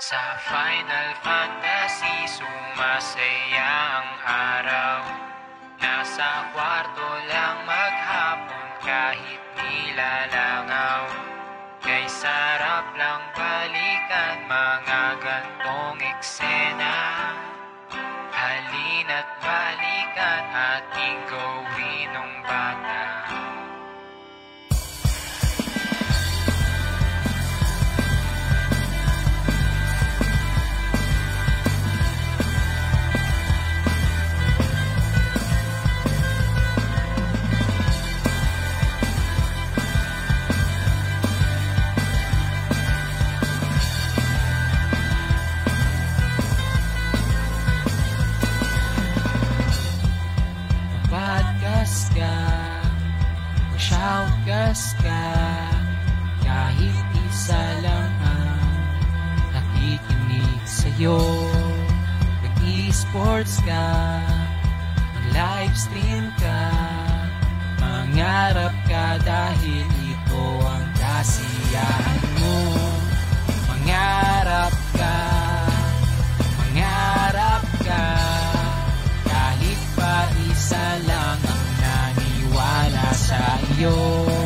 Sa Final Fantasy sumasaya ang araw. Nasa kwarto lang maghapon kahit nilalangaw. Kay sarap lang balikan mga gantong Shoutcast ka Kahit isa lang ang Nakikinig sa'yo. Nag-e-sports ka Mag-livestream ka Mangarap ka dahil ito ang kasiyahan mo. Mangarap ka Mangarap ka kahit pa isa lang ang naniwala sa iyo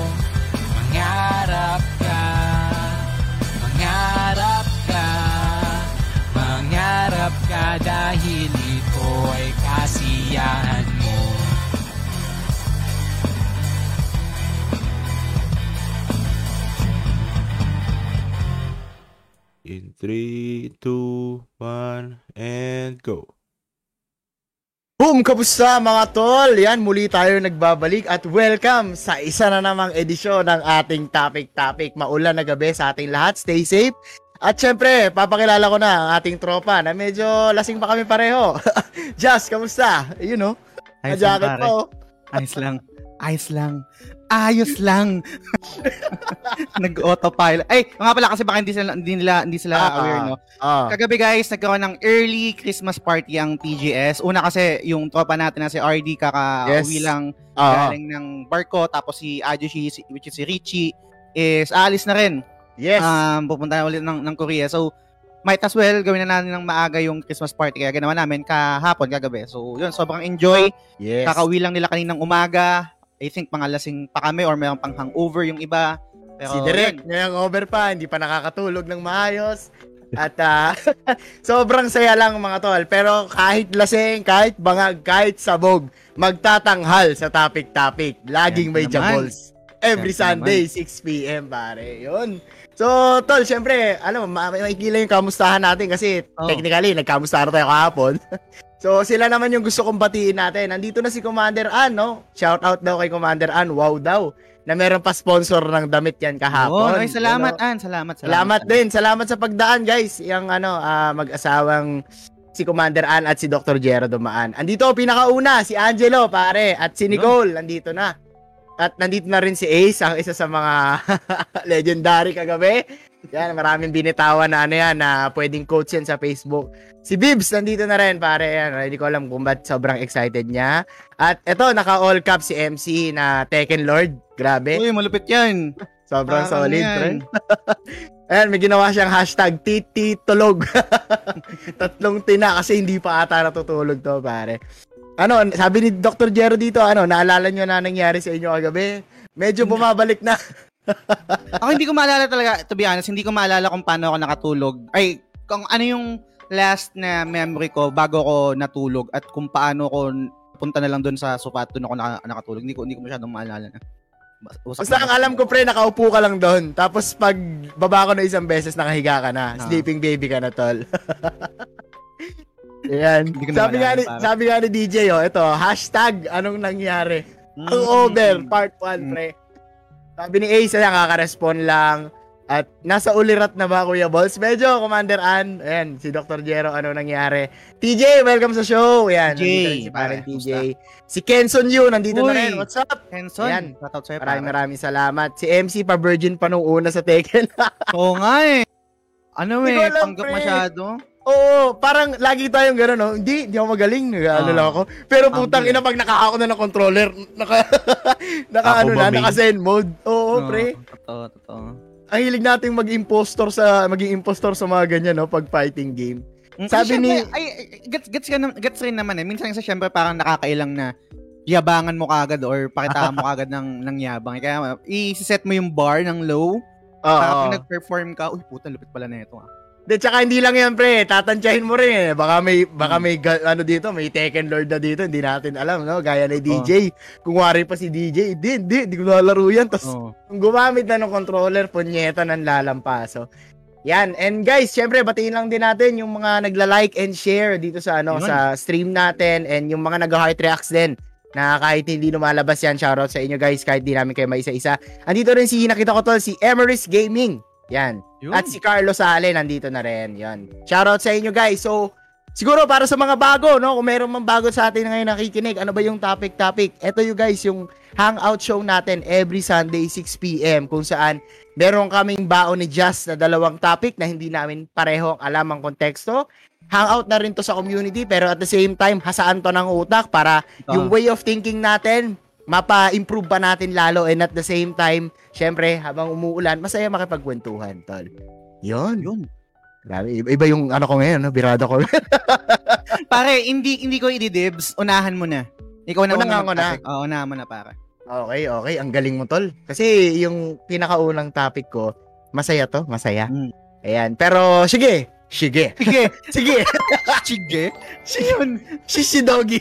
3, 2, 1, and go. Boom! Kamusta mga tol? Yan, muli tayo nagbabalik at welcome sa isa na namang edisyon ng ating topic-topic. Maulan na gabi sa ating lahat. Stay safe. At syempre, papakilala ko na ang ating tropa na medyo lasing pa kami pareho. Jazz, kamusta? You know, Ayos lang, jacket pare. pa oh. Ayos lang. Ayos lang. Ayos lang. Nag-autopilot. Ay, nga pala kasi baka hindi sila hindi nila hindi sila Ah, aware no. Ah. Kagabi guys, nagkaroon ng early Christmas party ang PGS. Una kasi yung tropa natin na si RD kaka-uwi Yes. lang Ah. galing ng barko tapos si Ajushi si- which is si Richie is aalis na rin. Yes. Um pupunta na ulit ng, ng Korea. So might as well gawin na natin ng maaga yung Christmas party kaya ginawa namin kahapon kagabi. So yun, sobrang enjoy. yes. Kakauwi lang nila kaninang umaga. I think mga lasing pa kami or mayroong pang hangover yung iba. Pero si Direk, yun. ngayong over pa, hindi pa nakakatulog ng maayos. At ah, sobrang saya lang mga tol. Pero kahit lasing, kahit bangag, kahit sabog, magtatanghal sa topic-topic. Laging Yan may naman. jabols. Every Yan Sunday, 6pm pare. Yun. So, tol, syempre, alam mo, ma- makikila yung kamustahan natin kasi Oo. technically, nagkamustahan tayo kahapon. so, sila naman yung gusto kong batiin natin. Nandito na si Commander Ann, no? Shout out daw kay Commander Ann. Wow daw. Na meron pa sponsor ng damit yan kahapon. Yun. Ay, salamat, Ano? An. Salamat, salamat. Salamat din. Salamat sa pagdaan, guys. Yung ano, ah, mag-asawang si Commander Ann at si Dr. Jero dumaan. Andito, pinakauna, si Angelo, pare. At si Nicole, nandito na. At nandito na rin si Ace, ang isa sa mga legendary kagabi. Yan, maraming binitawan na ano yan, na pwedeng quotes yan sa Facebook. Si Bibs, nandito na rin, pare. Yan, hindi ko alam kung ba't sobrang excited niya. At eto, naka-all cap si MC na Tekken Lord. Grabe. Uy, malupit yan. Sobrang Parang solid, yan. pre. Ayan, may ginawa siyang hashtag tititulog. Tatlong tina kasi hindi pa ata natutulog to, pare. Ano, sabi ni Dr. Jero dito, ano, naalala nyo na nangyari sa inyo kagabi? Medyo bumabalik na. Ako hindi ko maalala talaga, to be honest, hindi ko maalala kung paano ako nakatulog. Ay, kung ano yung last na memory ko bago ako natulog at kung paano ko punta na lang doon sa sofa at doon ako naka- nakatulog. Hindi ko, hindi ko masyadong maalala na. Basta ang alam ko, pre, nakaupo ka lang doon. Tapos pag baba ko na isang beses, nakahiga ka na. Ah. Sleeping baby ka na, tol. Ayan. Ko Sabi nga, ni, pare. sabi nga ni DJ, oh, ito, hashtag, anong nangyari? Mm. Ang over, part 1, Mm. pre. Sabi ni Ace, ayan, kaka-respond lang. At nasa ulirat na ba, Kuya Balls? Medyo, Commander Ann. Ayan, si Dr. Jero, ano nangyari? TJ, welcome sa show. Ayan, TJ, nandito rin si parang pare, TJ. Si Kenson Yu, nandito na Uy. rin. What's up? Henson, Yan. shoutout sa'yo. Maraming maraming salamat. Si MC pa virgin pa nung una sa Tekken. Oo nga eh. Ano eh, panggap masyado. Oo, parang lagi tayong gano'n, no? Hindi, hindi ako magaling. Ah. lang ako. Pero putang Humble. ina, pag nakahako na ng controller, naka, naka Ako ano ba, na, May? naka zen mode. Oo, Oo, pre. Totoo, totoo. ang hilig nating mag-impostor sa maging impostor sa mga ganyan no pag fighting game. Mm, Sabi kasi ni- syempre, ay, gets, gets, ka nam- gets rin naman eh. Minsan kasi syempre parang nakakailang na yabangan mo kagad or pakitaan mo kagad ng, ng yabang. Kaya i-set mo yung bar ng low. Para Oo. pag nag-perform ka, uy puta, lupit pala na ito ah. De, tsaka hindi lang yan, pre. Tatansyahin mo rin eh. Baka may, baka may, ano dito, may Tekken Lord na dito. Hindi natin alam, no? Gaya ni DJ. Kung wari pa si DJ, hindi, hindi, hindi ko nalaro yan. Tapos, Oo. kung gumamit na ng controller, punyeta ng lalampaso. Yan. And guys, syempre, batiin lang din natin yung mga nagla-like and share dito sa, ano, Yun. sa stream natin and yung mga nag-heart reacts din na kahit hindi lumalabas yan, shoutout sa inyo guys, kahit di namin kayo maisa-isa. Andito rin si, nakita ko tol, si Emeris Gaming. Yan. Yun. At si Carlos Sale nandito na rin. Yan. Shoutout sa inyo guys. So, siguro para sa mga bago, no? Kung meron mang bago sa atin na ngayon nakikinig, ano ba yung topic-topic? Ito yung guys, yung hangout show natin every Sunday 6pm kung saan meron kaming baon ni Just na dalawang topic na hindi namin pareho ang alam ang konteksto. Hangout na rin to sa community pero at the same time, hasaan to ng utak para yung Ah. way of thinking natin, mapa-improve pa natin lalo and at the same time, syempre, habang umuulan, masaya makipagkwentuhan, tol. Yun. Yun. Grabe, iba, yung ano ko ngayon, no? birada ko. Pare, hindi hindi ko i-dibs. Unahan mo na. Ikaw na Unahan una ko na. Oo, unahan mo na, pare. okay, okay. Ang galing mo, tol. Kasi yung pinakaunang topic ko, masaya to, masaya. Mm. Ayan. Pero, sige. Sige. Sige. Sige. Sige. Yun. Shishi doggy.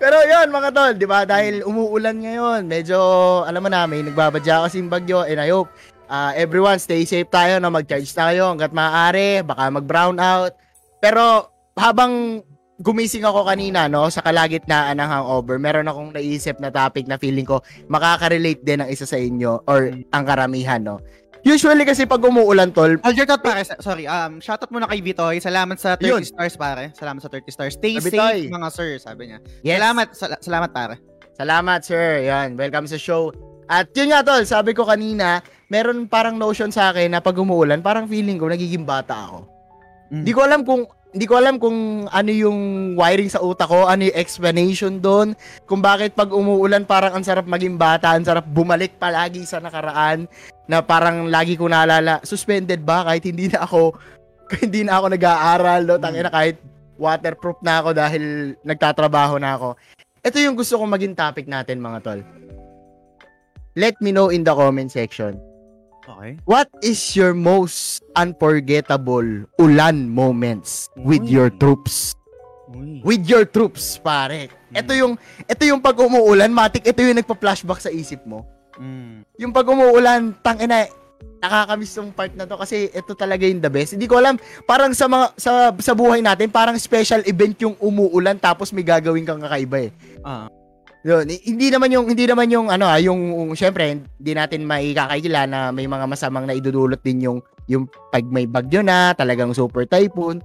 Pero yun mga tol, di ba? Dahil umuulan ngayon, medyo, alam mo na, may nagbabadya kasing bagyo and I hope uh, everyone stay safe tayo na mag-charge tayo hanggat maaari, baka mag-brown out. Pero habang gumising ako kanina, no, sa kalagitnaan ng hangover, meron akong naisip na topic na feeling ko makaka-relate din ang isa sa inyo or ang karamihan, no. Usually kasi pag umuulan, tol, Hold your thought, pare. Sorry. Um, shoutout muna kay Vitoy. Salamat sa 30 Yun. stars, pare. Salamat sa 30 stars. Stay safe, tayo. mga sir, sabi niya. yes. Salamat, sal- salamat, pare. Salamat, sir. Yan, welcome sa show. At yun nga, tol, sabi ko kanina, meron parang notion sa akin na pag umuulan, parang feeling ko nagiging bata ako. Mm. Hindi ko alam kung hindi ko alam kung ano yung wiring sa utak ko, ano yung explanation doon, kung bakit pag umuulan parang ang sarap maging bata, ang sarap bumalik palagi sa nakaraan, na parang lagi ko naalala, suspended ba kahit hindi na ako hindi na ako nag-aaral, no? Tangina kahit waterproof na ako dahil nagtatrabaho na ako. Ito yung gusto kong maging topic natin mga tol. Let me know in the comment section. Okay. What is your most unforgettable ulan moments with Uy. your troops? Uy. With your troops, pare. Ito yung ito yung pag umuulan, matik ito yung nagpa-flashback sa isip mo. Mm. Yung pag umuulan, tangina, nakakamiss tong part na to kasi ito talaga yung the best. Hindi ko alam, parang sa mga sa sa buhay natin, parang special event yung umuulan tapos may gagawin kang kakaiba eh. Ah. Yun, hi- hindi naman yung hindi naman yung ano ah, yung syempre hindi natin maikakaila na may mga masamang na idudulot din yung yung pag may bagyo na, talagang super typhoon.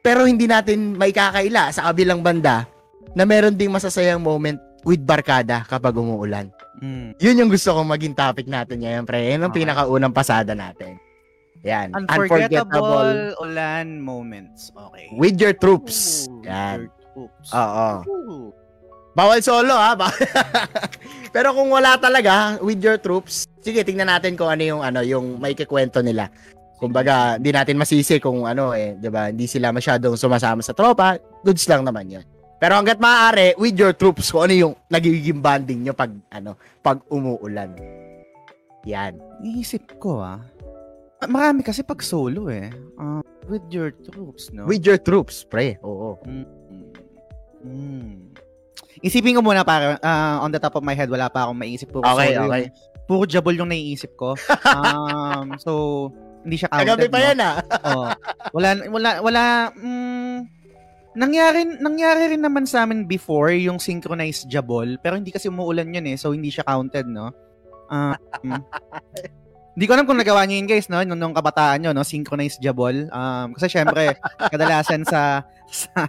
Pero hindi natin maikakaila sa kabilang banda na meron ding masasayang moment with barkada kapag umuulan. Mm. Yun yung gusto kong maging topic natin ngayon, pre. Yan ang Okay. pinakaunang pasada natin. Yan. Unforgettable ulan moments. Okay. with your troops. Ooh, Yan. your troops. Oo. Ooh. Bawal solo ha. Pero kung wala talaga with your troops, sige tingnan natin kung ano yung ano yung may kikwento nila. Kumbaga, hindi natin masisi kung ano eh, 'di ba? Hindi sila masyadong sumasama sa tropa. Goods lang naman 'yun. Pero hangga't maaari with your troops kung ano yung nagiging bonding nyo pag ano, pag umuulan. Yan. Iisip ko ah. Marami kasi pag solo eh. Ah, with your troops, no? With your troops, pre. Oo. Mm. Mm. Isipin ko muna para ah, on the top of my head wala pa akong maisip puro Okay, solo okay. Yung, puro jabol yung naiisip ko. Um, so hindi siya counted. Kagabi pa no? yan ah. Oo. Wala wala wala mm, nangyari nangyari rin naman sa amin before yung synchronized jabol pero hindi kasi umuulan yun eh so hindi siya counted no. Um, hindi ko alam kung nagawa niyo yun guys no nung, nung kabataan nyo no synchronized jabol. Um, kasi syempre kadalasan sa sa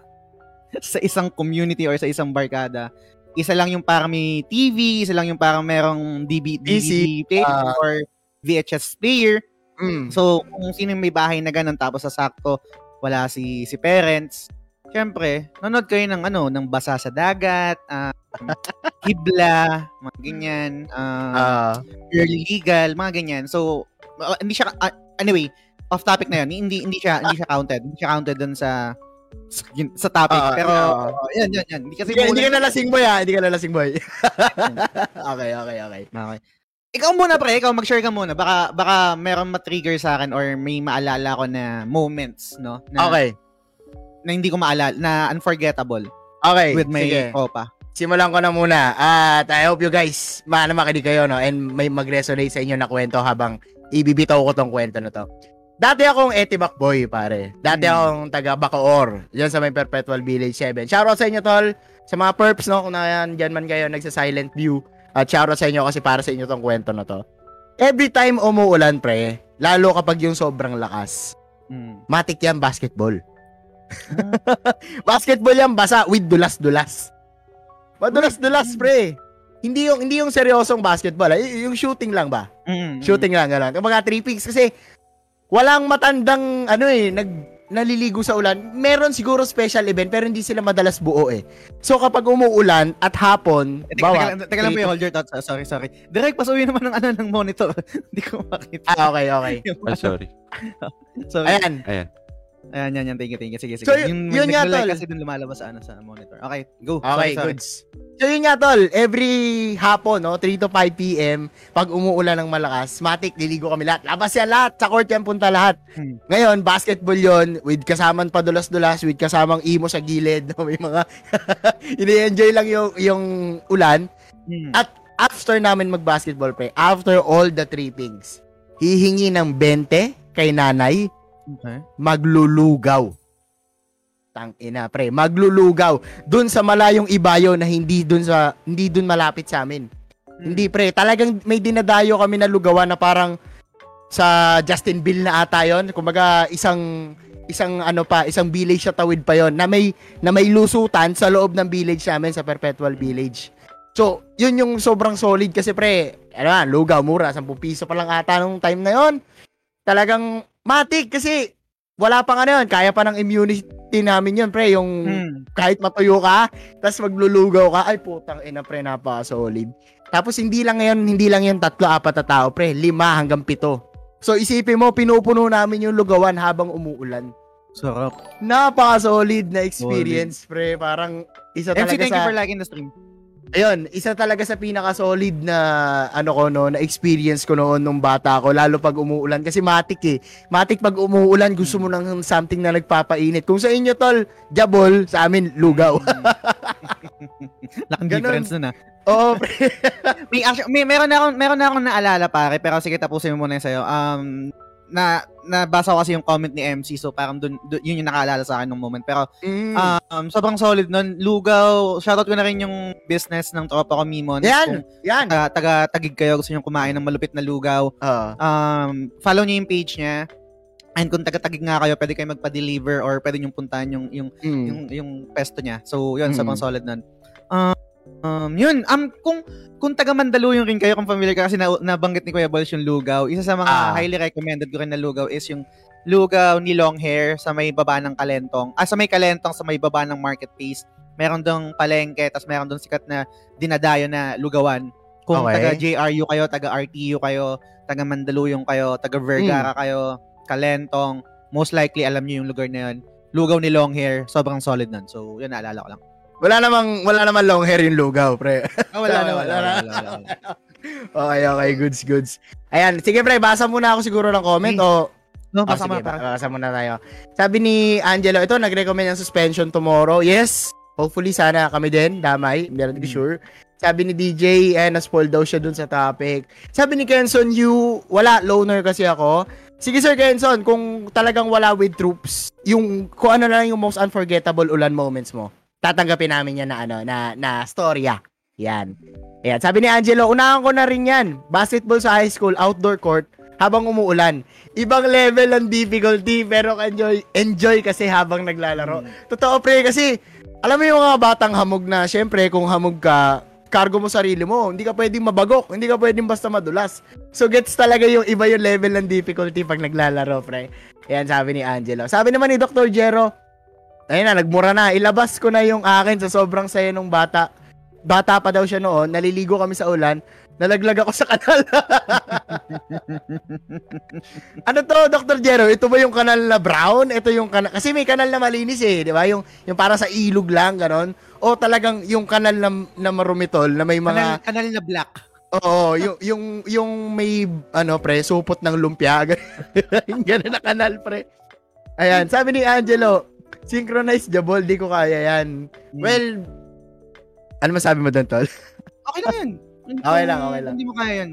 sa isang community or sa isang barkada isa lang yung parang may TV, isa lang yung parang merong DB, DVD player ah. or VHS player. Mm. So, kung sino yung may bahay na ganun, tapos sa sakto, wala si si parents, syempre, nanonood kayo ng ano, ng basa sa dagat, ah, hibla, mga ganyan, Ah, early legal, mga ganyan. So, uh, hindi siya, ah, anyway, off topic na yun. Hindi, hindi siya, hindi siya counted. Hindi siya counted dun sa, sa, topic. Ah, pero, ah. oh, yan, yan, yan. Hindi kasi, ka- hindi ka muna- na lasing boy ha, hindi ka na lasing boy. okay, okay, okay. Okay. Ikaw muna pre, ikaw mag-share ka muna. Baka baka meron ma-trigger sa akin or may maalala ko na moments, no? Na, Okay. Na hindi ko maalala, na unforgettable Okay, with my sige. opa. Simulan ko na muna. At I hope you guys, maana makinig kayo, no? And may mag-resonate sa inyo na kwento habang ibibitaw ko tong kwento na to. Dati akong Etibac boy, pare. Dati Hmm. akong taga Bacoor. Yan sa may Perpetual Village 7. Shoutout sa inyo, tol. Sa mga perps, no? Kung na dyan man kayo, nagsa-silent view. At shoutout sa inyo kasi para sa inyo tong kwento na to. Every time umuulan, pre, lalo kapag yung sobrang lakas, Mm. matik yan basketball. basketball yan basa with dulas-dulas. Madulas-dulas, pre. Hindi yung hindi yung seryosong basketball, ah. Y- yung shooting lang ba? Mm. Shooting lang gano'n. Yung mga three picks kasi walang matandang ano eh nag naliligo sa ulan. Meron siguro special event pero hindi sila madalas buo eh. So kapag umuulan at hapon, Eh, Teka, bawa, teka, teka lang po hold your thoughts. Ah, sorry, sorry. Direct, pasuwi naman ng ano ng monitor. Hindi ko makita. Ah, okay, okay. I'm ano. sorry. sorry. Ayan. Ayan. Ayan, yan, yan. Thank you, thank you. Sige, sige. So, yung yun nga, tol. kasi dun lumalabas ano, sa monitor. Okay, go. Okay, sorry, sorry. goods. So yun nga tol, every hapon, no, 3 to 5 p.m., pag umuulan ng malakas, matik, liligo kami lahat. Labas yan lahat, sa court yan punta lahat. Hmm. Ngayon, basketball yon with kasamang padulas-dulas, with kasamang imo sa gilid, no, may mga, ini-enjoy lang yung, yung ulan. Hmm. At after namin mag-basketball, pre, after all the trippings, hihingi ng 20 kay nanay, Okay. maglulugaw. Tang ina, pre, maglulugaw dun sa malayong ibayo na hindi dun sa hindi dun malapit sa amin. Hindi pre, talagang may dinadayo kami na lugawan na parang sa Justin Bill na ata yon. Kumbaga isang isang ano pa, isang village sa tawid pa yon na may na may lusutan sa loob ng village namin sa Perpetual Village. So, yun yung sobrang solid kasi pre, ano lugaw mura, 10 piso pa lang ata nung time na yon. Talagang matik kasi wala pang ano yun, kaya pa ng immunity namin yun pre, yung Hmm. kahit matuyo ka, tapos maglulugaw ka, ay putang ina pre, napaka-solid. Tapos hindi lang ngayon, hindi lang yung tatlo, apat na tao pre, lima hanggang pito. So isipin mo, pinupuno namin yung lugawan habang umuulan. Sarap. Napaka-solid na experience pre, parang isa MC, talaga thank you sa... for liking the stream. Ayun, isa talaga sa pinaka-solid na ano ko no, na experience ko noon nung bata ako lalo pag umuulan kasi matik eh. Matik pag umuulan gusto mo ng something na nagpapainit. Kung sa inyo tol, jabol, sa amin lugaw. Laking Ganun. difference nun ah. Oo, pre. May, actually, may, meron na akong, meron na akong naalala pare, pero sige tapusin mo muna yung sa'yo. Um, na, nabasa ko kasi yung comment ni MC, so parang dun, dun- yun yung nakaalala sa akin ng moment. Pero, Mm. um, sobrang solid nun. Lugaw, shoutout ko na rin yung business ng tropa ko, Mimon. yan, Kung yan. taga, taga tagig kayo, gusto nyo kumain ng malupit na lugaw. Oo. Um, follow niyo yung page niya. And kung taga-tagig nga kayo, pwede kayo magpa-deliver or pwede nyo puntahan yung, yung Mm. yung yung pesto niya. So, yun, Mm. sobrang solid nun. Um, um, yun, um, kung kung taga Mandaluyong rin kayo, kung familiar ka kasi na, nabanggit ni Kuya Balls yung lugaw, isa sa mga Ah. highly recommended ko rin na lugaw is yung lugaw ni long hair sa may baba ng Kalentong. Ah, sa may Kalentong, sa may baba ng marketplace. Meron dong palengke, tapos meron dong sikat na dinadayo na lugawan. Kung Okay. taga JRU kayo, taga RTU kayo, taga Mandaluyong kayo, taga Vergara kayo, Kalentong, most likely alam niyo yung lugar na yun. Lugaw ni long hair, sobrang solid nun. So, yun, naalala ko lang. Wala namang wala namang long hair yung lugaw, pre. Ah, wala na, Wala, wala, wala. wala, wala, wala. okay, okay, goods, goods. Ayan, sige pre, basa muna ako siguro ng comment Hmm. o No, Oh, basta sige, mo para. basa muna tayo. Sabi ni Angelo, ito, nag-recommend ng suspension tomorrow. Yes, hopefully sana kami din, damay, meron ko Mm. sure. Sabi ni DJ, eh, na-spoil daw siya dun sa topic. Sabi ni Kenson, you, wala, loner kasi ako. Sige Sir Kenson, kung talagang wala with troops, yung, kung ano na lang yung most unforgettable ulan moments mo, tatanggapin namin yan na ano, na, na storya. Yan. Ayan, sabi ni Angelo, unahan ko na rin yan. Basketball sa high school, outdoor court, habang umuulan. Ibang level ng difficulty, pero enjoy, enjoy kasi habang naglalaro. Totoo pre, kasi alam mo yung mga batang hamog na, syempre, kung hamog ka, cargo mo sarili mo. Hindi ka pwedeng mabagok. Hindi ka pwedeng basta madulas. So, gets talaga yung iba yung level ng difficulty pag naglalaro, pre. Yan, sabi ni Angelo. Sabi naman ni Dr. Jero, ayun na, nagmura na. Ilabas ko na yung akin sa sobrang saya nung bata. Bata pa daw siya noon, naliligo kami sa ulan, nalaglag ako sa kanal. ano to, Dr. Jero? Ito ba yung kanal na brown? Ito yung kanal, kasi may kanal na malinis eh, di ba? Yung, yung para sa ilog lang, ganon. O talagang yung kanal na, na marumitol, na may Kanal, mga, kanal na black. oo, yung, yung, yung may, ano, pre, supot ng lumpia. Ganun na kanal, pre. Ayan, sabi ni Angelo, synchronize jabol, di ko kaya yan. Well, ano masabi mo doon, tol? Okay lang yun. Hindi Okay lang, okay lang. Hindi mo kaya yun.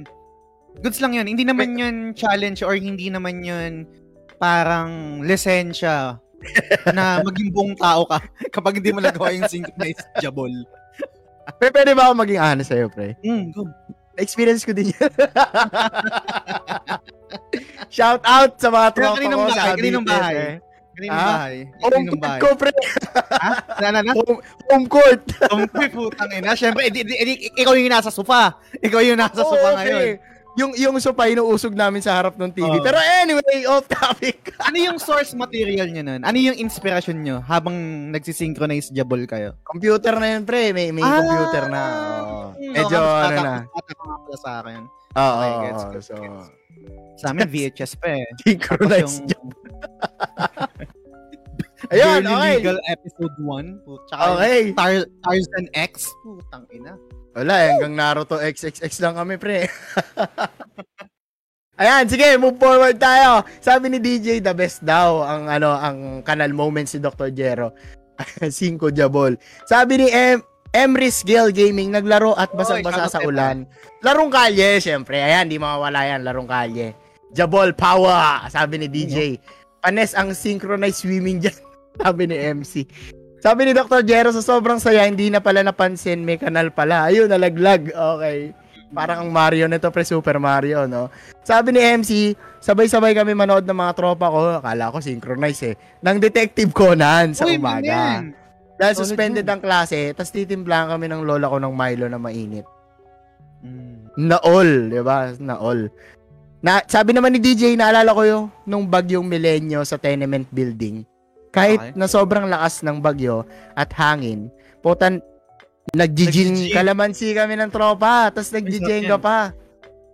Goods lang yun. Hindi naman yun challenge or hindi naman yun parang lisensya na maging buong tao ka kapag hindi mo nagawa yung synchronized jabol. Pero pwede ba ako maging honest sa'yo, pre? Mm, go. Experience ko din yan. Shout out sa mga tropa ko bahay? sa Kaninong bahay? pre. Ah? bahay? Home court bahay? ko, pre. Ha? Na, na, na? Home, home court. Tumpoy putang ina. Siyempre, edi, edi, edi- ikaw yung nasa sofa. Ikaw yung nasa Oo, sofa pre. ngayon. Yung, yung sopa, inuusog namin sa harap ng TV. Oo. Pero anyway, off topic. Ano yung source material nyo nun? Ano yung inspiration nyo habang nagsisynchronize jabol kayo? computer na yun, pre. May, may Ah! computer na. Hmm, Medyo, oo, ano na. sa akin. Oo, Okay, oo, gets, So. Sa amin, VHS pa eh. Synchronize. yung Ayun, Barely okay. Legal episode 1. Tsaka Okay. Tar Tarzan X. Putang ina. Wala, eh, hanggang Naruto XXX lang kami, pre. Ayan, sige, move forward tayo. Sabi ni DJ, the best daw ang ano ang kanal moments si Dr. Jero. Cinco Jabol. Sabi ni M Emrys Gale Gaming, naglaro at basang-basa sa ulan. Larong kalye, syempre. Ayan, di mawawala yan, larong kalye. Jabol power, sabi ni DJ. Panes ang synchronized swimming dyan, sabi ni MC. Sabi ni Dr. Jero, sa sobrang saya, hindi na pala napansin, may kanal pala. Ayun, nalaglag. Okay. Parang ang Mario nito, pre, Super Mario, no? Sabi ni MC, sabay-sabay kami manood ng mga tropa ko. Akala ko synchronize eh. Ng Detective Conan sa Uy, umaga. man. Dahil suspended ang klase, tapos titimplahan kami ng lola ko ng Milo na mainit. Mm. Na all, di ba? Na all. Na, sabi naman ni DJ, naalala ko yung nung bagyong milenyo sa tenement building. Kahit Okay. na sobrang lakas ng bagyo at hangin, putan, nagjijing kalamansi kami ng tropa, tapos nagjijenga pa.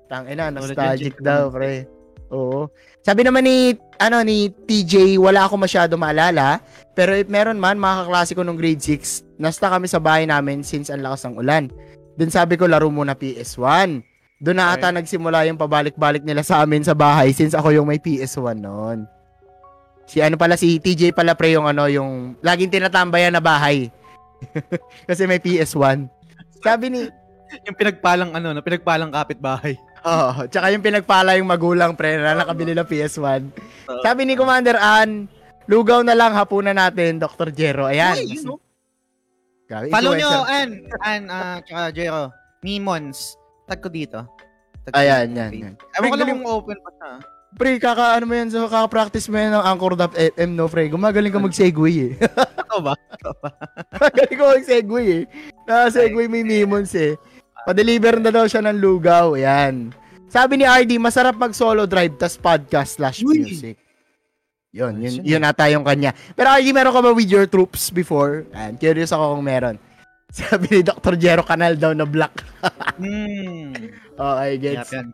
Tangina, nostalgic daw, pre. Oo. Sabi naman ni, ano, ni TJ, wala ako masyado maalala, pero if meron man, mga kaklase ko nung grade 6, nasta kami sa bahay namin since ang lakas ng ulan. Then sabi ko, laro muna PS1. Doon na ata nagsimula yung pabalik-balik nila sa amin sa bahay since ako yung may PS1 noon. Si ano pala, si TJ pala pre yung ano, yung laging tinatambayan na bahay. Kasi may PS1. Sabi ni, Yung pinagpalang ano, na pinagpalang kapitbahay. Oo, tsaka yung pinagpala yung magulang pre na nakabili ng PS1. Sabi ni Commander Ann, lugaw na lang hapunan natin, Dr. Jero. Ayan. Yun, no? Grabe, Follow nyo. An, An, ah, tsaka Jero. Mimons. Tag ko dito. Tag Ayan, dito. yan, yan. Ewan ko lang kung open pa siya. Pre, kaka ano mo yan, so kaka-practice mo yan ng Anchor.fm, no, pre. Gumagaling ka mag-segway eh. Ito ba? Magaling ko mag-segway eh. Naka-segway may mimons eh. Pa-deliver na daw siya ng lugaw. Ayan. Sabi ni RD, masarap mag-solo drive tas podcast slash Uy! music. Yun, yun. yun ata yung kanya. Pero RD, meron ka ba with your troops before? And curious ako kung meron. Sabi ni Dr. Jero Canal daw na black. Hmm. Okay, Yep, gets. yan.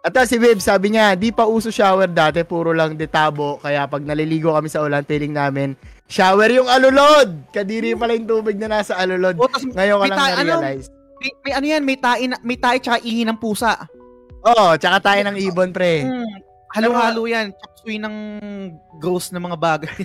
At tapos si Viv, sabi niya, di pa uso shower dati, puro lang detabo. Kaya pag naliligo kami sa ulan, feeling namin, shower yung alulod! Kadiri pala yung tubig na nasa alulod. Oh, Ngayon ka lang ta- ano? na-realize. may, may ano yan, may tae, na- may tae tsaka ihi ng pusa. Oo, tsaka tayo ng ibon, pre. Hmm. Halo-halo yan. Chapsuy ng ghost na mga bagay.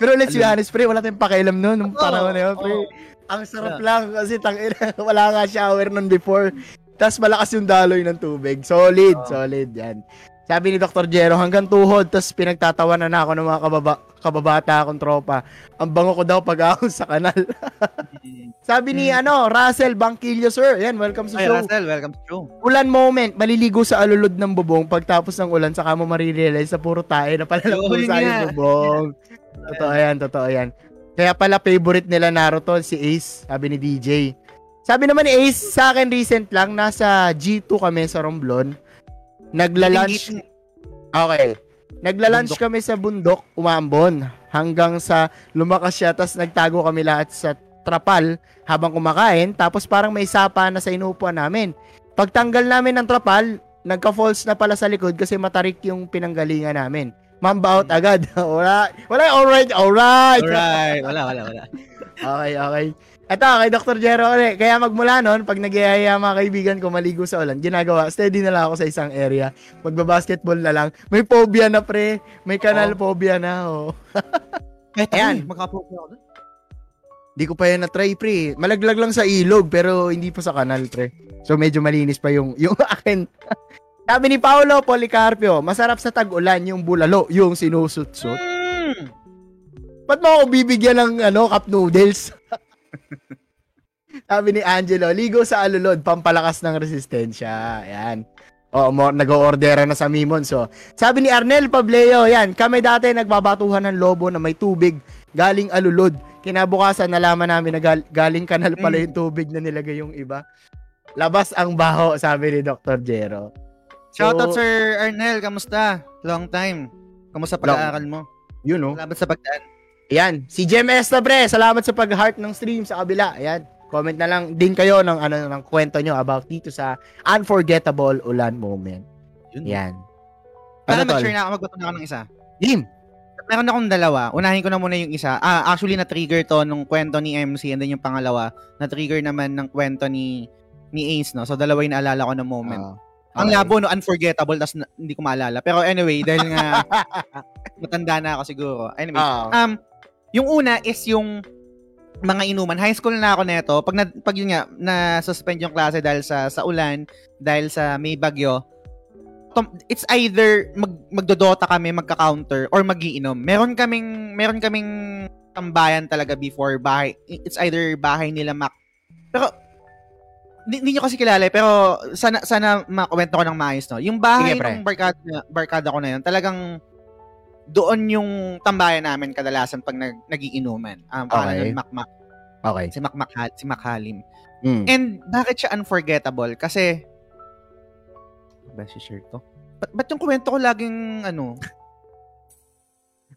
Pero let's be honest, pre, wala tayong pakialam noon, nung panahon na yun, pre. oo. Ang sarap lang, kasi tangina, wala nga shower nun before. Tapos malakas yung daloy ng tubig. Solid, Oo. solid, yan. Sabi ni Dr. Jero, hanggang tuhod, tapos pinagtatawanan na ako ng mga kababa, kababata akong tropa. Ang bango ko daw pag ahon sa kanal. Sabi ni, ano, Russell Bangkilio, sir. Yan, welcome sa Ay, show. Russell, welcome to show. Ulan moment, maliligo sa alulod ng bubong. Pagtapos ng ulan, saka mo marirealize sa puro tayo na pala lang nga. bubong. Totoo yan, totoo yan. Kaya pala favorite nila Naruto si Ace, sabi ni DJ. Sabi naman ni Ace, sa akin recent lang, nasa G2 kami sa Romblon. Nagla-lunch, okay. Nagla-lunch kami sa bundok, umambon. hanggang sa lumakas siya tapos nagtago kami lahat sa trapal habang kumakain tapos parang may sapa na sa inuupuan namin. Pagtanggal namin ng trapal, nagka-falls na pala sa likod kasi matarik yung pinanggalingan namin. Mamba out agad. wala, wala, alright, alright. Alright. Wala, wala, wala. Okay, okay. Ito, kay Dr. Jero ulit. Kaya magmula nun, pag nagyayaya mga kaibigan ko maligo sa ulan, ginagawa, steady na lang ako sa isang area. Magbabasketball na lang. May phobia na, pre. May kanal phobia na, oh. Kahit Ayan. ako, magkapopo ako doon. Di ko pa yan na-try, pre. Malaglag lang sa ilog, pero hindi pa sa kanal, pre. So, medyo malinis pa yung, yung akin. Sabi ni Paolo Policarpio, masarap sa tag-ulan yung bulalo, yung sinusut-sut. Mm. Ba't mo ako bibigyan ng ano, cup noodles? Sabi ni Angelo, ligo sa alulod, pampalakas ng resistensya. Ayan. O, mo, nag-order na sa Mimon. So, sabi ni Arnel Pableo, yan, kami dati nagbabatuhan ng lobo na may tubig galing alulod. Kinabukasan, nalaman namin na gal- galing kanal pala yung tubig na nilagay yung iba. Labas ang baho, sabi ni Dr. Jero. Shoutout So, Sir Arnel, kamusta? Long time. Kamusta pag-aaral mo? Yun, no? Salamat sa pagdaan. Ayan, si GMS na pre, salamat sa pag-heart ng stream sa kabila. Ayan, comment na lang din kayo ng ano ng kwento nyo about dito sa unforgettable ulan moment. Yun. Yan. Para Ano, mag-share na ako, magbato na ako ng isa. Jim. Meron akong dalawa. Unahin ko na muna yung isa. Ah, actually na-trigger to nung kwento ni MC and then yung pangalawa, na-trigger naman ng kwento ni ni Ace, no? So, dalawa yung naalala ko ng moment. Ah, Ang okay. labo, no? Unforgettable, tas na- hindi ko maalala. Pero anyway, dahil nga matanda na ako siguro. Anyway, Ah. um, yung una is yung mga inuman. High school na ako neto. Pag, na, pag yun nga, na-suspend yung klase dahil sa, sa ulan, dahil sa may bagyo, it's either mag, magdodota kami, magka-counter, or magiinom. Meron kaming, meron kaming tambayan talaga before bahay. It's either bahay nila Mac. Pero, hindi, nyo kasi kilala eh, pero sana, sana makwento ko ng maayos, no? Yung bahay Sige, pre. ng barkada, barkada ko na yun, talagang doon yung tambayan namin kadalasan pag nag, nagiinuman. Um, Okay. okay. Mac Mac, Okay. si Mac, si Mac Halim. Mm. And bakit siya unforgettable? Kasi, ba si shirt to? Ba't, ba't yung kwento ko laging, ano,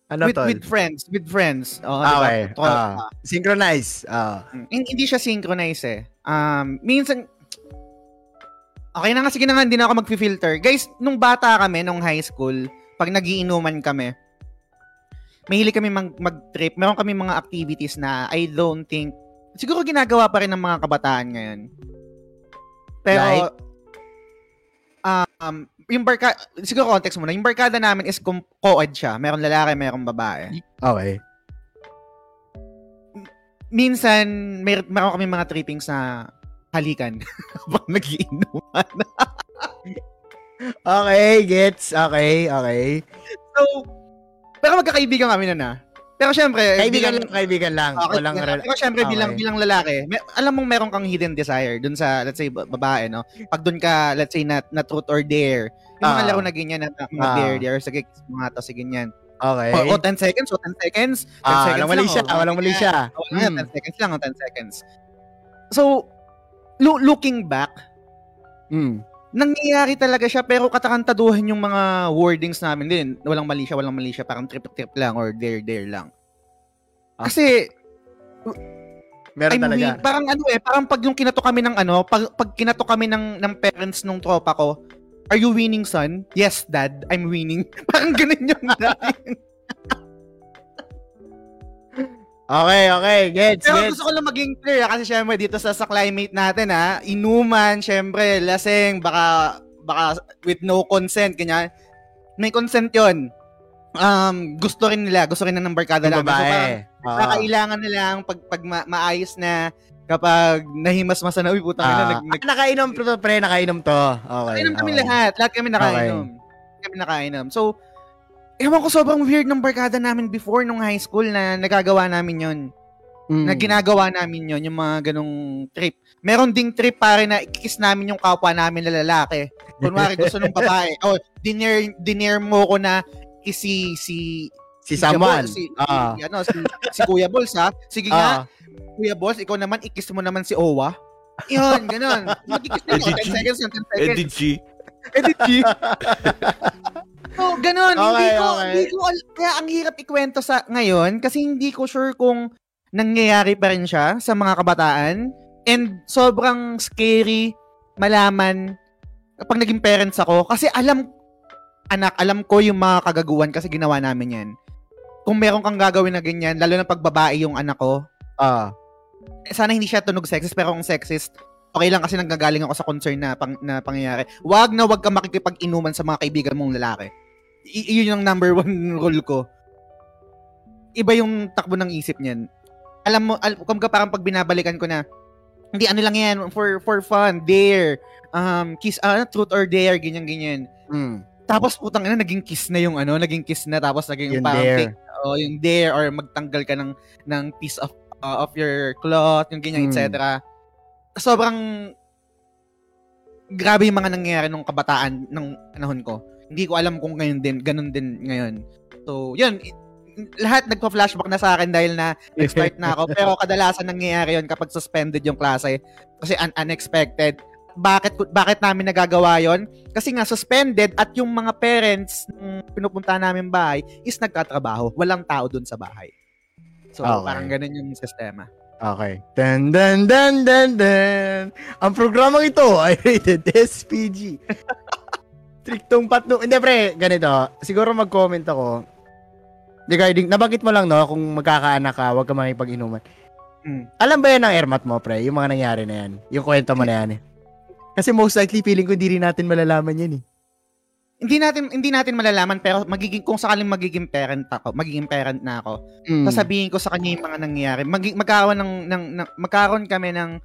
Ano with, tol? with friends, with friends. Oh, Ah, diba? okay. To- Ah. Synchronize. Ah. Mm, Hindi siya synchronize eh. Um, minsan, okay na nga, sige na nga, hindi na ako mag-filter. Guys, nung bata kami, nung high school, pag nagiinuman kami, mahilig kami mag- mag-trip. Meron kami mga activities na I don't think, siguro ginagawa pa rin ng mga kabataan ngayon. Pero, Like? um, yung barka, siguro context muna, yung barkada namin is com- co-ed siya. Meron lalaki, meron babae Okay. minsan may meron kami mga trippings na halikan pag nagiinuman. Okay, gets. Okay, okay. so, pero magkakaibigan kami na na. Pero syempre, Kaibigan bilang- lang, kaibigan lang. Okay, Walang rela- pero syempre, Okay. bilang, bilang lalaki, may, alam mong meron kang hidden desire dun sa, let's say, ba- babae, no? Pag dun ka, let's say, na, na truth or dare, yung mga Ah. laro na ganyan, na, mga Ah. dare, dare, sige, nga to, sige, ganyan. Okay. O, o, 10 seconds, o 10 seconds, 10 Ah, seconds walang mali siya. o, Walang mali siya. O, ganyan, Mm. 10 seconds lang, o 10 seconds. So, lo- looking back, Mm. Nangyayari talaga siya pero katakantaduhan yung mga wordings namin din. Walang mali siya, walang mali siya. Parang trip-trip lang or dare-dare lang. Ah. Kasi, Meron I'm talaga. win- parang ano eh, parang pag yung kinato kami ng ano, pag, pag kinato kami ng, ng parents nung tropa ko, Are you winning, son? Yes, dad. I'm winning. parang ganun yung dating. Okay, okay. Gets, Pero gets. gusto ko lang maging clear ah, kasi syempre dito sa, sa climate natin ha, inuman, syempre, laseng, baka, baka with no consent, ganyan. May consent yon Um, gusto rin nila, gusto rin na ng barkada Yung namin. So, parang, babae. Ah. Nakakailangan nila ang pag, pag ma- maayos na kapag nahimas-masa na, uy, putang ina, Ah, nag, nag, nakainom to, pre. Nakainom to. Okay. Nakainom kami okay. lahat. Lahat kami nakainom. Kami nakainom. So, ewan ko sobrang weird ng barkada namin before nung high school na nagagawa namin yon Mm. Na ginagawa namin yon yung mga ganong trip. Meron ding trip pare na ikikis namin yung kapwa namin na lalaki. Kunwari gusto ng babae. oh, dinner, dinner mo ko na si si si Bol, si, Ah. si, ano, si, si Kuya Bols ha. Sige Ah. nga, Kuya Bols, ikaw naman, ikis mo naman si Owa. Yun, ganun. Magkikis na Edit ako, 10 G. seconds, 10 seconds. Edit G. Edit G. So, ganun. Okay, hindi ko, okay. hindi ko, kaya ang hirap ikwento sa ngayon kasi hindi ko sure kung nangyayari pa rin siya sa mga kabataan. And sobrang scary malaman kapag naging parents ako. Kasi alam, anak, alam ko yung mga kagaguhan kasi ginawa namin yan. Kung meron kang gagawin na ganyan, lalo na pag babae yung anak ko, Ah. eh, sana hindi siya tunog sexist, pero kung sexist, okay lang kasi nanggagaling ako sa concern na, pang, na pangyayari. Wag na wag ka makikipag-inuman sa mga kaibigan mong lalaki. I- yun yung number one rule ko. Iba yung takbo ng isip niyan. Alam mo, al- kumbaga parang pag binabalikan ko na, hindi ano lang yan, for for fun, dare, um, kiss, ah, truth or dare, ganyan-ganyan. Mm. Tapos putang ina, naging kiss na yung ano, naging kiss na, tapos naging Yung parang dare. fake, oh, yung dare, or magtanggal ka ng, ng piece of, uh, of your cloth, yung ganyan, Hmm. etc. Sobrang, grabe yung mga nangyayari nung kabataan ng panahon ko. Hindi ko alam kung ngayon din, ganun din ngayon. So, yun, lahat nagpa-flashback na sa akin dahil na nag-start na ako. Pero kadalasan nangyayari yun kapag suspended yung klase. Kasi un- unexpected. Bakit bakit namin nagagawa yon? Kasi nga suspended at yung mga parents ng pinupunta namin bahay is nagtatrabaho. Walang tao dun sa bahay. So, Okay. parang ganun yung sistema. Okay. Dun, dun, dun, dun, dun. Ang programang ito ay rated SPG. Triktong patno. Hindi, pre, ganito. Siguro mag-comment ako. Di- nabanggit mo lang, no, kung magkakaanak ka, huwag ka makipag-inuman. Mm. Alam ba yan ng airmat mo, pre? Yung mga nangyari na yan. Yung kwento mo na yan, eh. Kasi most likely, feeling ko hindi rin natin malalaman yan, eh. Hindi natin hindi natin malalaman pero magiging kung sakaling magiging parent ako, magiging parent na ako, Mm. sasabihin ko sa kanya yung mga nangyayari. Mag, magkaroon ng, ng, ng magkaroon kami ng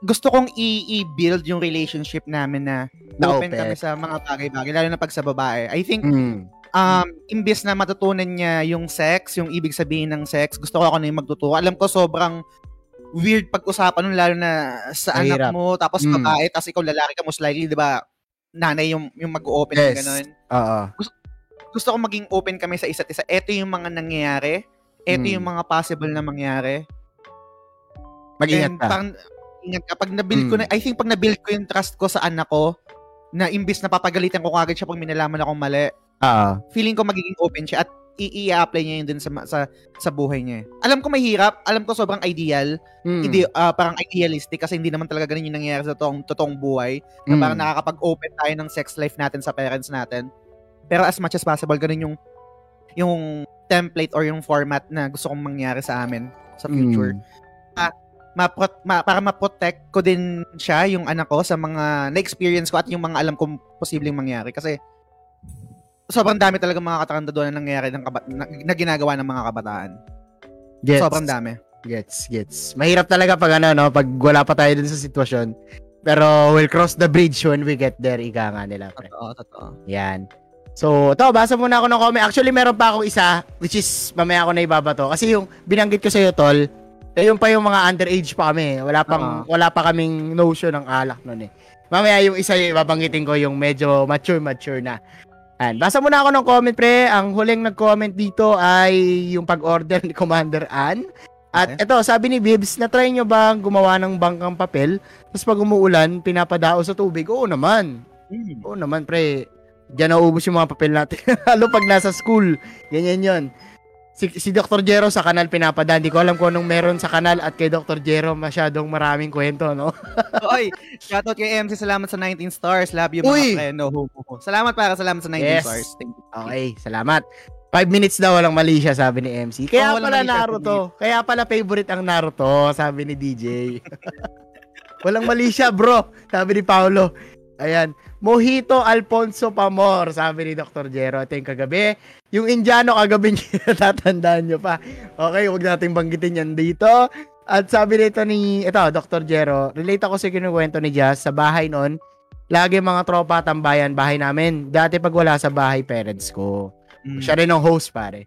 gusto kong i-build yung relationship namin na Na open open. kami sa mga bagay-bagay, lalo na pag sa babae. I think, Mm. um, imbes na matutunan niya yung sex, yung ibig sabihin ng sex, gusto ko ako na yung magtuturo. Alam ko sobrang weird pag-usapan nun, lalo na sa Mahirap. anak mo, tapos Mm. babae, tapos ikaw lalaki ka, most likely, di ba, nanay yung, yung mag-open Yes. ganun Oo. gusto ko maging open kami sa isa't isa. Ito yung mga nangyayari. Ito Mm. yung mga possible na mangyari. Mag-ingat And ka. Parang, ingat ka. Pag nabuild ko na, I think pag nabuild ko yung trust ko sa anak ko, na imbis na papagalitan ko kagad siya pag minalaman akong mali, Oo. feeling ko magiging open siya at i-apply niya yun dun sa, sa, sa buhay niya. Alam ko mahirap, alam ko sobrang ideal, Mm. hindi, ah, parang idealistic kasi hindi naman talaga ganun yung nangyayari sa totoong, totoong buhay na Mm. parang nakakapag-open tayo ng sex life natin sa parents natin. Pero as much as possible, ganun yung yung template or yung format na gusto kong mangyari sa amin sa future. Mm. Ma-pro- ma- para ma-protect ko din siya, yung anak ko, sa mga na-experience ko at yung mga alam kong posibleng mangyari. Kasi sobrang dami talaga mga katarandaduan na nangyayari ng kaba- na, na ginagawa ng mga kabataan. Gets. Sobrang dami. Gets, gets. Mahirap talaga pag ano, no, pag wala pa tayo dun sa sitwasyon. Pero we'll cross the bridge when we get there, ika nga nila. Pre. Totoo, totoo. Yan. So, to, basa muna ako ng comment. Actually, meron pa akong isa, which is, mamaya ako na ibabato. Kasi yung binanggit ko sa'yo, Tol, eh, yung pa yung mga underage pa kami. Wala pang, wala pa kaming notion ng alak nun eh. Mamaya yung isa yung ibabanggitin ko, yung medyo mature-mature na. Yan. Basa muna ako ng comment, pre. Ang huling nag-comment dito ay yung pag-order ni Commander Ann. At Okay. ito, sabi ni Bibs, na-try nyo ba gumawa ng bangkang papel? Tapos pag umuulan, pinapadao sa tubig? Oo naman. Hmm. Oo naman, pre. Diyan naubos yung mga papel natin. Lalo pag nasa school. Ganyan yon. Si, si Dr. Jero sa kanal pinapadaan. Di ko alam kung anong meron sa kanal at kay Dr. Jero masyadong maraming kwento, no? Oy, shoutout kay MC, salamat sa 19 stars. Love you Uy! mga preno. Salamat para salamat sa 19 Yes. stars. Thank you. Okay, salamat. Five minutes daw walang mali siya, sabi ni MC. Kaya Oh, pala mali siya, Naruto. Kaya pala favorite ang Naruto, sabi ni DJ. walang mali siya, bro. Sabi ni Paolo. Ayan. Mojito Alfonso Pamor, sabi ni Dr. Jero. Ito yung kagabi. Yung Indiano kagabi niya, tatandaan nyo pa. Okay, huwag nating banggitin yan dito. At sabi nito ni, ito, Dr. Jero, relate ako sa kinukwento ni Jazz sa bahay noon. Lagi mga tropa tambayan bahay namin. Dati pag wala sa bahay, parents ko. Mm. Siya rin ang host, pare.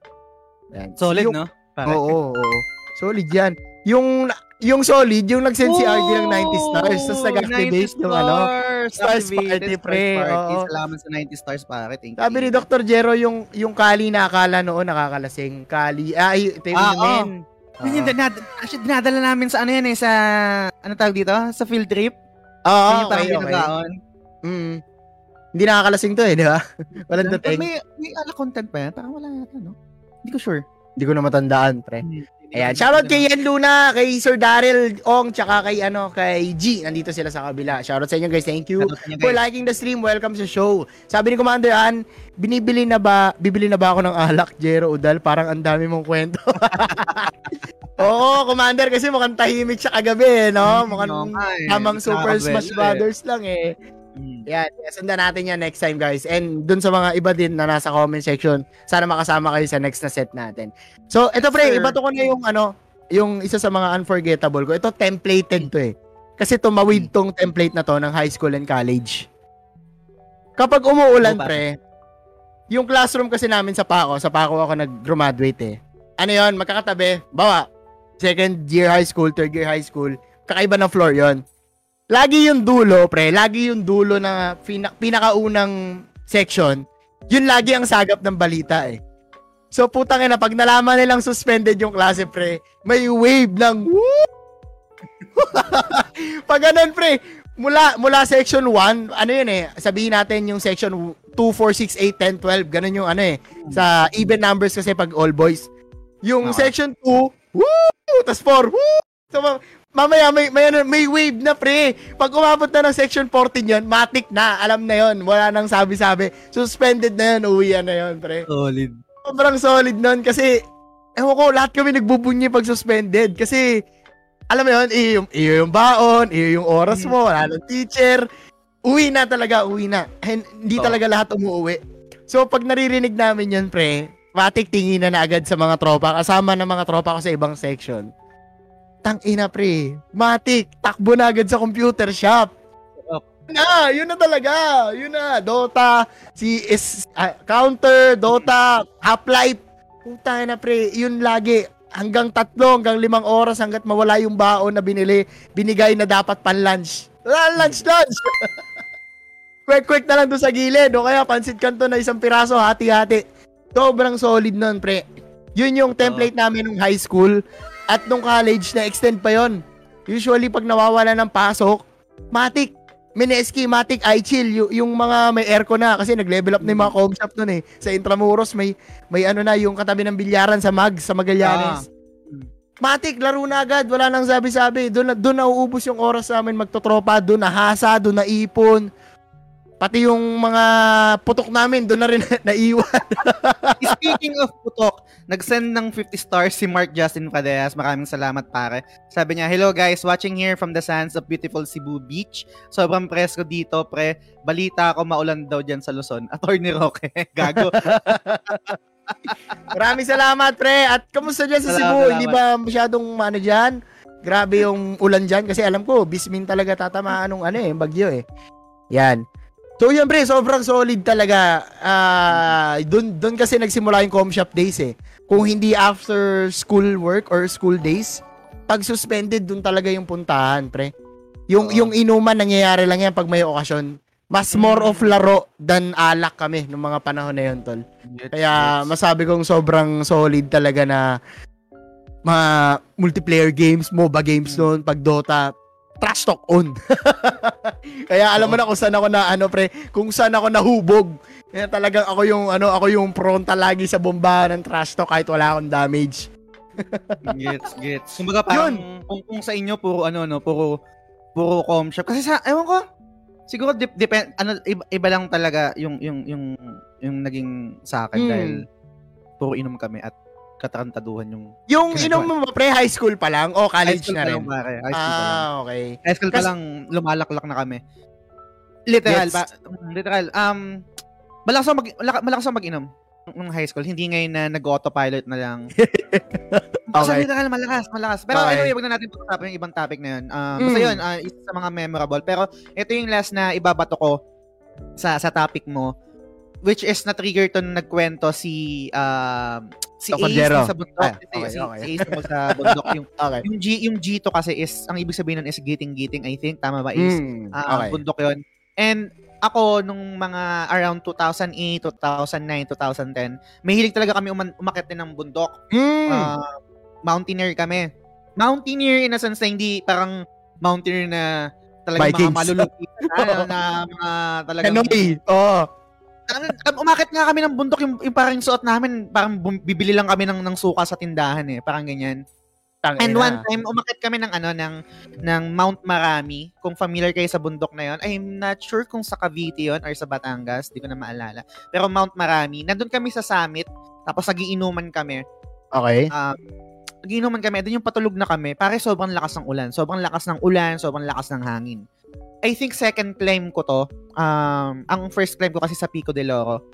Yan. Solid, yung, no? Pare. Oo, oo, oo. Solid yan. Yung, yung solid, yung nag-send si RD ng 90 stars, tapos nag-activate yung ano. Stars party, pre. Salamat sa 90 stars, pare. Thank you. Sabi ni Dr. Jero, yung, yung kali na akala noon nakakalasing. Kali, ay, ito yung Ah, men. Yun yung dinad- actually, dinadala namin sa ano yan eh, sa, ano tawag dito? Sa field trip. Oo, Yun parang okay, okay. Mm. Hindi nakakalasing to eh, di ba? Walang dating. May, may ala content pa yan? Parang wala yata, no? Hindi ko sure. Hindi ko na matandaan, pre. Ayan, shoutout kay Yan Luna, kay Sir Daryl Ong, tsaka kay ano, kay G. Nandito sila sa kabila. Shoutout sa inyo guys. Thank you inyo, for liking the stream. Welcome sa show. Sabi ni Commander Ann, binibili na ba, bibili na ba ako ng alak, Jero Udal? Parang ang dami mong kwento. Oo, Commander, kasi mukhang tahimik siya kagabi, eh, no? Mukhang Oo nga eh. tamang Super Smash. Brothers lang eh. Mm. Yan, yeah, sundan natin yan next time guys. And dun sa mga iba din na nasa comment section, sana makasama kayo sa next na set natin. So, ito pre, iba to ko na yung ano, yung isa sa mga unforgettable ko. Ito templated to eh. Kasi tumawid tong template na to ng high school and college. Kapag umuulan pre, yung classroom kasi namin sa Paco, sa Paco ako nag-graduate eh. Ano yon magkakatabi, bawa, second year high school, third year high school, kakaiba ng floor yon lagi yung dulo, pre, lagi yung dulo na pina- pinakaunang section, yun lagi ang sagap ng balita eh. So putang ina, pag nalaman nilang suspended yung klase, pre, may wave ng woo! pag ganun, pre, mula mula section 1, ano yun eh, sabihin natin yung section 2, 4, 6, 8, 10, 12, ganun yung ano eh, sa even numbers kasi pag all boys. Yung Okay. section 2, woo! Tapos 4, woo! So, mamaya may, may, ano, may wave na pre. Pag umabot na ng section 14 yun, matik na. Alam na yun. Wala nang sabi-sabi. Suspended na yun. Uwian na yun, pre. Solid. Sobrang solid nun kasi, ewan ko, lahat kami nagbubunyi pag suspended. Kasi, alam mo yun, iyo yung, iyo yung baon, iyo yung oras mo, wala nang teacher. Uwi na talaga, uwi na. Hindi Oo. talaga lahat umuwi. So, pag naririnig namin yun, pre, matik tingin na na agad sa mga tropa, kasama ng mga tropa ko sa ibang section. Tang ina, pre. Matik, takbo na agad sa computer shop. Yun na, yun na talaga. Yun na, Dota, si is, ah, Counter, Dota, Half-Life. Puta na pre, yun lagi. Hanggang tatlo, hanggang limang oras hanggat mawala yung baon na binili, binigay na dapat pan lunch. Wala lunch, lunch. Quick-quick na lang doon sa gilid. O kaya pansit kanto na isang piraso, hati-hati. Sobrang solid nun, pre. Yun yung template namin nung high school. At nung college, na-extend pa yon. Usually, pag nawawala ng pasok, matik, Mineski, Matic, iChill, y- yung mga may aircon na kasi nag-level up na yung mga com shop nun eh. Sa Intramuros may may ano na yung katabi ng bilyaran sa Mag, sa Magallanes. Matic, laro na agad, wala nang sabi-sabi. Doon na doon na uubos yung oras namin magtotropa, doon na hasa, doon na ipon. Pati yung mga putok namin, doon na rin naiwan. Speaking of putok, nag-send ng 50 stars si Mark Justin Padeas. Maraming salamat pare. Sabi niya, Hello guys, watching here from the sands of beautiful Cebu Beach. Sobrang presko dito, pre. Balita ko maulan daw dyan sa Luzon. Attorney Roque. Gago. Maraming salamat, pre. At kamusta dyan sa Salamat, Cebu? salamat. Hindi ba masyadong ano dyan? Grabe yung ulan dyan kasi alam ko, bismin talaga tatamaan ng ano eh, bagyo eh. Yan. So yun pre, sobrang solid talaga. Ah, doon doon kasi nagsimula yung com shop days eh. Kung hindi after school work or school days, pag suspended doon talaga yung puntahan, pre. Yung Oo. yung inuman nangyayari lang yan pag may okasyon. Mas more of laro than alak kami nung mga panahon na yun, tol. Kaya masabi kong sobrang solid talaga na mga multiplayer games, MOBA games noon, pag Dota, trash talk on. Kaya alam mo na kung saan ako na ano pre, kung saan ako nahubog. Kaya talagang ako yung ano, ako yung pronta lagi sa bombahan ng trash talk kahit wala akong damage. gets, gets. Kumbaga parang kung, kung sa inyo puro ano no, puro puro com shop kasi sa ewan ko siguro dep depend ano iba, iba lang talaga yung yung yung yung naging sa akin Mm. dahil puro inom kami at katarantaduhan yung Yung inom mo ba pre, high school pa lang o college na pa rin? lang high school pa lang. Ah, okay. High school pa lang lumalaklak na kami. Literal Gets. pa, literal um malakas ako mag malak- malakas ako mag-inom nung high school, hindi ngayon na nag-autopilot na lang. Okay. literal, malakas, malakas. Pero Okay. anyway, wag na natin pag-usapan yung ibang topic na yun. Um, Basta Mm. yun, ah, isa sa mga memorable. Pero ito yung last na ibabato ko sa sa topic mo, which is na-trigger to nung nagkwento si um, si. Ace dun sa bundok. Ah, si, okay, si, okay. si Ace sa bundok. yung, Okay. yung, G, yung G to kasi is, ang ibig sabihin nun is giting-giting, I think. Tama ba, Ace? Mm, okay. bundok yon And ako, nung mga around 2008, 2009, 2010, mahilig talaga kami uman- umakit din ng bundok. Mm. Ah, mountaineer kami. Mountaineer in a sense na hindi parang mountaineer na talagang mga Vikings. malulupi na, na mga talagang Kanoy. Oo. Ano, um, umakit nga kami ng bundok yung, yung parang suot namin, parang bum- bibili lang kami ng, ng suka sa tindahan eh, parang ganyan. And one time, umakit kami ng ano, ng, ng Mount Marami. Kung familiar kayo sa bundok na yon I'm not sure kung sa Cavite yon or sa Batangas, di ko na maalala. Pero Mount Marami, nandun kami sa summit, tapos nagiinuman kami. Okay. Um, nagiinuman kami, doon yung patulog na kami, pare sobrang lakas ng ulan. Sobrang lakas ng ulan, sobrang lakas ng hangin. I think second climb ko to. Um, ang first climb ko kasi sa Pico de Loro.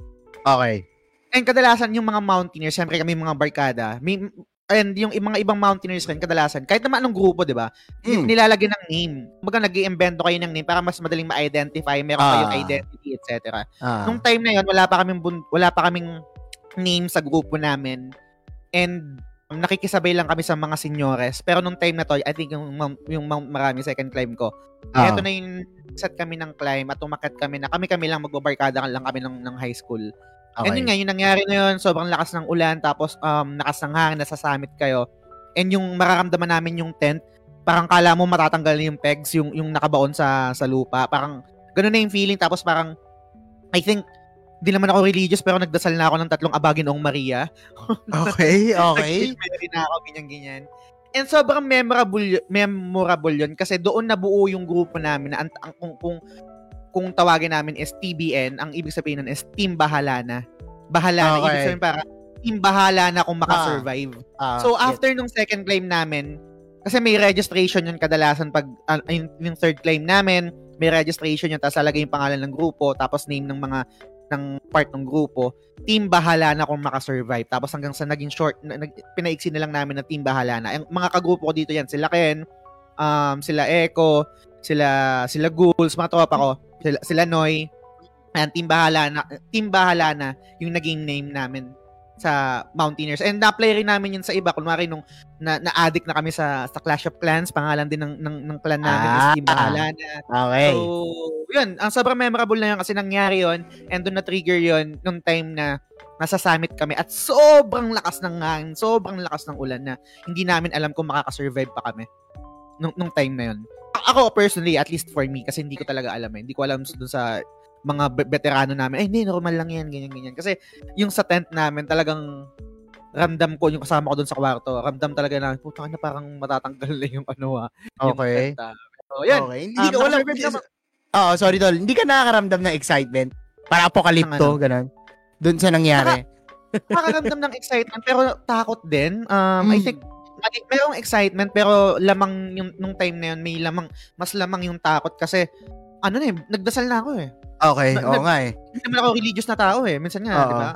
Okay. And kadalasan yung mga mountaineers, syempre kami mga barkada, may, and yung mga ibang mountaineers rin, kadalasan, kahit naman anong grupo, di ba? Mm. Nilalagyan ng name. Kumbaga nag iimbento kayo ng name para mas madaling ma-identify, meron Ah. kayong identity, etc. Ah. Nung time na yon wala pa kaming wala pa kaming name sa grupo namin. And nakikisabay lang kami sa mga senyores. Pero nung time na to, I think yung yung Marami second climb ko. Ah. Ito na yung set kami ng climb at umakyat kami na kami-kami lang magbabarkada lang kami ng, ng high school. And yun nga, yung nangyari na yun, sobrang lakas ng ulan, tapos um, lakas ng hangin, nasa summit kayo. And yung mararamdaman namin yung tent, parang kala mo matatanggal yung pegs, yung, yung nakabaon sa, sa lupa. Parang, ganun na yung feeling. Tapos parang, I think, di naman ako religious, pero nagdasal na ako ng tatlong abagin ong Maria. Okay, okay. Nag-Mary na ako, ganyan-ganyan. And sobrang memorable, memorable yun kasi doon nabuo yung grupo namin na ang, ang- kung, kung, kung tawagin namin is TBN, ang ibig sabihin nun is Team Bahala na. Bahala na. Ibig Okay. sabihin para Team Bahala na kung makasurvive. Ah, so yes. after nung second claim namin, kasi may registration yun kadalasan pag ah, yung, yung third claim namin, may registration yun, tapos lalagay yung pangalan ng grupo, tapos name ng mga ng part ng grupo, team bahala na kung makasurvive. Tapos hanggang sa naging short, na, pinaiksi na lang namin na team bahala na. Ang mga kagrupo ko dito yan, sila Ken, um, sila Echo, sila sila Ghouls, mga tropa ko, sila, sila Noy, and team bahala na, team bahala na yung naging name namin sa Mountaineers. And na-play rin namin yun sa iba. Kunwari nung na, na-addict na kami sa, sa Clash of Clans, pangalan din ng, ng, ng clan namin is Ah. Team Bahala na. Okay. So, yun. Ang sobrang memorable na yun kasi nangyari yun and doon na-trigger yun nung time na nasa summit kami at sobrang lakas ng hangin, sobrang lakas ng ulan na hindi namin alam kung makakasurvive pa kami nung, nung time na yun. A- Ako personally, at least for me, kasi hindi ko talaga alam eh. Hindi ko alam doon sa mga veterano namin, ay hindi, normal lang yan, ganyan, ganyan. Kasi yung sa tent namin, talagang ramdam ko, yung kasama ko doon sa kwarto, ramdam talaga na, puta na parang matatanggal na yung ano ah. yung Okay. tent, ah. So, yun. Okay. Hindi Um, ka wala. Oo, sorry tol. Hindi ka nakakaramdam ng excitement. Para apokalipto, ganun. Doon sa nangyari. nakakaramdam ng excitement pero takot din. Um, I Mm. think merong excitement pero lamang yung nung time na yun may lamang mas lamang yung takot kasi ano na eh, nagdasal na ako eh. Okay, Na- oo nag- nga eh. Hindi naman ako religious na tao eh. Minsan nga, di ba?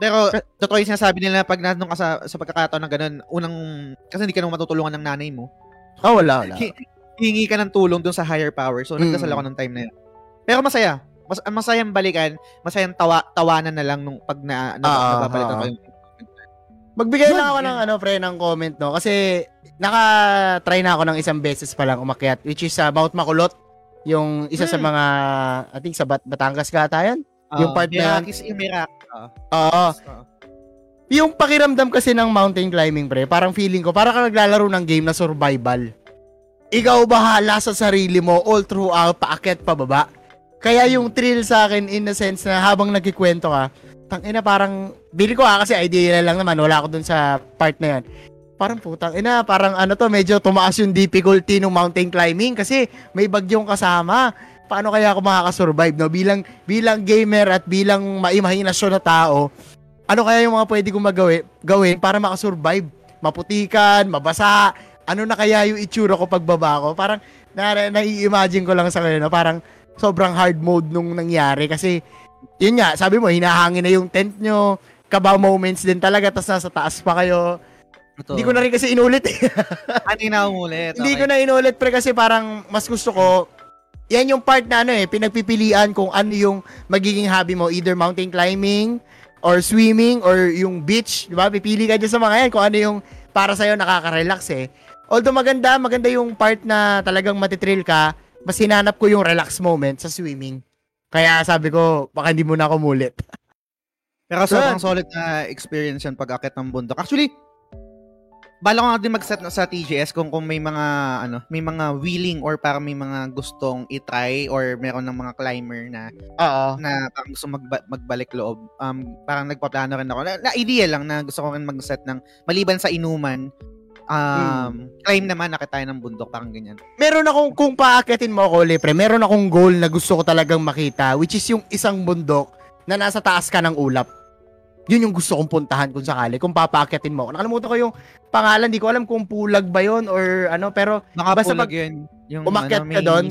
Pero totoo yung sinasabi nila pag nandun ka sa, sa pagkakataon ng ganun, unang, kasi hindi ka naman matutulungan ng nanay mo. Oh, wala, wala. Hihingi ka ng tulong dun sa higher power. So, nagdasal Mm. ako ng time na yun. Pero masaya. Mas, masayang balikan, masayang tawa, tawanan na lang nung pag na, na, Ah, nababalikan ah. ko yung Magbigay lang ako ng ano, pre, ng comment, no? Kasi naka-try na ako ng isang beses pa lang umakyat, which is sa Mount Makulot. Yung isa sa Hmm. mga, I think sa Bat- Batangas kata yan. Yung Ah, part na yun. Mirakis, yung Mirak. Ah. Oo. Ah. Yung pakiramdam kasi ng mountain climbing, pre, parang feeling ko, parang ka naglalaro ng game na survival. Ikaw bahala sa sarili mo all throughout, paakyat pababa. Kaya yung thrill sa akin in the sense na habang nagkikwento ka, tang ina parang, bili ko ah, kasi idea lang naman, wala ako dun sa part na yan. Parang putang ina, parang ano to, medyo tumaas yung difficulty ng mountain climbing kasi may bagyong kasama. Paano kaya ako makakasurvive, no? Bilang, bilang gamer at bilang maimahinasyon na tao, ano kaya yung mga pwede kong magawi, gawin para makasurvive? Maputikan, mabasa, ano na kaya yung itsura ko pagbaba ko? Parang na, nai-imagine ko lang sa kanila, parang sobrang hard mode nung nangyari kasi yun nga, sabi mo, hinahangin na yung tent nyo, kabaw moments din talaga, tas nasa taas pa kayo. Ito. Hindi ko na rin kasi inulit eh. Ano yung naumulit? Hindi ko na inulit pre kasi parang mas gusto ko yan yung part na ano eh, pinagpipilian kung ano yung magiging hobby mo, either mountain climbing, or swimming, or yung beach, di ba? Pipili ka dyan sa mga yan kung ano yung para sa'yo nakaka-relax eh. Although maganda, maganda yung part na talagang matitrill ka, mas hinanap ko yung relax moment sa swimming. Kaya sabi ko, baka hindi mo na ako mulit. Pero sobrang solid na experience yan pag akit ng bundok. Actually, bala ko nga din mag-set na sa TGS kung kung may mga ano, may mga willing or parang may mga gustong i-try or meron ng mga climber na Oo. na parang gusto magba- magbalik loob. Um parang nagpaplano rin ako. Na, na idea lang na gusto ko rin mag-set ng maliban sa inuman um climb naman nakita tayo ng bundok parang ganyan. Meron akong, kung paakyatin mo ako, Lepre, meron akong goal na gusto ko talagang makita, which is yung isang bundok na nasa taas ka ng ulap. Yun yung gusto kong puntahan kung sakali, kung papaakyatin mo. ako. Nakalimutan ko yung pangalan, di ko alam kung pulag ba yon or ano, pero Baka Basta pag yun. Yung umakyat ano, ka doon,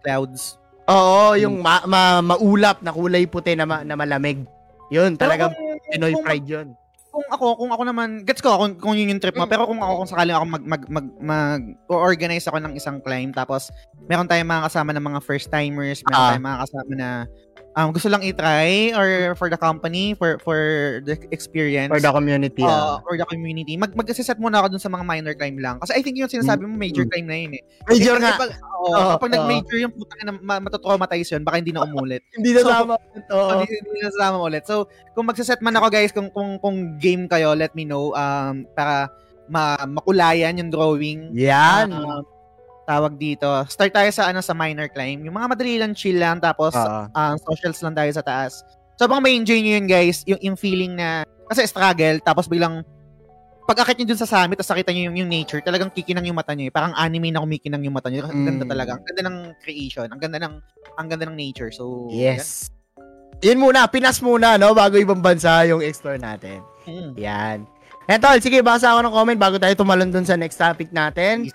clouds. oo, yung ma- ma- maulap na kulay puti na, ma- na malamig. Yun, kung- Pinoy pride yun. kung ako, kung ako naman, gets ko kung, kung yun yung trip mo, Mm. pero kung ako, kung sakaling ako mag, mag, mag, mag, organize ako ng isang climb, tapos meron tayong mga kasama ng mga first timers, meron Ah. tayong mga kasama na um, gusto lang i-try or for the company, for for the experience. For the community. uh, ah. for the community. Mag mag-set muna ako dun sa mga minor climb lang. Kasi I think yung sinasabi mo, major Mm. climb na yun eh. Major Eh, nga. Pag, oo, Oo, kapag oo. nag-major yung putang na ma- matatraumatize yun, baka hindi na umulit. Hindi na So, tama. Oo. Hindi, hindi na sama ulit. So, kung magsaset man ako guys, kung, kung, kung game kayo, let me know um, para ma makulayan yung drawing. Yan. Um, tawag dito. Start tayo sa ano sa minor climb. Yung mga madali lang, chill lang, tapos Oo. ah, socials lang tayo sa taas. Sobrang may enjoy nyo yun guys, yung, yung feeling na, kasi struggle, tapos biglang, pag akit nyo dun sa summit, tapos nakita nyo yung, yung nature, talagang kikinang yung mata nyo. eh. Parang anime na kumikinang yung mata nyo. Ang ganda Mm. talaga. Ang ganda ng creation. Ang ganda ng, ang ganda ng nature. So, Yes. Yun muna, Pinas muna, no? Bago ibang bansa yung explore natin. yan. Mm. Yan. Eto, sige, basa ako ng comment bago tayo tumalon dun sa next topic natin.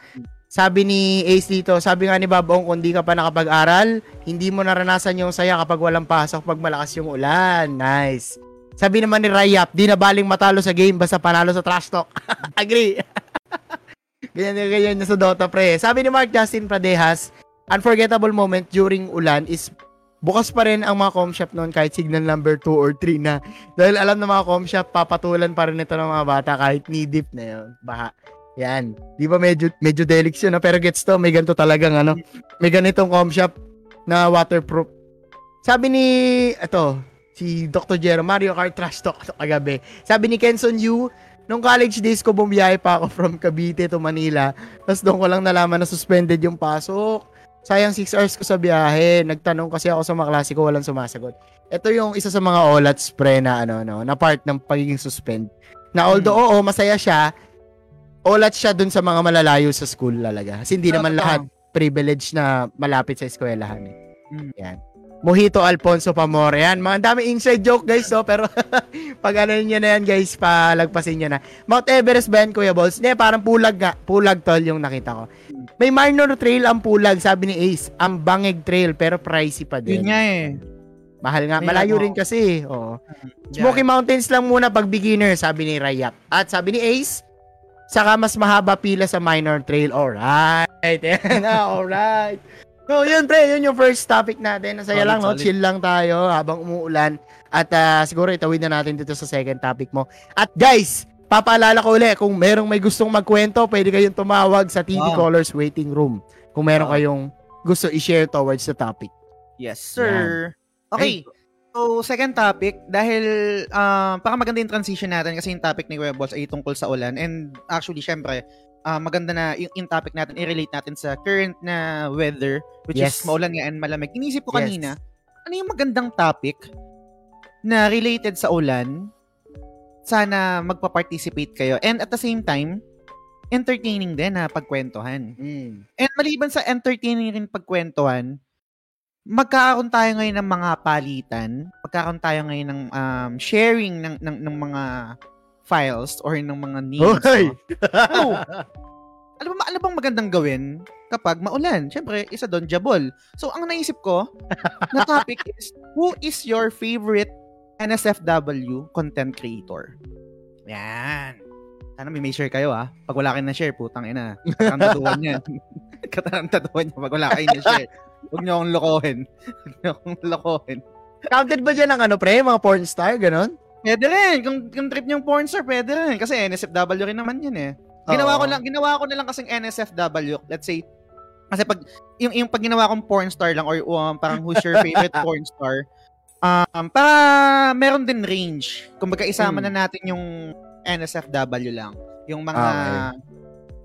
Sabi ni Ace dito, sabi nga ni Babong, kung di ka pa nakapag-aral, hindi mo naranasan yung saya kapag walang pasok pag malakas yung ulan. Nice. Sabi naman ni Rayap, di na baling matalo sa game basta panalo sa trash talk. Agree. ganyan na ganyan na sa Dota pre. Sabi ni Mark Justin Pradejas, unforgettable moment during ulan is bukas pa rin ang mga com shop noon kahit signal number 2 or 3 na. Dahil alam ng mga com shop, papatulan pa rin ito ng mga bata kahit knee deep na yun. Baha. Yan. Di ba medyo, medyo delix yun, no? pero gets to, may ganito talagang ano, may ganitong com shop na waterproof. Sabi ni, ito, si Dr. Jero, Mario Kart Trash Talk ito kagabi. Sabi ni Kenson Yu, nung college days ko bumiyahe pa ako from Cavite to Manila, tapos doon ko lang nalaman na suspended yung pasok. Sayang 6 hours ko sa biyahe. Nagtanong kasi ako sa mga klase ko, walang sumasagot. Ito yung isa sa mga olats pre na ano no, na part ng pagiging suspend. Na although oo, masaya siya, olats siya dun sa mga malalayo sa school talaga. Kasi hindi naman Totoo. lahat privilege na malapit sa eskwelahan eh. Mm. Yan. Mojito Alfonso Pamore. Yan. Mga dami inside joke guys no? pero pag ano nyo na yan guys, palagpasin nyo na. Mount Everest ba yan Kuya Balls? Hindi, parang pulag nga. Pulag tol yung nakita ko. May minor trail ang pulag, sabi ni Ace. Ang bangig trail, pero pricey pa din. Yun nga eh. Mahal nga. May Malayo ano. rin kasi. eh. Oo. Smoky Mountains lang muna pag beginner, sabi ni Rayap. At sabi ni Ace, saka mas mahaba pila sa minor trail. Alright. Yan na, alright. So, yun pre, yun yung first topic natin. Nasaya lang, no? Chill lang tayo habang umuulan. At ah, siguro itawid na natin dito sa second topic mo. At guys, papaalala ko ulit, kung merong may gustong magkwento, pwede kayong tumawag sa TV Wow. Colors Waiting Room. Kung meron Wow. kayong gusto i-share towards the topic. Yes, sir. Okay. So, second topic, dahil uh, para maganda yung transition natin kasi yung topic ni Kuya Balls ay tungkol sa ulan. And actually, syempre, ah, maganda na yung, yung topic natin, i-relate natin sa current na weather, which Yes. is maulan nga and malamig. Inisip ko Yes. kanina, ano yung magandang topic na related sa ulan? Sana magpa-participate kayo. And at the same time, entertaining din na pagkwentuhan. Mm. And maliban sa entertaining rin pagkwentuhan, magkakaroon tayo ngayon ng mga palitan, magkakaroon tayo ngayon ng um, sharing ng, ng, ng mga files or ng mga news. Hoy! no? oh, ano ba ano bang magandang gawin kapag maulan? Siyempre, isa doon jabol. So ang naisip ko na topic is who is your favorite NSFW content creator? Yan. Sana may may share kayo ah. Pag wala kayo na share, putang ina. Katarantaduan yan. Katarantaduan yan pag wala kayo na share. Huwag niyo akong lokohin. Huwag niyo akong lokohin. Counted ba dyan ang ano, pre? Mga porn star, ganon? Pwede rin. Kung, kung trip niyong porn star, pwede rin. Kasi NSFW rin naman yun eh. Ginawa ko lang, ginawa ko na lang kasing NSFW. Let's say, kasi pag, yung, yung pag ginawa kong porn star lang or um, parang who's your favorite porn star, um, para meron din range. Kumbaga isama Hmm. na natin yung NSFW lang. Yung mga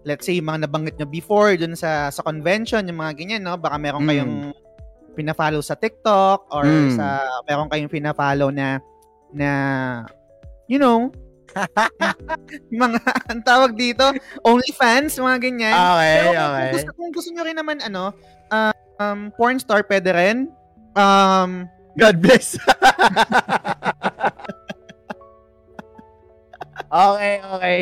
let's say yung mga nabanggit nyo before dun sa sa convention, yung mga ganyan, no? Baka meron Mm. kayong pina-follow sa TikTok or Mm. sa meron kayong pina-follow na na you know, mga ang tawag dito, OnlyFans, mga ganyan. Okay, Pero kung, okay. Gusto, kung gusto nyo rin naman, ano, uh, um, porn star, pwede rin. Um, God bless. okay, okay.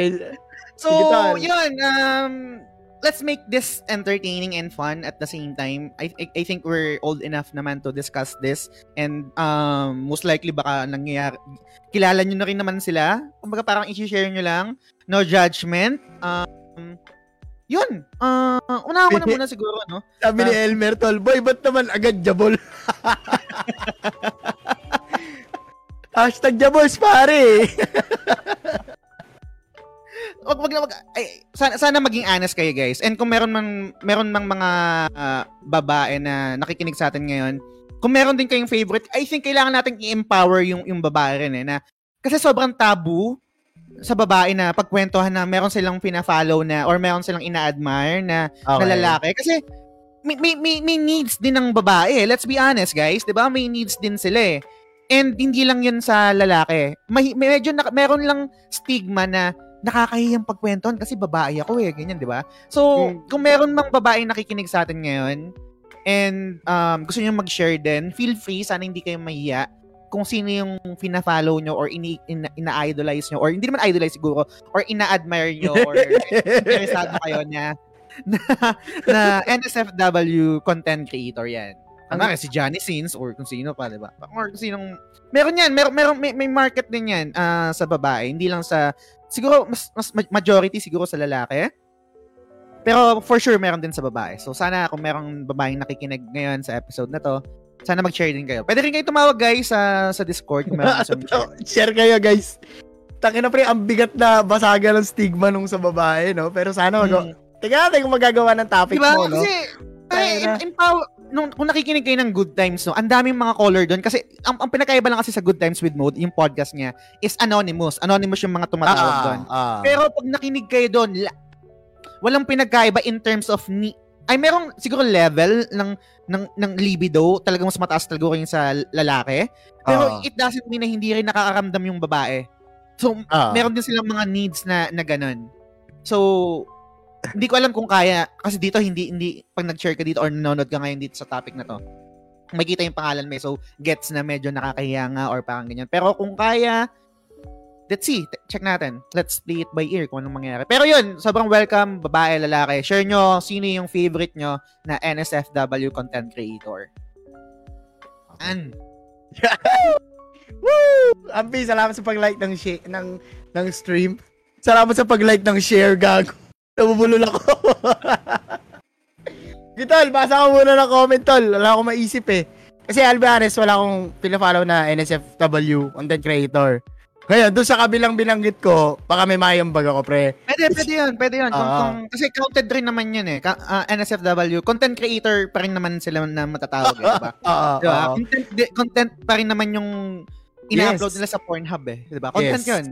So, yun, um, let's make this entertaining and fun at the same time. I, I, I think we're old enough naman to discuss this and um, most likely baka nangyayari, kilala nyo na rin naman sila. Kumbaga parang i-share nyo lang. No judgment. Um, yun. Uh, una ko na muna siguro, no? Sabi ni Elmer Tolboy, ba't naman agad jabol? Hashtag jabols, pare. wag wag wag ay, sana, sana maging honest kayo guys. And kung meron man meron mang mga ah, babae na nakikinig sa atin ngayon, kung meron din kayong favorite, I think kailangan nating i-empower yung yung babae rin eh na kasi sobrang tabu sa babae na pagkwentuhan na meron silang pina-follow na or meron silang ina-admire na, na lalaki kasi may, may, may, may needs din ng babae. eh. Let's be honest, guys. 'Di ba May needs din sila eh. And hindi lang yun sa lalaki. May, medyo na, meron lang stigma na nakakahiyang pagkwentuhan kasi babae ako eh, ganyan, di ba? So, Hmm. kung meron mang babae nakikinig sa atin ngayon and um, gusto niyo mag-share din, feel free, sana hindi kayo mahiya kung sino yung fina-follow nyo or ini, ina, ina-idolize nyo or hindi naman idolize siguro or ina-admire nyo or interesado kayo na na, na NSFW content creator yan. Ang Ang- si Johnny Sins or kung sino pa, di ba? Or kung sinong... Meron yan. Meron, meron, may, may market din yan ah, sa babae. Hindi lang sa... Siguro, mas, mas ma- majority siguro sa lalaki. Pero for sure, meron din sa babae. So sana kung merong babaeng nakikinig ngayon sa episode na to, sana mag-share din kayo. Pwede rin kayo tumawag guys sa sa Discord kung meron share. Share kayo, guys. Tangin na pre, ang bigat na basaga ng stigma nung sa babae, no? Pero sana mag- Hmm. Teka kung magagawa ng topic Diba? mo, no? Kasi, ay, empower, nung, kung nakikinig kayo ng Good Times, no, ang daming mga caller doon. Kasi, ang, ang pinakaiba lang kasi sa Good Times with Mode, yung podcast niya, is anonymous. Anonymous yung mga tumatawag doon. ah. Pero pag nakinig kayo doon, la- walang pinagkaiba in terms of ni ay merong siguro level ng ng ng libido, talagang mas mataas talaga yung sa lalaki. Pero Ah. it doesn't mean na hindi rin nakakaramdam yung babae. So, Ah. meron din silang mga needs na na ganun. So, hindi ko alam kung kaya kasi dito hindi hindi pag nag-share ka dito or nanonood ka ngayon dito sa topic na to. Makita yung pangalan mo eh. so gets na medyo nakakahiya nga or parang ganyan. Pero kung kaya let's see, check natin. Let's play it by ear kung anong mangyayari. Pero yun, sobrang welcome, babae, lalaki. Share nyo sino yung favorite nyo na NSFW content creator. An. Woo! Ampi, salamat sa pag-like ng, shi- ng, ng stream. Salamat sa pag-like ng share, gago. Nabubulol ako. Gitol, basa ko muna ng comment, tol. Wala akong maisip eh. Kasi I'll be honest, wala akong pinafollow na NSFW, content creator. Ngayon, doon sa kabilang binanggit ko, baka may mayambag ako, pre. Pwede, pwede yun, pwede yun. Kung, Ah. kung, kasi counted rin naman yun eh. Ka, ah, NSFW, content creator pa rin naman sila na matatawag eh, diba? Oo, diba? oo. Content, content pa rin naman yung ina-upload Yes. nila sa Pornhub eh. Diba? Content Yes. yun.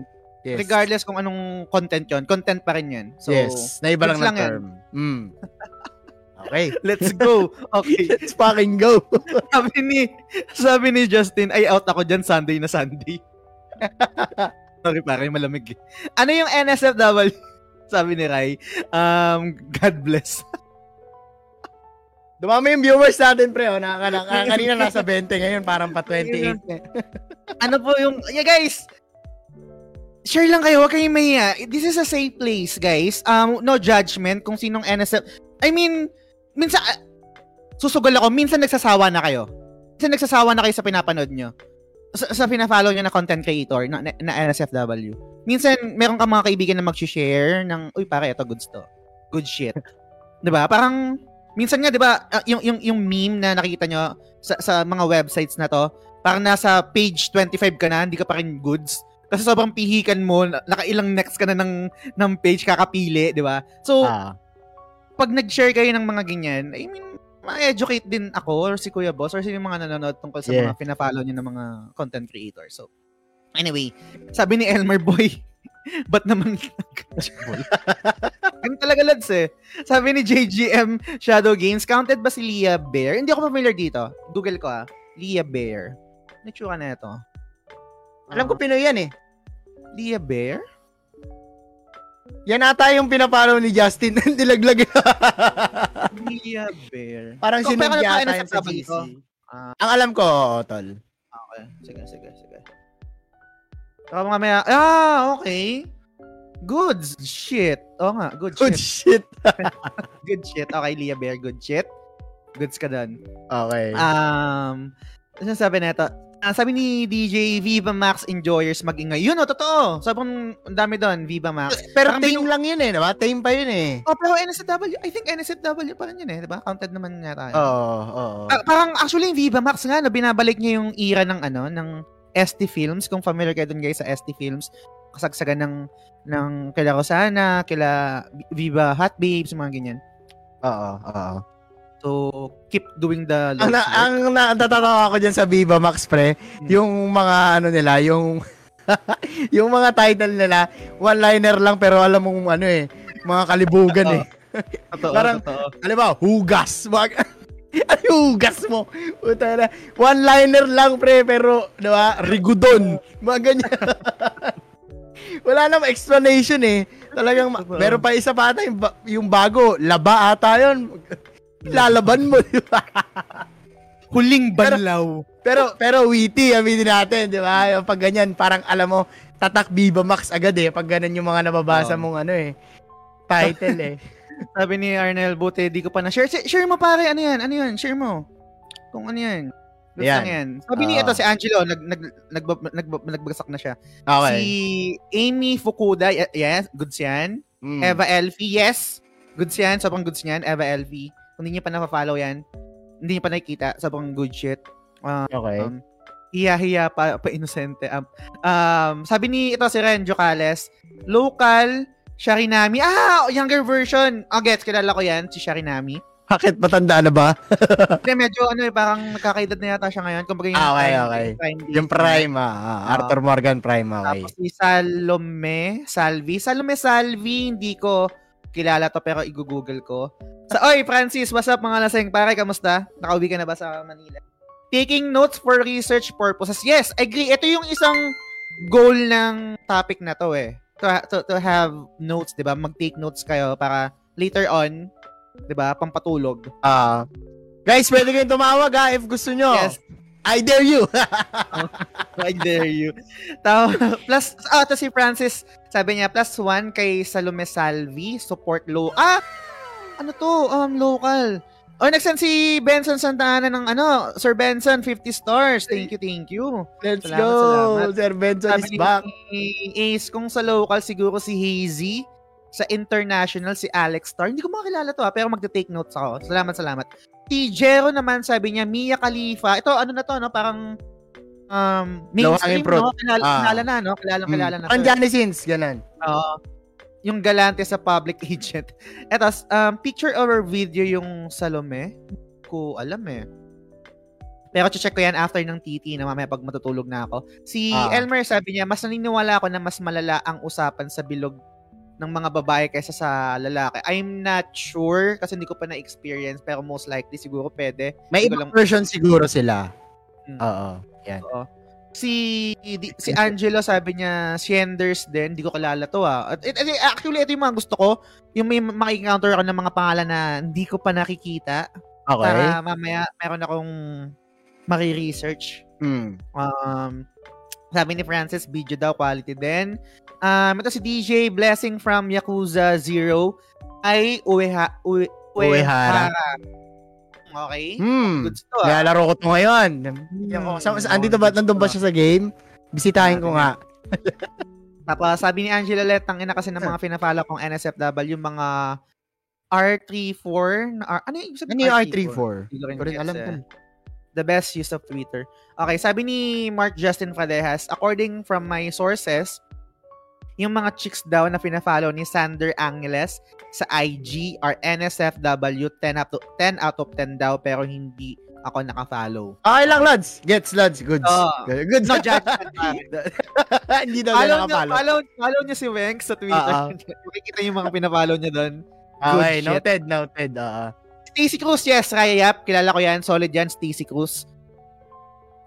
Yes. Regardless kung anong content yun, content pa rin yun. So, yes, naiba lang lang yan. term. Mm. Okay, let's go. Okay. let's fucking go. sabi ni, sabi ni Justin, ay out ako dyan Sunday na Sunday. Sorry pare, malamig eh. Ano yung NSFW? Sabi ni Rai, um, God bless. Dumami yung viewers natin, pre. Oh. Na, na, na- kanina nasa 20, ngayon parang pa 28. ano po yung, yeah guys, share lang kayo, huwag kayong mahiya. This is a safe place, guys. Um, no judgment kung sinong NSF. I mean, minsan, ah, susugal ako, minsan nagsasawa na kayo. Minsan nagsasawa na kayo sa pinapanood nyo. Sa, sa pina-follow nyo na content creator na, na, na NSFW. Minsan, meron ka mga kaibigan na mag-share ng, uy, pare, ito, goods to. Good shit. ba Parang, minsan nga, di ba, ah, yung, yung, yung meme na nakita nyo sa, sa mga websites na to, parang nasa page 25 ka na, hindi ka pa rin goods. Kasi sobrang pihikan mo, na- nakailang next ka na ng, ng page kakapili, di ba? So, Ah. pag nag-share kayo ng mga ganyan, I mean, ma-educate din ako or si Kuya Boss or yung mga nanonood tungkol sa Yeah. mga pina-follow nyo ng mga content creators. So, anyway, sabi ni Elmer Boy, Ba't naman? Ganun talaga, lads eh. Sabi ni JGM Shadow Games, counted ba si Leah Bear? Hindi ako familiar dito. Google ko ah. Leah Bear. Ano yung tsura na ito? Alam ko Pinoy yan eh. Leah Bear? Yan ata yung pinaparaw ni Justin. Nilaglag. Leah Bear. Parang sinunod yata yan sa GC. ito? Ah, Ang alam ko, oo, tol. okay. Sige, sige, sige. Baka mga maya, ah, okay. Good shit. Oo nga, good, Good shit. shit. Good shit. Okay, Leah Bear, good shit. Goods ka dun. Okay. Um, ano sabi nito? Ah, sabi ni DJ Viva Max Enjoyers magingay. Yun, oh, totoo. Sobrang ang dami doon, Viva Max. Pero parang tame binu- lang yun eh, diba? Tame pa yun eh. Oh, pero NSFW, I think NSFW pa rin yun eh, di ba? Counted naman nga tayo. Oo, oo. Pa- parang actually yung Viva Max nga, no, binabalik niya yung era ng ano, ng ST Films. Kung familiar kayo dun guys sa ST Films, kasagsagan ng ng kila Rosana, kila Viva Hot Babes, mga ganyan. Oo, oo. So, keep doing the Ang, na, ang na, natatawa ko dyan sa Viva Max pre, Hmm. yung mga ano nila, yung yung mga title nila, one-liner lang pero alam mong ano eh, mga kalibugan eh. Totoo, parang- totoo. Alam ba, hugas. Mag ano hugas mo? Puta na. One-liner lang pre, pero, di ba, rigudon. Mga ganyan. Wala namang explanation eh. Talagang, meron pa isa pa ata, yung, yung bago, laba ata yun. Lalaban mo, di ba? Huling Pero- banlaw. Pero, pero witty, aminin natin, di ba? Pag ganyan, parang alam mo, tatak Viva Max agad eh. Pag ganun yung mga nababasa Oo. mong ano eh, title eh. Sabi ni Arnel, buti di ko pa na share. Share mo pare, ano yan? Ano yan? Share mo. Kung ano yan. Goods Yan. yan. Sabi ni Oo. ito si Angelo, nag, nag, nag, nag, nagbagsak na siya. Okay. Si Amy Fukuda, yes, goods yan. Mm. Eva Elfie, yes. Goods yan, sobrang goods yan. Eva Elfie. Kung hindi niyo pa na-follow yan, hindi niyo pa nakikita, sobrang good shit. Um, Okay. um, hiya-hiya pa, pa inosente. Um, um, sabi ni ito si Ren Jocales, local Sharinami. Ah, younger version. Oh, gets, kilala ko yan, si Sharinami. Bakit matanda na ba? Hindi, medyo ano eh, parang nagkakaedad na yata siya ngayon. Kumbaga yung Ah, okay, prime- okay. prime Yung. Prime, ah, ah, Arthur Morgan Prime, okay. Tapos si Salome Salvi. Salome Salvi, hindi ko kilala to pero i-google ko. Sa, Oy, Francis, what's up mga laseng? Pare, kamusta? Nakauwi ka na ba sa Manila? Taking notes for research purposes. Yes, agree. Ito yung isang goal ng topic na to eh. To, to, to have notes, di ba? Mag-take notes kayo para later on, di ba, pampatulog. Ah. guys, pwede kayong tumawag ha if gusto nyo. Yes. I dare you. I dare you. Tao, plus, ah, to si Francis, sabi niya, plus one kay Salome Salvi, support low. Ah! Ano to? Um, local. Oh, nagsend si Benson Santa Ana ng ano, Sir Benson, 50 stars. Thank you, thank you. Let's Salamat, go. salamat. Sir Benson is Sabi back. ni Ace, kung sa local, siguro si Hazy. Sa international, si Alex Star. Hindi ko makakilala to ha, pero magte-take notes ako. Salamat, salamat. Si Jero naman, sabi niya, Mia Khalifa. Ito, ano na to, no? Parang um, mainstream, no? Kilala, Ah. kilala na, no? Kilala, kilala na. Ang to. Johnny Sins, ganun. Oo. yung galante sa public agent. Eto, um, picture or video yung Salome. Hindi ko alam eh. Pero check ko yan after ng TT na mamaya pag matutulog na ako. Si Ah. Elmer sabi niya, mas naniniwala ako na mas malala ang usapan sa bilog ng mga babae kaysa sa lalaki. I'm not sure kasi hindi ko pa na-experience pero most likely siguro pwede. May ibang lang- version siguro sila. Hmm. Oo. Yan. Si di, si Angelo sabi niya Shenders din, hindi ko kilala to ah. At, it- actually ito yung mga gusto ko, yung may maki-encounter ako ng mga pangalan na hindi ko pa nakikita Okay. para mamaya meron akong maki-research. Hmm. Um, sabi ni Francis, video daw, quality din. Um, ito si DJ Blessing from Yakuza Zero ay Ueha, Ue, Uehara. Okay. Hmm. Goods to ah. Nilalaro ko to ngayon. Ko. Hmm. Sa, sa, andito ba, nandun ba siya sa game? Bisitahin ko nga. Tapos sabi ni Angela Let, ang ina kasi ng mga pinapala kong NSFW, mga R34, na R, ano yung ibig Ano sabihin yung ng R34? Hindi ko rin ko alam eh. to. The best use of Twitter. Okay, sabi ni Mark Justin Fadejas, according from my sources, yung mga chicks daw na pina-follow ni Sander Angeles sa IG are NSFW 10 out, of, 10 out of 10 daw pero hindi ako naka-follow. Okay lang, Lods. Gets, Lods. Goods. Oo. Goods. No judgment. Hindi daw follow, na niyo, nakapalo. follow, follow niyo si Wenk sa Twitter. Oo. Makikita yung mga pina-follow niya doon. Okay, shit. noted, noted. Oo. Stacy Cruz, yes, Raya Yap. Kilala ko yan. Solid yan, Stacy Cruz.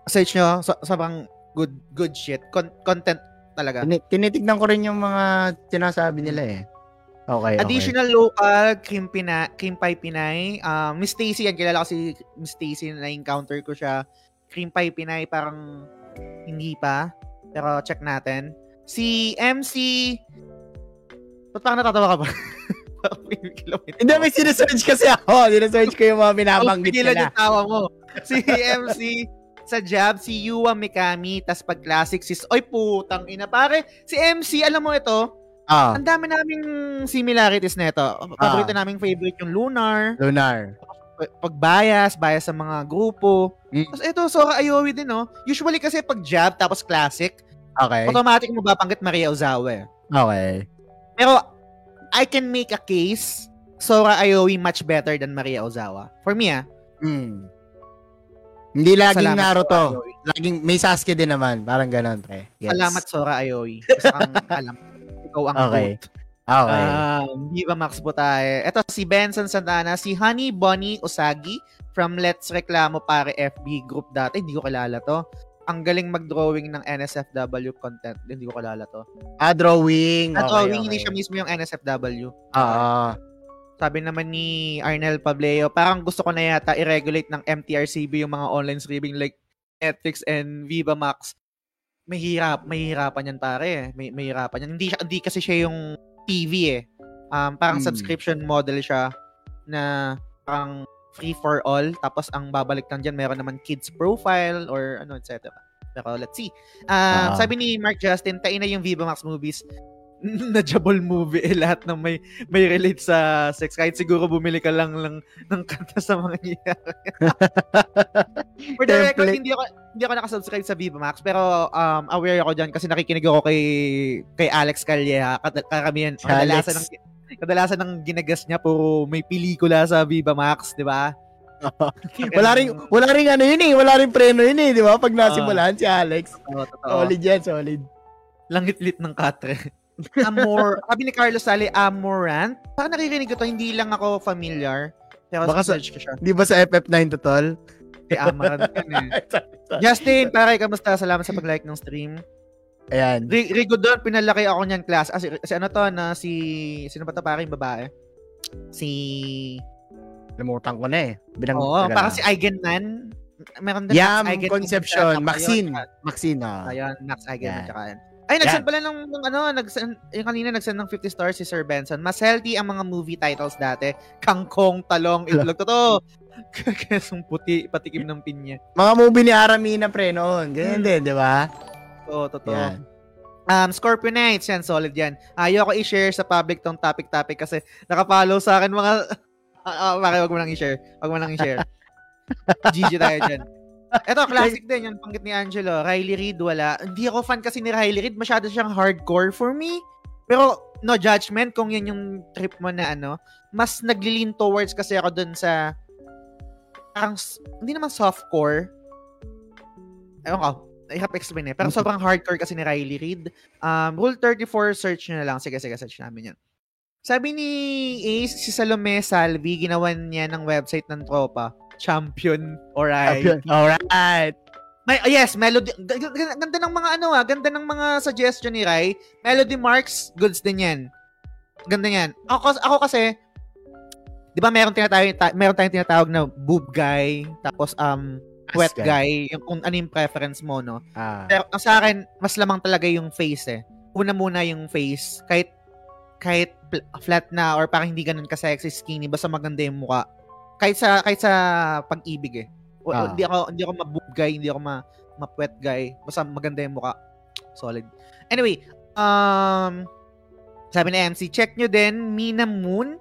Search nyo. So, sobrang good good shit. Con- content talaga. Tini- tinitignan ko rin yung mga sinasabi nila eh. Okay, okay. Additional local, Kim, Pina, Kim Pai Pinay. Um, Miss Stacy, yan. Kilala ko si Miss Stacy na encounter ko siya. Kim Pai Pinay, parang hindi pa. Pero check natin. Si MC... Ba't parang natatawa ka ba? Hindi, may sinesearch kasi ako. Sinesearch ko yung mga binabanggit Pigilan nila. yung tawa mo. Si MC sa Jab, si Yuwa Mikami, tas pag classic sis, oy putang ina pare, si MC, alam mo ito, Ah, ang dami naming similarities nito. Paborito naming favorite yung Lunar, Lunar. pag bias, bias sa mga grupo. Mm. Tapos ito, Sora Ayowi din, no? Usually kasi pag Jab, tapos classic, Okay. automatic mo babanggit Maria Ozawa. eh. Okay. Pero, I can make a case, Sora Ayowi much better than Maria Ozawa. For me, ah. Hmm. Hindi laging Salamat, Naruto. Sora. Laging may Sasuke din naman. Parang ganun, pre. Yes. Salamat, Sora. Isa kang alam. Ikaw ang Okay. goat. Okay. Um, Viva Max po tayo. Ito si Benson Santana, si Honey Bonnie Usagi from Let's Reklamo Pare FB group dati. Hindi ko kilala to. Ang galing mag-drawing ng NSFW content. Hindi ko kilala to. ah, drawing. Okay, drawing, okay. hindi siya mismo yung NSFW. Oo. Sabi naman ni Arnel Pableo, parang gusto ko na yata i-regulate ng MTRCB yung mga online streaming like Netflix and Viva Max. Mahirap, mahirapan yan pare. May mahirapan yan. Hindi hindi kasi siya yung TV eh. Um, parang Hmm. subscription model siya na parang free for all tapos ang babalik lang diyan meron naman kids profile or ano etc. Pero let's see. Ah, Ah. sabi ni Mark Justin, tain na yung Viva Max movies na jabol movie eh, lahat ng may may relate sa sex kahit siguro bumili ka lang lang ng kanta sa mga nangyayari. For the record, Template. hindi ako hindi ako nakasubscribe sa Viva Max pero um, aware ako diyan kasi nakikinig ako kay kay Alex Calleja karamihan kadalasan ng kadalasan ng ginagas niya puro may pelikula sa Viva Max, di ba? wala rin, wala rin ano yun eh. Wala rin preno yun eh. Di ba? Pag nasimulan si Alex. Oo, totoo. Solid yan, solid. Langit-lit ng katre. Amor, sabi ni Carlos Sally, Amorant. Parang naririnig ko to, hindi lang ako familiar. Pero Baka sa ko siya. Di ba sa FF9 to tol? Si Amorant yun eh. Justin, pare, kamusta? Salamat sa pag-like ng stream. Ayan. Ri- Rigo doon, pinalaki ako niyan class. Ah, si, si ano to, na si, sino ba to pare yung babae? Si, Limutan ko na eh. Binang, oo, teka parang si Eigenman. Meron din Yam Max. Conception. Maxine. Maxine. ah. Ayun, Max Eigenman. Yan. Tsaka yan. Ay, nag-send pala ng, ng ano, nag-send, yung kanina nag-send ng 50 stars si Sir Benson. Mas healthy ang mga movie titles dati. Kangkong, talong, itlog. Totoo. Kesong puti, patikim ng pinya. Mga movie ni Aramina pre noon. Ganyan din, di ba? Oo, totoo. Yan. Um, Scorpio Knights, yan, solid yan. Ayoko i-share sa public tong topic-topic kasi nakapollow sa akin mga... Uh, wag mo nang i-share. Wag mo nang i-share. GG tayo dyan. Ito, classic din, yung panggit ni Angelo. Riley Reid, wala. Hindi ako fan kasi ni Riley Reid. Masyado siyang hardcore for me. Pero, no judgment kung yan yung trip mo na ano. Mas naglilin towards kasi ako dun sa parang, hindi naman softcore. Ewan ko, I-have explain eh. Pero sobrang hardcore kasi ni Riley Reid. Um, Rule 34, search nyo na lang. Sige, sige, search namin yan. Sabi ni Ace, si Salome Salvi, ginawan niya ng website ng tropa. Champion. Alright. Alright. May, oh, yes, Melody. Ganda ng mga ano ah, ganda ng mga suggestion ni Rai. Melody Marks, goods din yan. Ganda yan. Ako, ako kasi, di ba meron tinatawag, ta- meron tayong tinatawag na boob guy, tapos um, wet Ass guy, yung kung ano yung preference mo, no? Ah. Pero ang sa akin, mas lamang talaga yung face eh. Una muna yung face, kahit kahit flat na or parang hindi ganun ka-sexy skinny, basta maganda yung mukha. Kahit sa kahit sa pag-ibig eh. O, Ah. Hindi ako hindi ako ma-boob guy, hindi ako ma ma-wet guy, basta maganda yung mukha. Solid. Anyway, um sabi ni MC, check nyo din Mina Moon.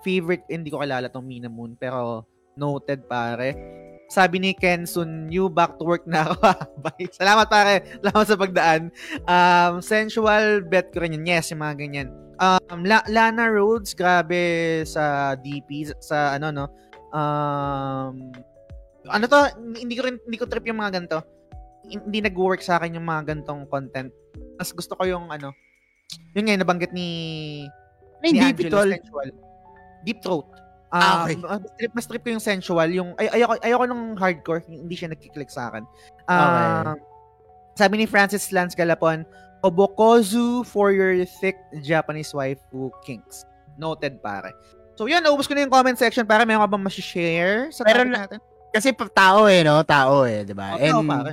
Favorite, hindi ko kilala tong Mina Moon, pero Noted, pare. Sabi ni Kensun, new back to work na ako. Bye. Salamat, pare. Salamat sa pagdaan. Um, sensual, bet ko rin yun. Yes, yung mga ganyan. Um, La- Lana Rhodes, grabe sa DP, sa ano, no? Um, ano to? Hindi ko rin, hindi ko trip yung mga ganito. Hindi nag-work sa akin yung mga gantong content. Mas gusto ko yung ano, yun nga, yung nabanggit ni Ay, ni Angelo, pitol. sensual. Deep throat. Ah, Ah, okay. mas trip, mas trip ko yung sensual, yung ay ayoko ayoko nung hardcore, hindi siya nagki-click sa akin. Okay. Ah, Sabi ni Francis Lance Galapon, Obokozu for your thick Japanese waifu kinks. Noted pare. So yun, naubos ko na yung comment section para meron ka bang ma-share sa Meron topic na- natin? Kasi tao eh, no? Tao eh, di ba? Oh, tao, pare.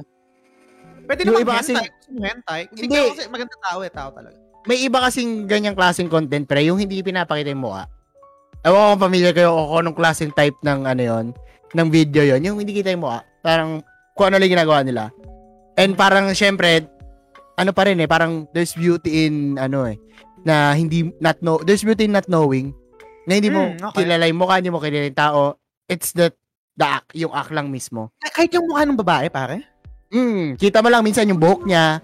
Pwede naman iba hentai. kasi- hentai. Hindi, Hindi. pero kasi maganda tao eh, tao talaga. may iba kasing ganyang klaseng content, pre, yung hindi pinapakita yung mukha. Ewan ko kung familiar kayo o kung anong klaseng type ng ano yon ng video yon yung hindi kita yung mukha. Parang kung ano lang ginagawa nila. And parang syempre, ano pa rin eh, parang there's beauty in ano eh, na hindi, not know, there's beauty in not knowing, na hindi mo Hmm, okay. kilala yung mukha, hindi mo kilala yung tao. It's the, the act, yung act lang mismo. Kahit yung mukha ng babae, pare. Mm, kita mo lang minsan yung buhok niya.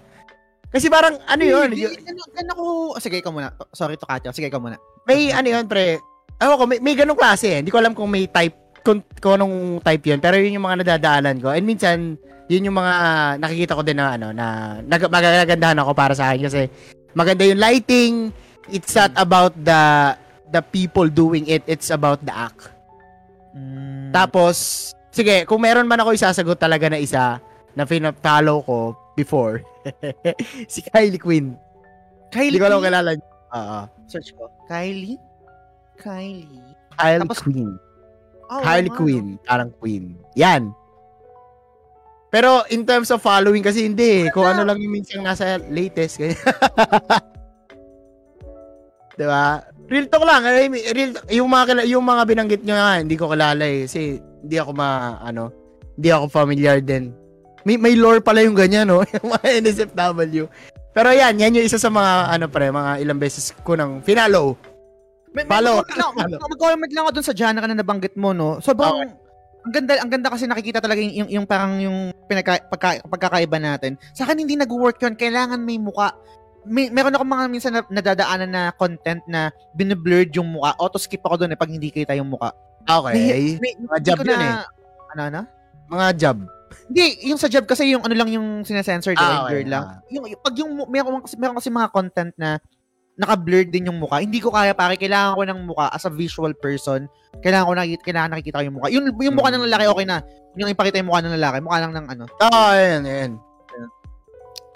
Kasi parang ano yun, Hindi, y- Ano, ano ko... oh, Sige, ikaw muna. Sorry to Katya. Sige, ikaw muna. may ano yun, pre. Ewan ko, may, may ganong klase eh. Hindi ko alam kung may type, kung, kung anong type yun. Pero yun yung mga nadadaanan ko. And minsan, yun yung mga nakikita ko din na ano, na nag, magagandahan ako para sa akin. Kasi maganda yung lighting. It's not about the the people doing it. It's about the act. Mm. Tapos, sige, kung meron man ako isasagot talaga na isa na follow ko before, si Kylie Quinn. Kylie Hindi ko alam kilala niyo. Oo. Search ko. Kylie? Kylie? Kylie Tapos- Quinn. Oh, Harley wow. Quinn. Parang Queen. Yan. Pero in terms of following kasi hindi eh. Kung ano lang yung minsan nasa latest. Ganyan. diba? Real talk lang. Mean, real, yung mga, yung mga binanggit nyo nga, hindi ko kilala eh. Kasi hindi ako ma, ano, hindi ako familiar din. May, may lore pala yung ganyan, no? yung mga NSFW. Pero yan, yan yung isa sa mga, ano pre, mga ilang beses ko nang finalo. May, Follow. mag-comment lang ako dun sa genre na nabanggit mo, no? Sobrang, ang ganda, ang ganda kasi nakikita talaga yung, yung, yung parang yung pinaka, pagka, pagkakaiba natin. Sa akin hindi nag-work yun. Kailangan may muka. May, meron ako mga minsan na, nadadaanan na content na biniblurred yung muka. Auto-skip ako dun eh pag hindi kita yung muka. Okay. May, Mga hindi job yun na, eh. Ano, ano? Mga job. Hindi, yung sa job kasi yung ano lang yung sinasensor, di Ah? Yung blur lang. Ah. Yung, yung- pag yung, meron kasi, meron kasi mga content na naka-blurred din yung mukha. Hindi ko kaya pare, kailangan ko ng mukha as a visual person. Kailangan ko nakikita, kailangan nakikita ko yung mukha. Yung, yung mukha ng lalaki, okay na. Yung ipakita yung mukha ng lalaki, mukha lang ng ano. Oo, oh, ayan, ayan.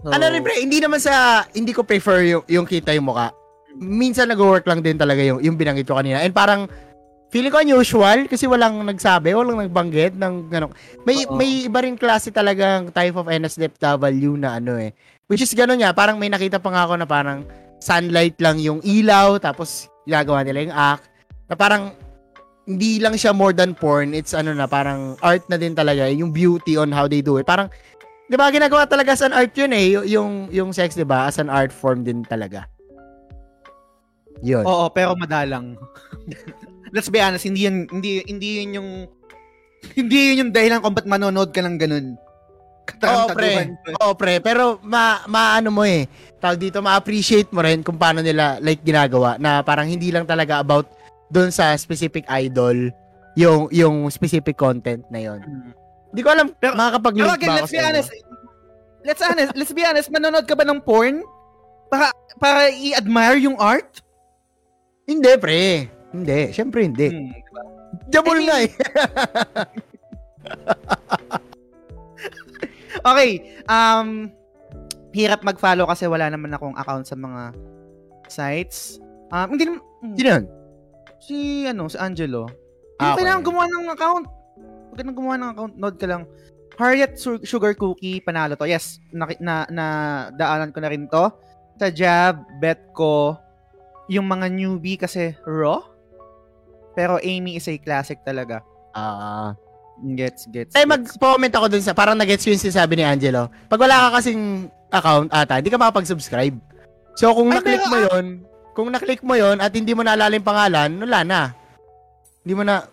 So, Ano rin, pre, hindi naman sa, hindi ko prefer yung, yung kita yung mukha. Minsan nag-work lang din talaga yung, yung binanggit ko kanina. And parang, feeling ko unusual kasi walang nagsabi, walang nagbanggit ng gano'n. May, Oo. may iba rin klase talagang type of NSFW na ano eh. Which is gano'n niya, parang may nakita pa nga ako na parang sunlight lang yung ilaw, tapos ginagawa nila yung act. Na parang, hindi lang siya more than porn, it's ano na, parang art na din talaga, yung beauty on how they do it. Parang, Di ba ginagawa talaga as an art yun eh, y- yung yung sex 'di ba? As an art form din talaga. Yun. Oo, pero madalang. Let's be honest, hindi yun, hindi, hindi yun yung, hindi yun yung dahilan kung ba't manonood ka ng ganun. Oo, pre. Oo, pre. Pero ma maano mo eh. Tawag dito, ma-appreciate mo rin kung paano nila like ginagawa na parang hindi lang talaga about doon sa specific idol yung yung specific content na yon. Hindi ko alam Pero- makakapag-link Pero again, ba let's be honest. Let's honest, let's be honest, manonood ka ba ng porn? Para para i-admire yung art? Hindi, pre. Hindi. Siyempre hindi. Hmm, diba? Mean- nga eh. Okay, um hirap mag-follow kasi wala naman akong account sa mga sites. Um hindi naman Sino yun? si ano, si Angelo. Ah, mo kailangan okay. gumawa ng account. Nang gumawa ng account, node ka lang. Harriet Su- Sugar Cookie, panalo to. Yes, na, na, na daanan ko na rin to. Sa Jab, bet ko yung mga newbie kasi raw. Pero Amy is a classic talaga. Ah. Gets, gets. Tay, gets. mag-comment ako dun sa, parang nag-gets yung sinasabi ni Angelo. Pag wala ka kasing account ata, hindi ka makapag-subscribe. So, kung Ay, pero, mo yon kung na-click mo yon at hindi mo naalala yung pangalan, wala na. Hindi mo na,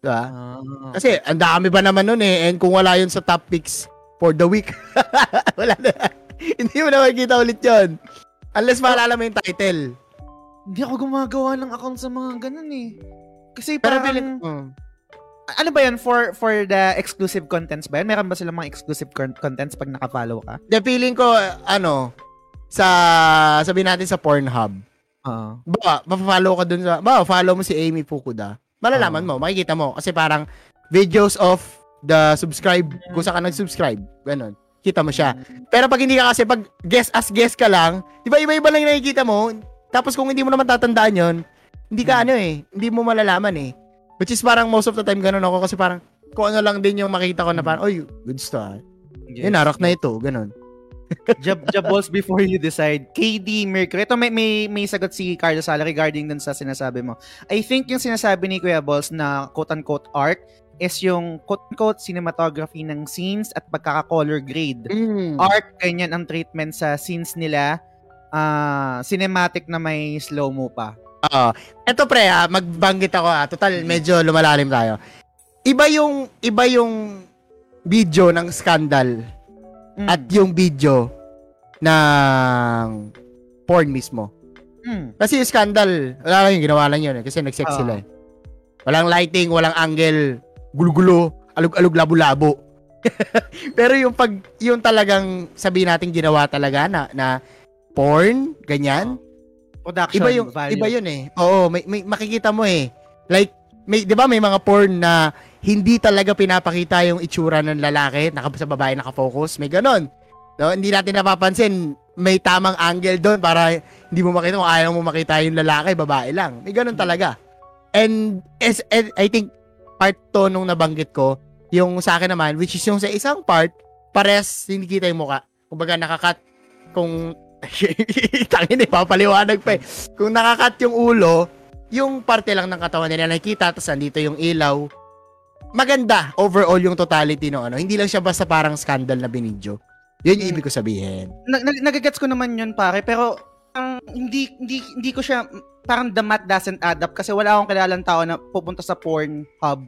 Diba? Ah. Kasi ang dami ba naman nun eh. And kung wala yun sa top picks for the week, wala na. Hindi mo na makikita ulit yun. Unless maalala mo yung title. Hindi ako gumagawa ng account sa mga ganun eh. Kasi Pero parang, pilit, mm. ano ba yan, for for the exclusive contents ba yan? Meron ba silang mga exclusive con- contents pag naka-follow ka? The feeling ko, ano, sa, sabihin natin sa Pornhub, Oo. ba, mafollow ka dun sa, ba, follow mo si Amy Fukuda. Malalaman mo, makikita mo. Kasi parang videos of the subscribe, kung saan ka nag-subscribe. Ganon. Kita mo siya. Pero pag hindi ka kasi, pag guess as guess ka lang, di ba iba-iba lang yung nakikita mo? Tapos kung hindi mo naman tatandaan yon hindi ka ano eh, hindi mo malalaman eh. Which is parang most of the time ganun ako kasi parang kung ano lang din yung makita ko na parang, oy, good stuff. Yes. Yun, narak na ito, ganun. Jab, jab balls before you decide. KD Mercury. Ito may, may, may sagot si Carlos Sala regarding dun sa sinasabi mo. I think yung sinasabi ni Kuya Balls na quote-unquote art is yung quote-unquote cinematography ng scenes at pagkaka-color grade. Mm. Art, ganyan ang treatment sa scenes nila. ah cinematic na may slow-mo pa. Oo. Eto pre, ha, magbanggit ako ha. Total, medyo lumalalim tayo. Iba yung, iba yung video ng scandal Mm. at yung video ng porn mismo. Mm. Kasi yung scandal, wala lang yung ginawa lang yun eh, kasi nag-sex Oo. sila eh. Walang lighting, walang angle, gulo-gulo, alug-alug, labo-labo. Pero yung pag, yung talagang sabihin natin ginawa talaga na, na porn, ganyan, Production iba yung value. iba yun eh. Oo, may, may makikita mo eh. Like may 'di ba may mga porn na hindi talaga pinapakita yung itsura ng lalaki, naka sa babae naka-focus, may ganon. No, hindi natin napapansin may tamang angle doon para hindi mo makita kung ayaw mo makita yung lalaki, babae lang. May ganon talaga. And, as, and I think part to nung nabanggit ko, yung sa akin naman, which is yung sa isang part, pares hindi kita yung mukha. Kumbaga nakakat kung tangin eh, papaliwanag pa eh. Kung nakakat yung ulo, yung parte lang ng katawan nila nakikita, tapos nandito yung ilaw. Maganda overall yung totality no ano. Hindi lang siya basta parang scandal na binidyo. Yun yung ibig ko sabihin. Nag- nag- nagagets ko naman yun pare, pero ang hindi hindi hindi ko siya parang the math doesn't add up kasi wala akong kilalang tao na pupunta sa porn hub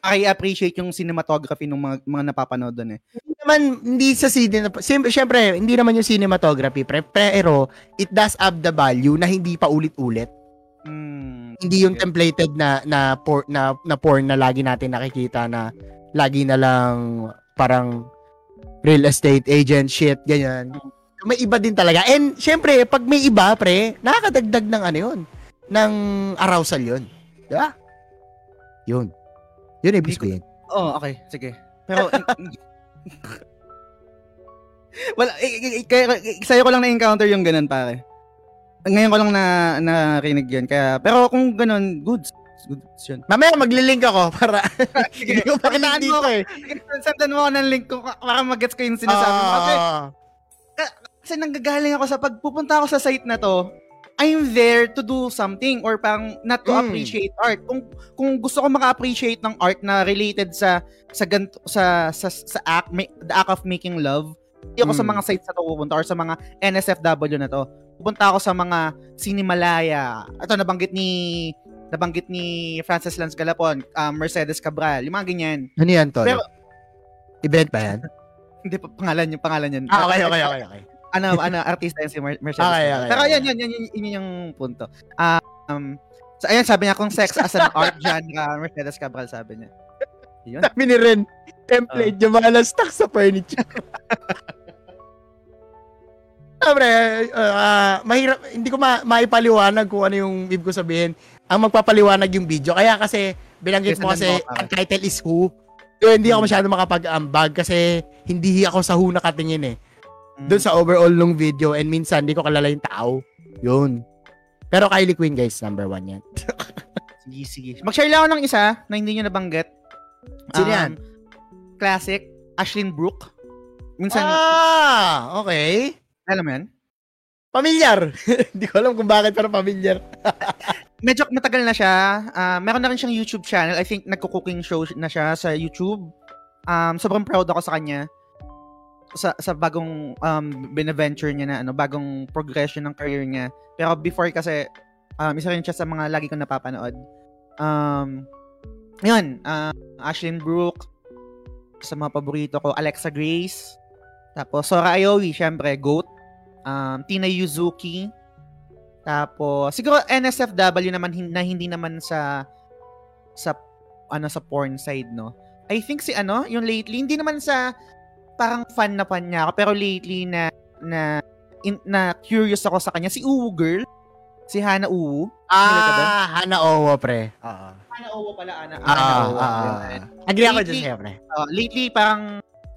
I appreciate yung cinematography ng mga, mga napapanood doon eh. Hindi naman, hindi sa cine, siyempre, hindi naman yung cinematography, pre, pero it does add the value na hindi pa ulit-ulit. Mm, Hindi yung templated na na por, na na porn na lagi natin nakikita na lagi na lang parang real estate agent shit ganyan. May iba din talaga. And syempre, pag may iba, pre, nakakadagdag ng ano 'yun, ng arousal 'yun. Di ba? 'Yun. 'Yun ibig sabihin. Oh, okay. Sige. Pero, wala, eh, eh, eh, kaya, eh, sa'yo ko lang na-encounter yung ganun, pare. Ngayon ko lang na narinig yun. Kaya, pero kung ganun, goods. Goods yun. Mamaya maglilink ako para hindi ko pa dito mo eh. Sendan mo ako ng link ko para mag-gets ko yung sinasabi mo. Kasi, Ah. kasi nanggagaling ako sa pagpupunta ako sa site na to, I'm there to do something or parang not to Mm. appreciate art. Kung kung gusto ko maka-appreciate ng art na related sa sa ganto, sa, sa sa act ma- the act of making love, hindi ako sa Mm. mga sites na to pupunta or sa mga NSFW na to. Pupunta ako sa mga Sinimalaya. Ito nabanggit ni nabanggit ni Francis Lance Galapon, um, Mercedes Cabral, yung mga ganyan. Ano yan, Tol? Pero- Event ba yan? Hindi pa pangalan yung pangalan yun. Ah, okay, okay, okay, okay. ano, ano, artista yan si Mer- Mercedes. Okay, okay, Pero okay. yan, yan, yan, yan, yun yung punto. Um, so, ayan, sabi niya, kung sex as an art genre, Mercedes Cabral sabi niya. Yun. Sabi ni Ren, template yung mga stuck sa furniture. Sabre, uh, mahirap, hindi ko ma maipaliwanag kung ano yung ibig ko sabihin. Ang magpapaliwanag yung video. Kaya kasi, binanggit mo kasi, ang title is Who. So, hindi ako Hmm. masyado makapag-ambag kasi hindi ako sa Who nakatingin eh. Mm. Doon sa overall nung video and minsan hindi ko kalala yung tao. Yun. Pero Kylie Quinn guys, number one yan. Sige, sige. Mag-share lang ako ng isa na hindi nyo nabanggit. Sino yan? Classic, Ashlyn Brooke. Minsan, ah, okay. alam mo yan? Pamilyar. Hindi ko alam kung bakit pero pamilyar. medyo matagal na siya. Ah, meron na rin siyang YouTube channel. I think nagko-cooking show na siya sa YouTube. Um, sobrang proud ako sa kanya. Sa sa bagong um beneventure niya na ano, bagong progression ng career niya. Pero before kasi um isa rin siya sa mga lagi kong napapanood. Um yun, uh, Ashlyn Brooke, sa mga paborito ko, Alexa Grace, tapos Sora Aowi, syempre, GOAT, um, Tina Yuzuki, tapos, siguro NSFW naman hin- na hindi naman sa sa ano sa porn side, no. I think si ano, yung lately hindi naman sa parang fan na fan niya ako, pero lately na na in, na curious ako sa kanya si Uwu girl, si Hana Uwu. Ah, Hana Owo, pre. Oo. Uwu pala, Ana. Ah, Uwu. ah, Yun. Agree ako Lately- dyan sa'yo, pre. Uh, lately parang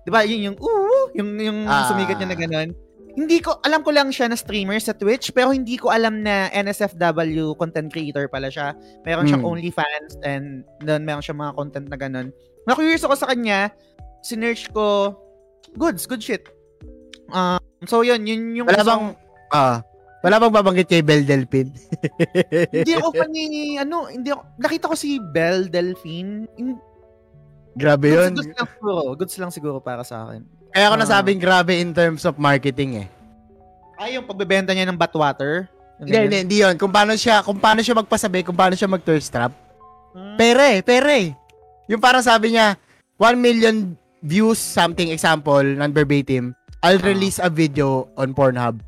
'di ba yun yung Uwu, yung yung Ah. sumigat niya na ganun. Hindi ko alam ko lang siya na streamer sa Twitch pero hindi ko alam na NSFW content creator pala siya. Meron siyang Mm. OnlyFans and doon meron siyang mga content na ganun. Na-curious ako sa kanya, sinearch ko goods, good shit. Um, so yun, yun yung Wala bang, ah, wala bang babanggit kay Bel Delpin? hindi ako fan ni ano, hindi ako nakita ko si Belle Delphine. In, Grabe goods, yun. goods lang siguro, goods lang siguro para sa akin. Kaya ako Ah. nasabing grabe in terms of marketing eh. Ay, yung pagbebenta niya ng Batwater. Hindi, hindi, hindi yun. Kung paano siya, kung paano siya magpasabi, kung paano siya mag-thirst trap. Hmm. Pere, pere. Yung parang sabi niya, 1 million views something example, non-verbatim, I'll Ah. release a video on Pornhub.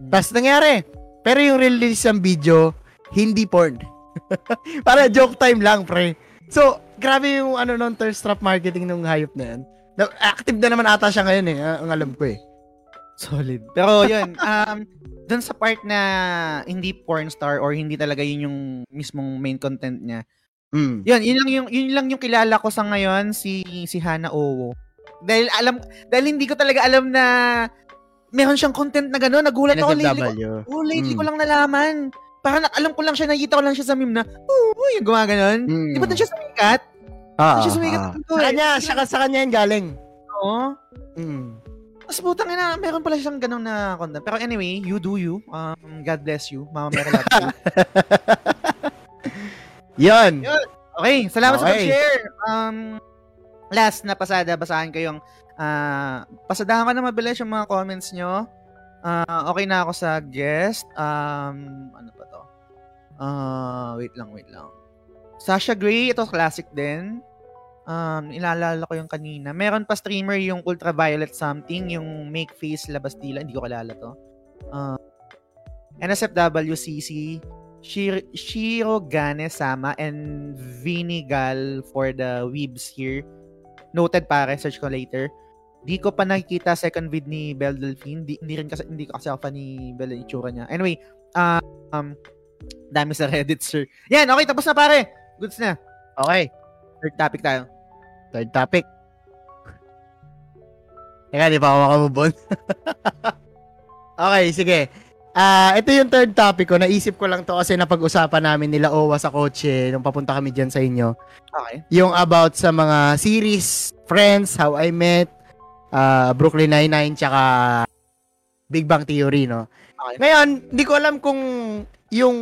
Hmm. Tapos nangyari. Pero yung release ng video, hindi porn. Para joke time lang, pre. So, grabe yung ano non thirst trap marketing nung hayop na yan. Active na naman ata siya ngayon eh, ah, ang alam ko eh. Solid. Pero yun, um, dun sa part na hindi porn star or hindi talaga yun yung mismong main content niya. Mm. Yun, yun lang yung yun lang yung kilala ko sa ngayon si si Hana Owo. Dahil alam dahil hindi ko talaga alam na meron siyang content na gano'n. Nagulat ako lately. Oh, lately Mm. ko lang nalaman. Parang alam ko lang siya, nakita ko lang siya sa meme na, oh, yung gumaganon. Mm. Di ba doon siya sumikat? Ah, Doon siya sumikat ah. dito Sa eh. kanya, siya sa kanya yan galing. Oo. Mm. Tapos putang ina, meron pala siyang ganun na content. Pero anyway, you do you. Um, God bless you. Mama Mary loves you. Yon. Yun. Okay, salamat sa Okay. pag-share. Um, last na pasada, basahan ko yung ah, pasadahan ko na mabilis yung mga comments nyo. Ah, okay na ako sa guest. Um, ano pa to? Ah, wait lang, wait lang. Sasha Gray, ito classic din. Um, ilalala ko yung kanina. Meron pa streamer yung Ultraviolet something, yung Make Face Labastila. Hindi ko kalala to. Uh, NSFWCC, Shir- Shiro Gane Sama, and Vinny Gal for the weebs here. Noted pare, search ko later. Di ko pa nakikita second vid ni Belle Delphine. Di, hindi rin kasi, hindi ko kasi ako fan ni Belle yung itsura niya. Anyway, uh, um, dami sa Reddit, sir. Yan, okay, tapos na pare. Goods na. Okay. Third topic tayo. Third topic. Teka, di pa ako makamove on. okay, sige. Ah, ito yung third topic ko. Naisip ko lang to kasi napag-usapan namin nila Owa sa kotse nung papunta kami dyan sa inyo. Okay. Yung about sa mga series, Friends, How I Met, ah, Brooklyn Nine-Nine, tsaka Big Bang Theory, no? Okay. Ngayon, hindi ko alam kung yung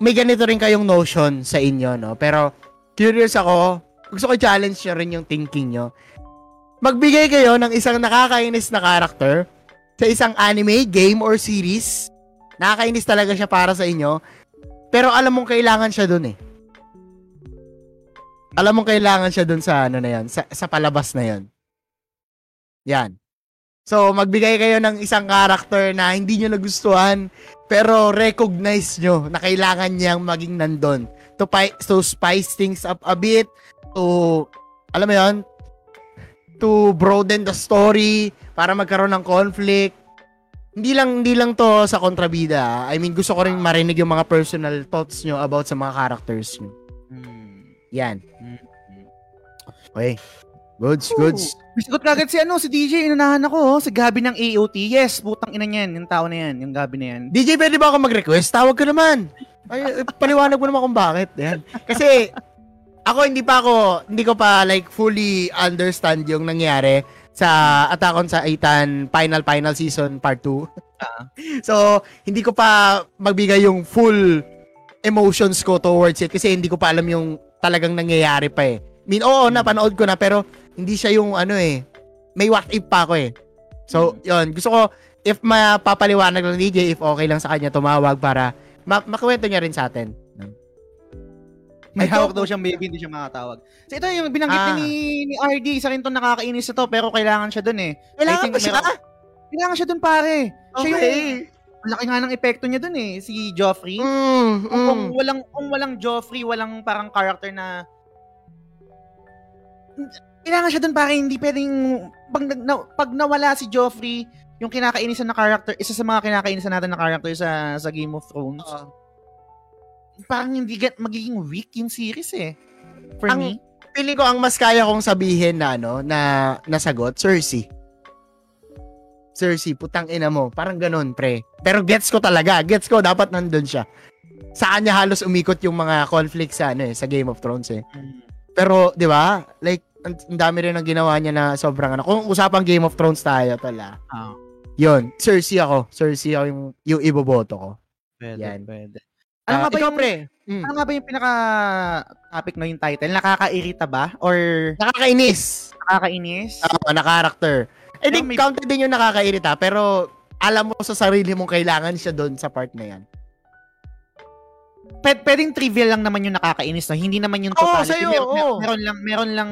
may ganito rin kayong notion sa inyo, no? Pero curious ako, gusto ko challenge nyo rin yung thinking nyo. Magbigay kayo ng isang nakakainis na character sa isang anime, game, or series. Nakakainis talaga siya para sa inyo. Pero alam mong kailangan siya dun eh. Alam mong kailangan siya dun sa ano na yan, sa, sa palabas na yan. Yan. So, magbigay kayo ng isang character na hindi nyo nagustuhan, pero recognize nyo na kailangan niyang maging nandun. To, pi- to spice things up a bit, to, alam mo yon to broaden the story, para magkaroon ng conflict. Hindi lang, hindi lang to sa kontrabida. ah. I mean, gusto ko rin marinig yung mga personal thoughts nyo about sa mga characters nyo. Yan. Okay. Goods, goods. May sagot kagad si ano, si DJ, inunahan ako, oh, si Gabi ng AOT. Yes, putang ina niyan, yung tao na yan, yung Gabi na yan. DJ, pwede ba ako mag-request? Tawag ka naman. Ay, eh, paliwanag mo naman kung bakit. Yan. Kasi, ako hindi pa ako, hindi ko pa like fully understand yung nangyari sa Attack on Titan final final season part 2. Ah. so, hindi ko pa magbigay yung full emotions ko towards it kasi hindi ko pa alam yung talagang nangyayari pa eh. I mean, oo, napanood ko na pero hindi siya yung ano eh. May what if pa ako eh. So, yon Gusto ko, if mapapaliwanag ng DJ, if okay lang sa kanya, tumawag para ma- makwento niya rin sa atin. May Ito- hawak daw siyang baby, hindi siya makatawag. So ito yung binanggit Ah. ni, ni RD, isa rin to nakakainis ito, pero kailangan siya dun eh. Kailangan ba siya? meron- Kailangan siya dun pare. Siya yung, Okay. laki nga ng epekto niya dun eh, si Joffrey. Mm, Kung, kung mm. walang kung walang Joffrey, walang parang character na kailangan siya doon pare, hindi pwedeng pag, na, pag nawala si Joffrey, yung kinakainisan na character, isa sa mga kinakainisan natin na character sa sa Game of Thrones, Oo. parang hindi get, magiging weak yung series eh. For Ang- me. Feeling ko ang mas kaya kong sabihin na ano, na nasagot, Cersei. Cersei, putang ina mo. Parang ganun, pre. Pero gets ko talaga. Gets ko, dapat nandun siya. Sa kanya halos umikot yung mga conflict sa ano eh, sa Game of Thrones eh. Pero, di ba? Like, ang dami rin ang ginawa niya na sobrang ano. Kung usapang Game of Thrones tayo, tala. Ah, Yun, Cersei ako. Cersei ako yung, yung iboboto ko. pwede, Yan. pwede. Ano Ano nga ba yung, pre? Mm. ano nga ba yung pinaka topic no yung title? Nakakairita ba? Or Nakakainis. nakakainis? Oo, na character. Eh, di, Pero may- counted din yung nakakairita, pero alam mo sa sarili mong kailangan siya doon sa part na yan. Pwed, pwedeng trivial lang naman yung nakakainis, no? Hindi naman yung Oo, totality. sa'yo, meron, oo. meron lang, meron lang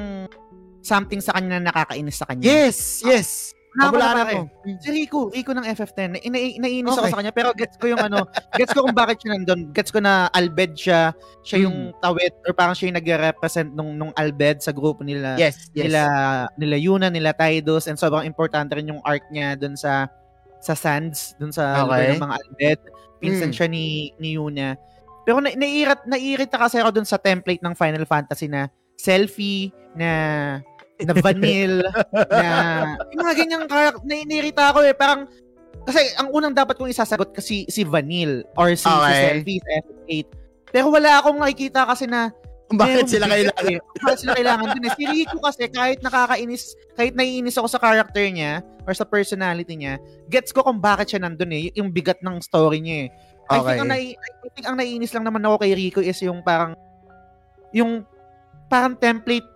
something sa kanya na nakakainis sa kanya. Yes, yes. Nakakabularan Pabularan ko. mo. Si Rico, Rico ng FF10. Na, ina, naiinis ako Okay. sa kanya, pero gets ko yung ano, gets ko kung bakit siya nandun. Gets ko na Albed siya, siya yung Hmm. tawid, or parang siya yung nagre-represent nung, nung Albed sa grupo nila. Yes, yes. Nila, nila Yuna, nila Tidus, and sobrang importante rin yung arc niya dun sa sa Sands, dun sa lugar Okay. ng mga Albed. Pinsan Mm. siya ni, ni Yuna. Pero na, naiirat, naiirita kasi ako dun sa template ng Final Fantasy na selfie, na na vanille, na yung mga ganyang karak, na, naiirita ako eh. Parang, kasi ang unang dapat kong isasagot kasi si Vanille or si, si Okay. Selfie sa FF8. Pero wala akong nakikita kasi na bakit sila kailangan. eh. Bakit sila kailangan dun eh. Si Rico kasi kahit nakakainis, kahit naiinis ako sa character niya or sa personality niya, gets ko kung bakit siya nandun eh. Yung bigat ng story niya eh. I think Okay. ang, nai- I think ang naiinis lang naman ako kay Rico is yung parang yung parang template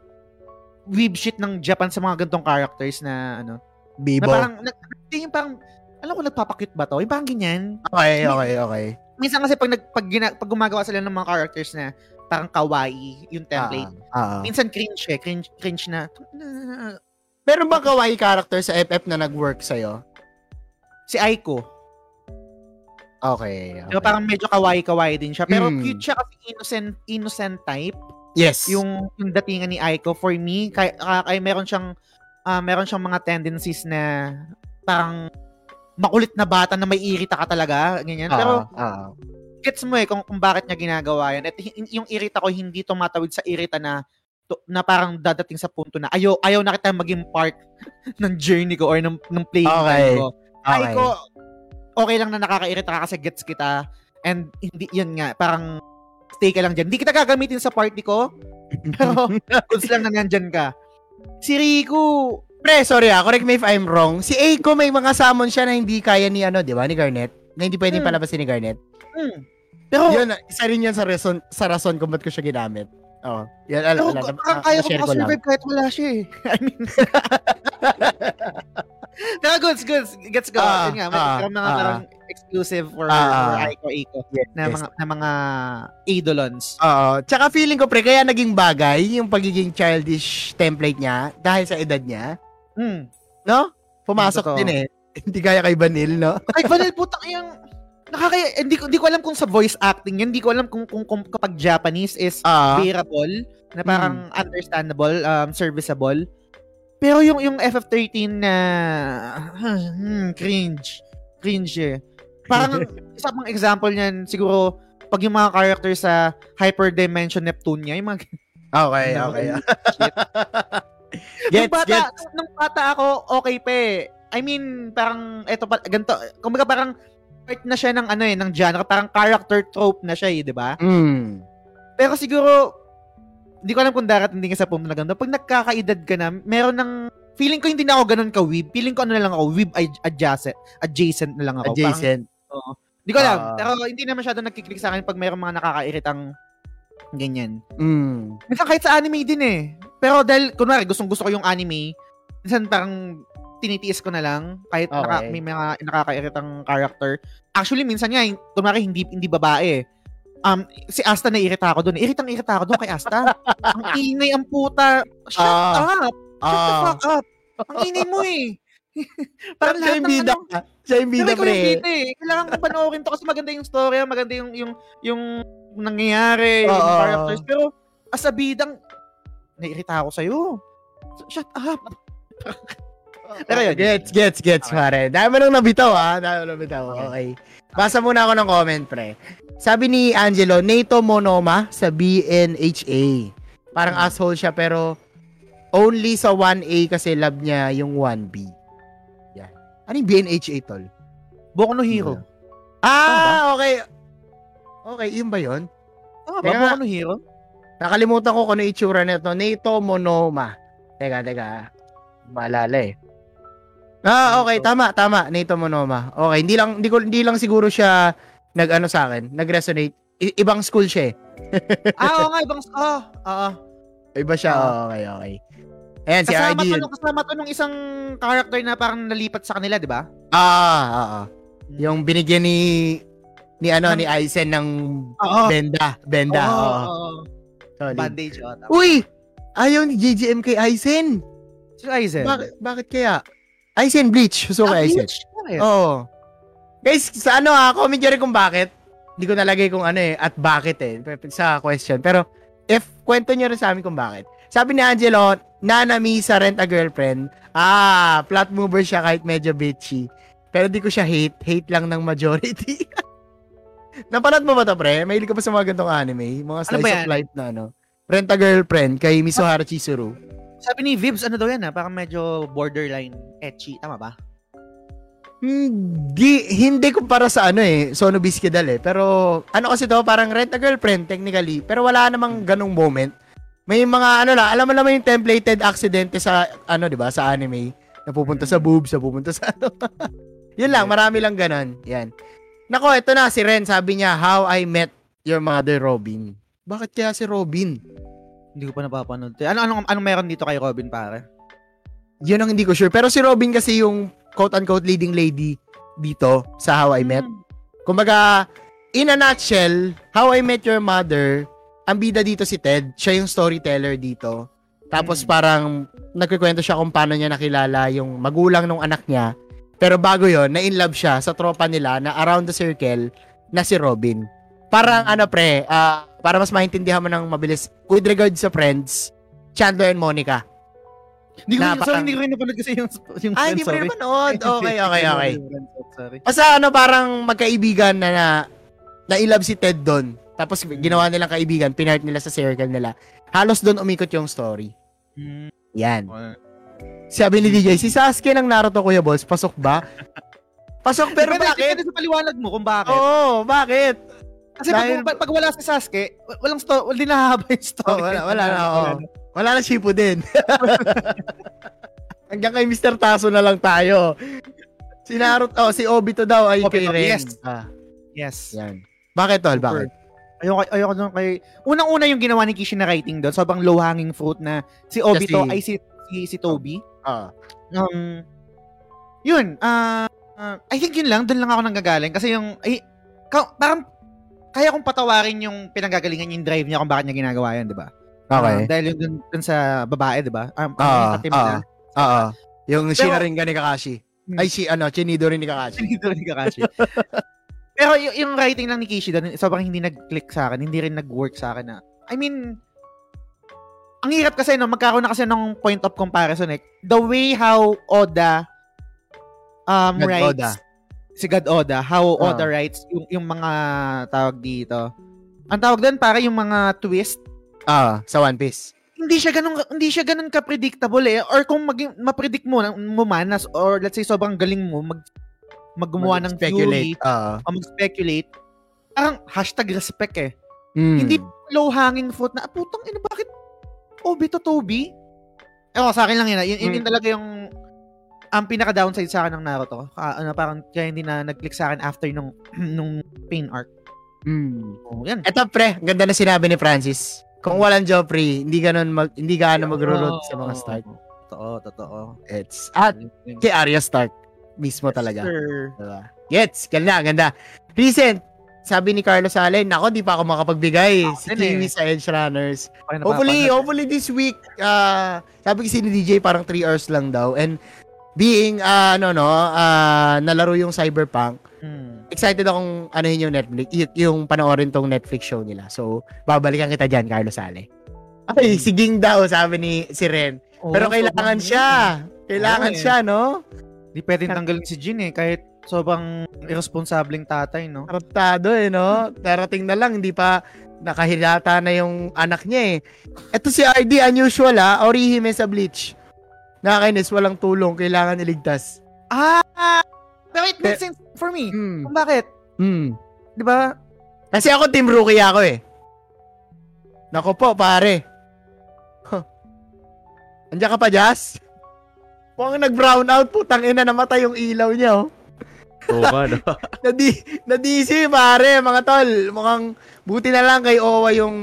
weeb shit ng Japan sa mga gantong characters na ano. Na Bibo. parang, na, yung parang, alam ko nagpapakit ba to? Yung parang ganyan. Okay, okay, okay. Minsan kasi pag, nag, pag, gina, pag gumagawa sila ng mga characters na parang kawaii yung template, Ah, ah. minsan cringe eh. Cringe, cringe na. na- Meron bang kawaii character sa FF na nag-work sa'yo? Si Aiko. Okay. okay. Diba, parang medyo kawaii-kawaii din siya. Pero Mm. cute siya kasi innocent, innocent type. yes. Yung, yung datingan ni Aiko. For me, kay, ah, kay meron siyang ah, meron siyang mga tendencies na parang makulit na bata na may irita ka talaga. Ganyan. Pero ah. gets mo eh kung, kung bakit niya ginagawa yan. At yung irita ko hindi tumatawid sa irita na to- na parang dadating sa punto na ayaw, ayaw na kita maging part ng journey ko or ng, ng playing Okay. time ko. okay. Ay ko, okay lang na nakakairita ka kasi gets kita. And hindi, yun nga, parang stay ka lang dyan. Hindi kita gagamitin sa party ko, pero goods lang na nandyan ka. Si Rico, Pre, sorry ah, correct me if I'm wrong. Si Aiko may mga summon siya na hindi kaya ni ano, di ba? Ni Garnet. Na hindi pwedeng Hmm. palabasin ni Garnet. hmm, pero, Yun, isa rin yan sa rason, sa rason kung ba't ko siya ginamit. Oo. Yan, ala, pero ala, parang na- kaya ko lang. makasurvive kahit wala siya eh. I mean, pero goods, goods. Gets ko. Ah, yun nga, may may mga ah. parang exclusive for, Ah, for. Aiko Aiko Yes, na yes. mga na mga idolons. Oo. Tsaka feeling ko, pre, kaya naging bagay yung pagiging childish template niya dahil sa edad niya. Hmm. No? Pumasok din eh. Hindi kaya kay Vanille, no? Kay Vanel putang yung nakakaya hindi ko hindi ko alam kung sa voice acting yun, hindi ko alam kung kung, kung kapag Japanese is Ah. bearable, na parang understandable, um, serviceable. Pero yung yung FF13 na hmm, cringe. Cringe eh. Parang isa pang example niyan siguro pag yung mga character sa Hyperdimension Neptunia, yung mga Okay, okay. Gets, nung bata, gets. Nung, nung bata ako, okay pa eh. I mean, parang, eto pa, ganito, kumbaga parang, part na siya ng ano eh, ng genre, parang character trope na siya eh, di ba? Mm. Pero siguro, hindi ko alam kung darating din ka sa punto na ganito. Pag nagkakaedad ka na, meron ng, feeling ko hindi na ako ganun ka-weeb. Feeling ko ano na lang ako, weeb ad- adjacent, adjacent na lang ako. Parang, Adjacent. hindi ko alam. Ah. pero hindi na masyado nagkiklik sa akin pag mayroong mga nakakairitang ganyan. Mm. Minsan kahit sa anime din eh. Pero dahil, kunwari, gustong gusto ko yung anime, minsan parang tinitiis ko na lang kahit naka, Okay. may mga nakakairitang character. Actually, minsan nga, kunwari, hindi, hindi babae eh. Um, si Asta naiirita ako doon. Iritang-irita ako doon kay Asta. ang ingay ang puta. Shut Ah. up! Shut the Ah. fuck up! Ang ingay mo eh. Parang siya yung bida. ano, Siya yung bida, yung pre. eh. Kailangan kong panoorin to kasi maganda yung story, maganda yung yung yung nangyayari, yung Oo. characters. Pero as a bidang, naiirita ako sa'yo. Shut up. Pero yun. Gets, gets, gets, Okay. pare. Dami nang nabitaw, ha? Dami mo nang nabitaw. Okay. Basa muna ako ng comment, pre. Sabi ni Angelo, NATO Monoma sa BNHA. Parang Hmm. asshole siya, pero only sa 1A kasi love niya yung 1B. Yan. Ano yung BNHA, tol? Boku no Hero. Ah, okay. Okay, yun ba yun? Tama ba? Boku no Hero? Nakalimutan ko kung ano itsura nito. NATO Monoma. Teka, teka. Maalala eh. Ah, okay, tama, tama. NATO Monoma. Okay, hindi lang hindi ko hindi lang siguro siya nag-ano sa akin, nag-resonate. I- ibang school siya eh. ah, oo nga, ibang, ah, oo. Iba siya. Oh, okay, okay. Ayan, si Kasama to, Ideal. nung, kasama to nung isang character na parang nalipat sa kanila, di ba? Ah, ah, ah. Yung binigyan ni ni ano ni Aizen ng Oo. benda, benda. Oo, oo. oo. Solid. Bandage, oh. Uy! Ayaw ni JJM kay Aizen. Si Aizen. Bakit bakit kaya? Aizen Bleach. Gusto ko Ah. Bleach. Bakit? Oo. Guys, sa ano ha, comment nyo rin kung bakit. Hindi ko nalagay kung ano eh, at bakit eh, sa question. Pero, if kwento nyo rin sa amin kung bakit. Sabi ni Angelo, Nanami sa Rent a Girlfriend. Ah, plot mover siya kahit medyo bitchy. Pero di ko siya hate. Hate lang ng majority. Napanood mo ba to, pre? Mahilig ka pa sa mga gantong anime? Mga Ano slice ba of life na ano. Rent a Girlfriend kay Misohara Chizuru. Sabi ni Vibs, ano daw yan ha? Parang medyo borderline etchy. Tama ba? Hindi, hindi ko para sa ano eh, Sono Bisquedal eh. Pero ano kasi to, parang rent a girlfriend technically. Pero wala namang ganung moment. May mga ano lang, alam mo naman yung templated aksidente sa ano, 'di ba, sa anime. Napupunta sa boobs, napupunta sa ano. Yun lang, marami lang ganon. Yan. Nako, ito na si Ren, sabi niya, How I Met Your Mother Robin. Bakit kaya si Robin? Hindi ko pa napapanood. Ano, anong, anong meron dito kay Robin, pare? Yun ang hindi ko sure. Pero si Robin kasi yung quote-unquote leading lady dito sa How I Met. Hmm. Kumbaga, in a nutshell, How I Met Your Mother, ang bida dito si Ted, siya yung storyteller dito. Tapos Mm. parang nagkikwento siya kung paano niya nakilala yung magulang ng anak niya. Pero bago yon na in love siya sa tropa nila na around the circle na si Robin. Parang ano pre, ah, para mas maintindihan mo ng mabilis, with regard sa friends, Chandler and Monica. Hindi ko, Na, sorry, parang- hindi ko rin napanood kasi yung, yung Ah, hindi mo rin manood. Okay, okay, okay. Basta ano, parang magkaibigan na na, na love si Ted doon. Tapos ginawa nilang kaibigan, pinart nila sa circle nila. Halos doon umikot yung story. Hmm. Yan. Sabi ni DJ, si Sasuke ng Naruto Kuya Balls, pasok ba? Pasok pero Depende- bakit? Depende sa paliwanag mo kung bakit. Oo, bakit? Kasi dahil- pag, pag, wala si Sasuke, wa- walang story, hindi nahahaba yung Oh, story. wala, wala na, oo. Wala na Shipu din. Hanggang kay Mr. Taso na lang tayo. Si Naruto, oh, si Obito daw ay kay Obito, Ren. yes. Ah, Yes. yan. Bakit, Tol? Bakit? Ayoko, ayoko doon kay... Unang-una yung ginawa ni Kishi na writing doon, sobrang low-hanging fruit na si Obito Kasi- ay si, si, si Toby. Ah. Um, yun, ah, ah, I think yun lang, doon lang ako nanggagaling. Kasi yung, ay, ka, parang, kaya kong patawarin yung pinanggagalingan yung drive niya kung bakit niya ginagawa yan, di ba? Okay. Ah, dahil yung dun, dun sa babae, di ba? Um, Ah, yung ah. na. Oo. Yung Pero- Shinaringan ni Kakashi. Hmm. Ay, si, ano, Chinido rin ni Kakashi. Dito ni Kakashi. Pero y- yung writing lang ni Kishi doon, sobrang hindi nag-click sa akin, hindi rin nag-work sa akin na, I mean, ang hirap kasi, no, magkaroon na kasi ng point of comparison eh. The way how Oda um, God writes, Oda. Si God Oda, how Ah. Oda writes yung, yung mga tawag dito. Ang tawag doon, para yung mga twist, Ah, sa One Piece. hindi siya ganun hindi siya ganun ka predictable eh or kung maging ma-predict mo mo man as- or let's say sobrang galing mo mag maggumawa ng theory. Ah. o mag-speculate, parang hashtag respect eh. Mm. Hindi low-hanging fruit na, ah, putang ina, bakit Obito Toby? Ewan ko, sa akin lang yun. Yun, yun, Mm. yun talaga yung ang pinaka-downside sa akin ng Naruto. Ka, ano, parang kaya hindi na nag-click sa akin after nung, nung pain arc. Mm. Oh, yan. Eto pre, ganda na sinabi ni Francis. Kung walang Joffrey, hindi ganun mag, hindi gaano magro-road sa mga start. Totoo, totoo. It's at kay Arya Stark mismo talaga. Sir. Diba? Gets, ganda, ganda. Recent, sabi ni Carlos Allen, nako, di pa ako makapagbigay. Si din eh. Kiwi sa Edge Runners. Hopefully, hopefully this week, uh, sabi kasi ni DJ parang 3 hours lang daw. And being, uh, ano no, uh, nalaro yung Cyberpunk, Hmm. excited akong anuhin yung Netflix, y- yung panoorin tong Netflix show nila. So, babalikan kita dyan, Carlos Ale. Ay, Hmm. siging daw, sabi ni si Ren. Oo, Pero kailangan sobrang- siya. Kailangan Oo eh. siya, no? Di pwedeng tanggalin si Jin eh, kahit sobrang irresponsableng tatay, no? Tarantado eh, no? Darating na lang, hindi pa nakahilata na yung anak niya eh. Ito si RD, unusual ah. Orihime sa Bleach. Nakakainis, walang tulong, kailangan iligtas. Ah! Pero it makes sense for me. Hmm. Kung bakit? Hmm. Di ba? Kasi ako team rookie ako eh. Nako po, pare. Huh. Andiyan ka pa, Jazz? Mukhang nag-brown out, putang ina, namatay yung ilaw niya, oh. Oo nga, no? Nadi, nadisi, pare, mga tol. Mukhang buti na lang kay Owa yung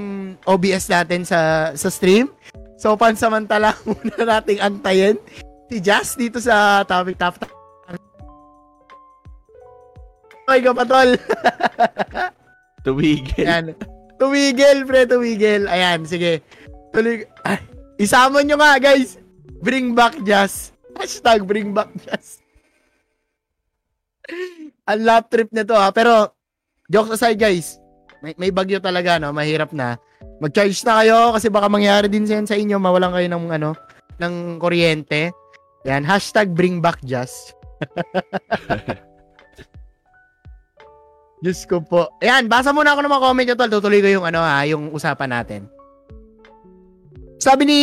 OBS natin sa sa stream. So, pansamantala muna nating antayin si Jazz dito sa topic top. Okay ka pa, tol. Tumigil. Ayan. Tumigil, pre, tumigil. Ayan, sige. Tuloy. Ay, isama nyo nga, guys. Bring back Jazz. Hashtag bring back Jazz. Ang lap trip nito ha. Pero, jokes aside, guys. May, may bagyo talaga, no? Mahirap na. Mag-charge na kayo kasi baka mangyari din sa, inyo. Mawalan kayo ng, ano, ng kuryente. Yan. Hashtag bring back Jazz. Diyos ko po. Ayan, basa muna ako ng mga comment nyo, tol. Tutuloy ko yung, ano, ha, yung usapan natin. Sabi ni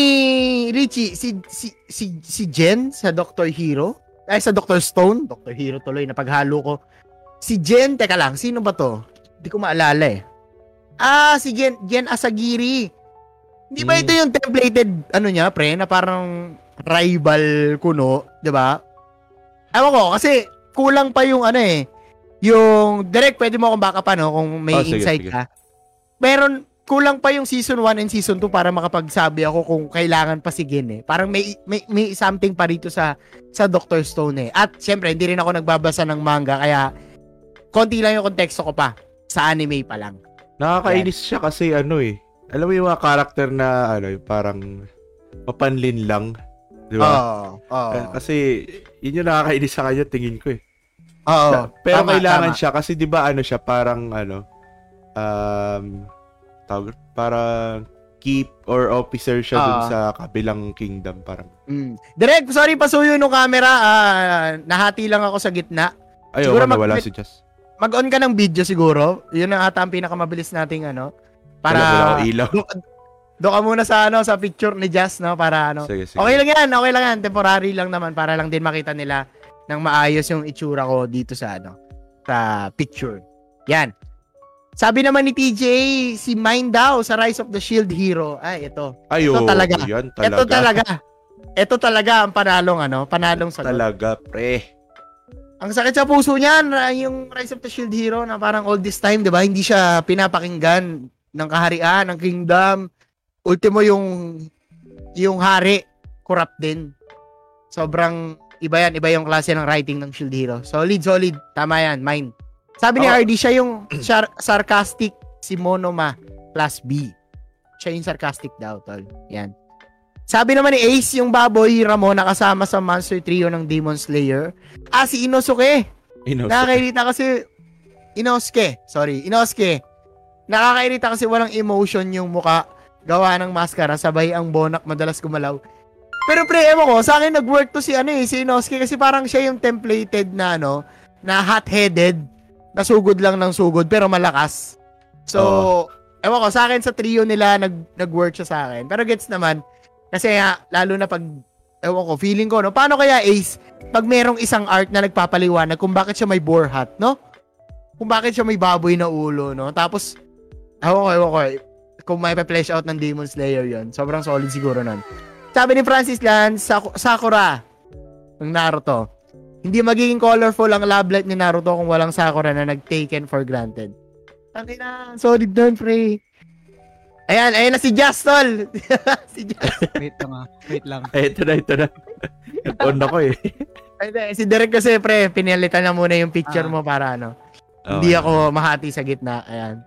Richie, si, si, si, si Jen sa Dr. Hero, ay sa Dr. Stone, Dr. Hero tuloy, napaghalo ko. Si Jen, teka lang, sino ba to? Hindi ko maalala eh. Ah, si Jen, Jen Asagiri. Hindi ba Hmm. ito yung templated, ano niya, pre, na parang rival kuno, di ba? Ewan ko, kasi kulang pa yung ano eh, yung direct pwede mo akong baka pa no kung may Oh, sige, insight sige. ka. Meron kulang pa yung season 1 and season 2 para makapagsabi ako kung kailangan pa si Gin eh. Parang may may, may something pa rito sa sa Dr. Stone eh. At syempre hindi rin ako nagbabasa ng manga kaya konti lang yung konteksto ko pa sa anime pa lang. Nakakainis siya kasi ano eh. Alam mo yung mga karakter na ano, yung parang mapanlin lang. Di ba? Oo. Oo. Eh, Kasi yun yung nakakainis sa kanya tingin ko eh. Oo. Pero Tama, kailangan tama. siya kasi 'di ba ano siya parang ano um tawag parang keep or officer siya dun Ah. sa kabilang kingdom parang. Mm. Direct, sorry pasuyo nung camera. ah, nahati lang ako sa gitna. Ay, Siguro mag- si Jess. Mag-on ka ng video siguro. Yun ang ata ang pinakamabilis nating ano. Wala, wala Para akong ilaw. doon ka muna sa ano sa picture ni Jazz no para ano. sige, sige. Okay lang yan, okay lang yan. Temporary lang naman para lang din makita nila ng maayos yung itsura ko dito sa ano sa picture. Yan. Sabi naman ni TJ, si Mine daw sa Rise of the Shield Hero. Ay, ito. Ay, ito talaga. Yan, talaga. Ito talaga. Ito talaga ang panalong ano, panalong sagot. Talaga, pre. Ang sakit sa puso niyan, ah, yung Rise of the Shield Hero na parang all this time, 'di ba? Hindi siya pinapakinggan ng kaharian, ng kingdom. Ultimo yung yung hari corrupt din. Sobrang iba yan, iba yung klase ng writing ng Shield Hero. Solid, solid. Tama yan, mine. Sabi ni Ako- RD, siya yung sar- sarcastic si Monoma plus B. Siya yung sarcastic daw, tol. Yan. Sabi naman ni Ace, yung baboy Ramon nakasama sa monster trio ng Demon Slayer. Ah, si Inosuke. Ino, Nakakairita kasi Inosuke. Sorry, Inosuke. Nakakairita kasi walang emotion yung muka. Gawa ng maskara, sabay ang bonak madalas gumalaw. Pero pre, ewan ko, sa akin nag-work to si ano eh, si Inosuke kasi parang siya yung templated na ano, na hot-headed, na sugod lang ng sugod pero malakas. So, ewan ko, sa akin sa trio nila nag, nag-work siya sa akin. Pero gets naman, kasi nga, lalo na pag, ewan ko, feeling ko, no? Paano kaya Ace, pag merong isang art na nagpapaliwanag kung bakit siya may boar hat, no? Kung bakit siya may baboy na ulo, no? Tapos, ewan ko, ewan ko, kung may pa-flesh out ng Demon Slayer yon sobrang solid siguro nun. Sabi ni Francis Lan, Sak- Sakura, ng Naruto, hindi magiging colorful ang love life ni Naruto kung walang Sakura na nag-taken for granted. Tangin na, solid dun, pre. Ayan, ayan na si Jastol. si Jastol. Wait lang ah. Wait lang. Ay, ito na, ito na. Nag-on ako eh. Ay, hindi, si Derek kasi, pre, pinalitan na muna yung picture Ah. mo para ano. Hindi ako mahati sa gitna. Ayan.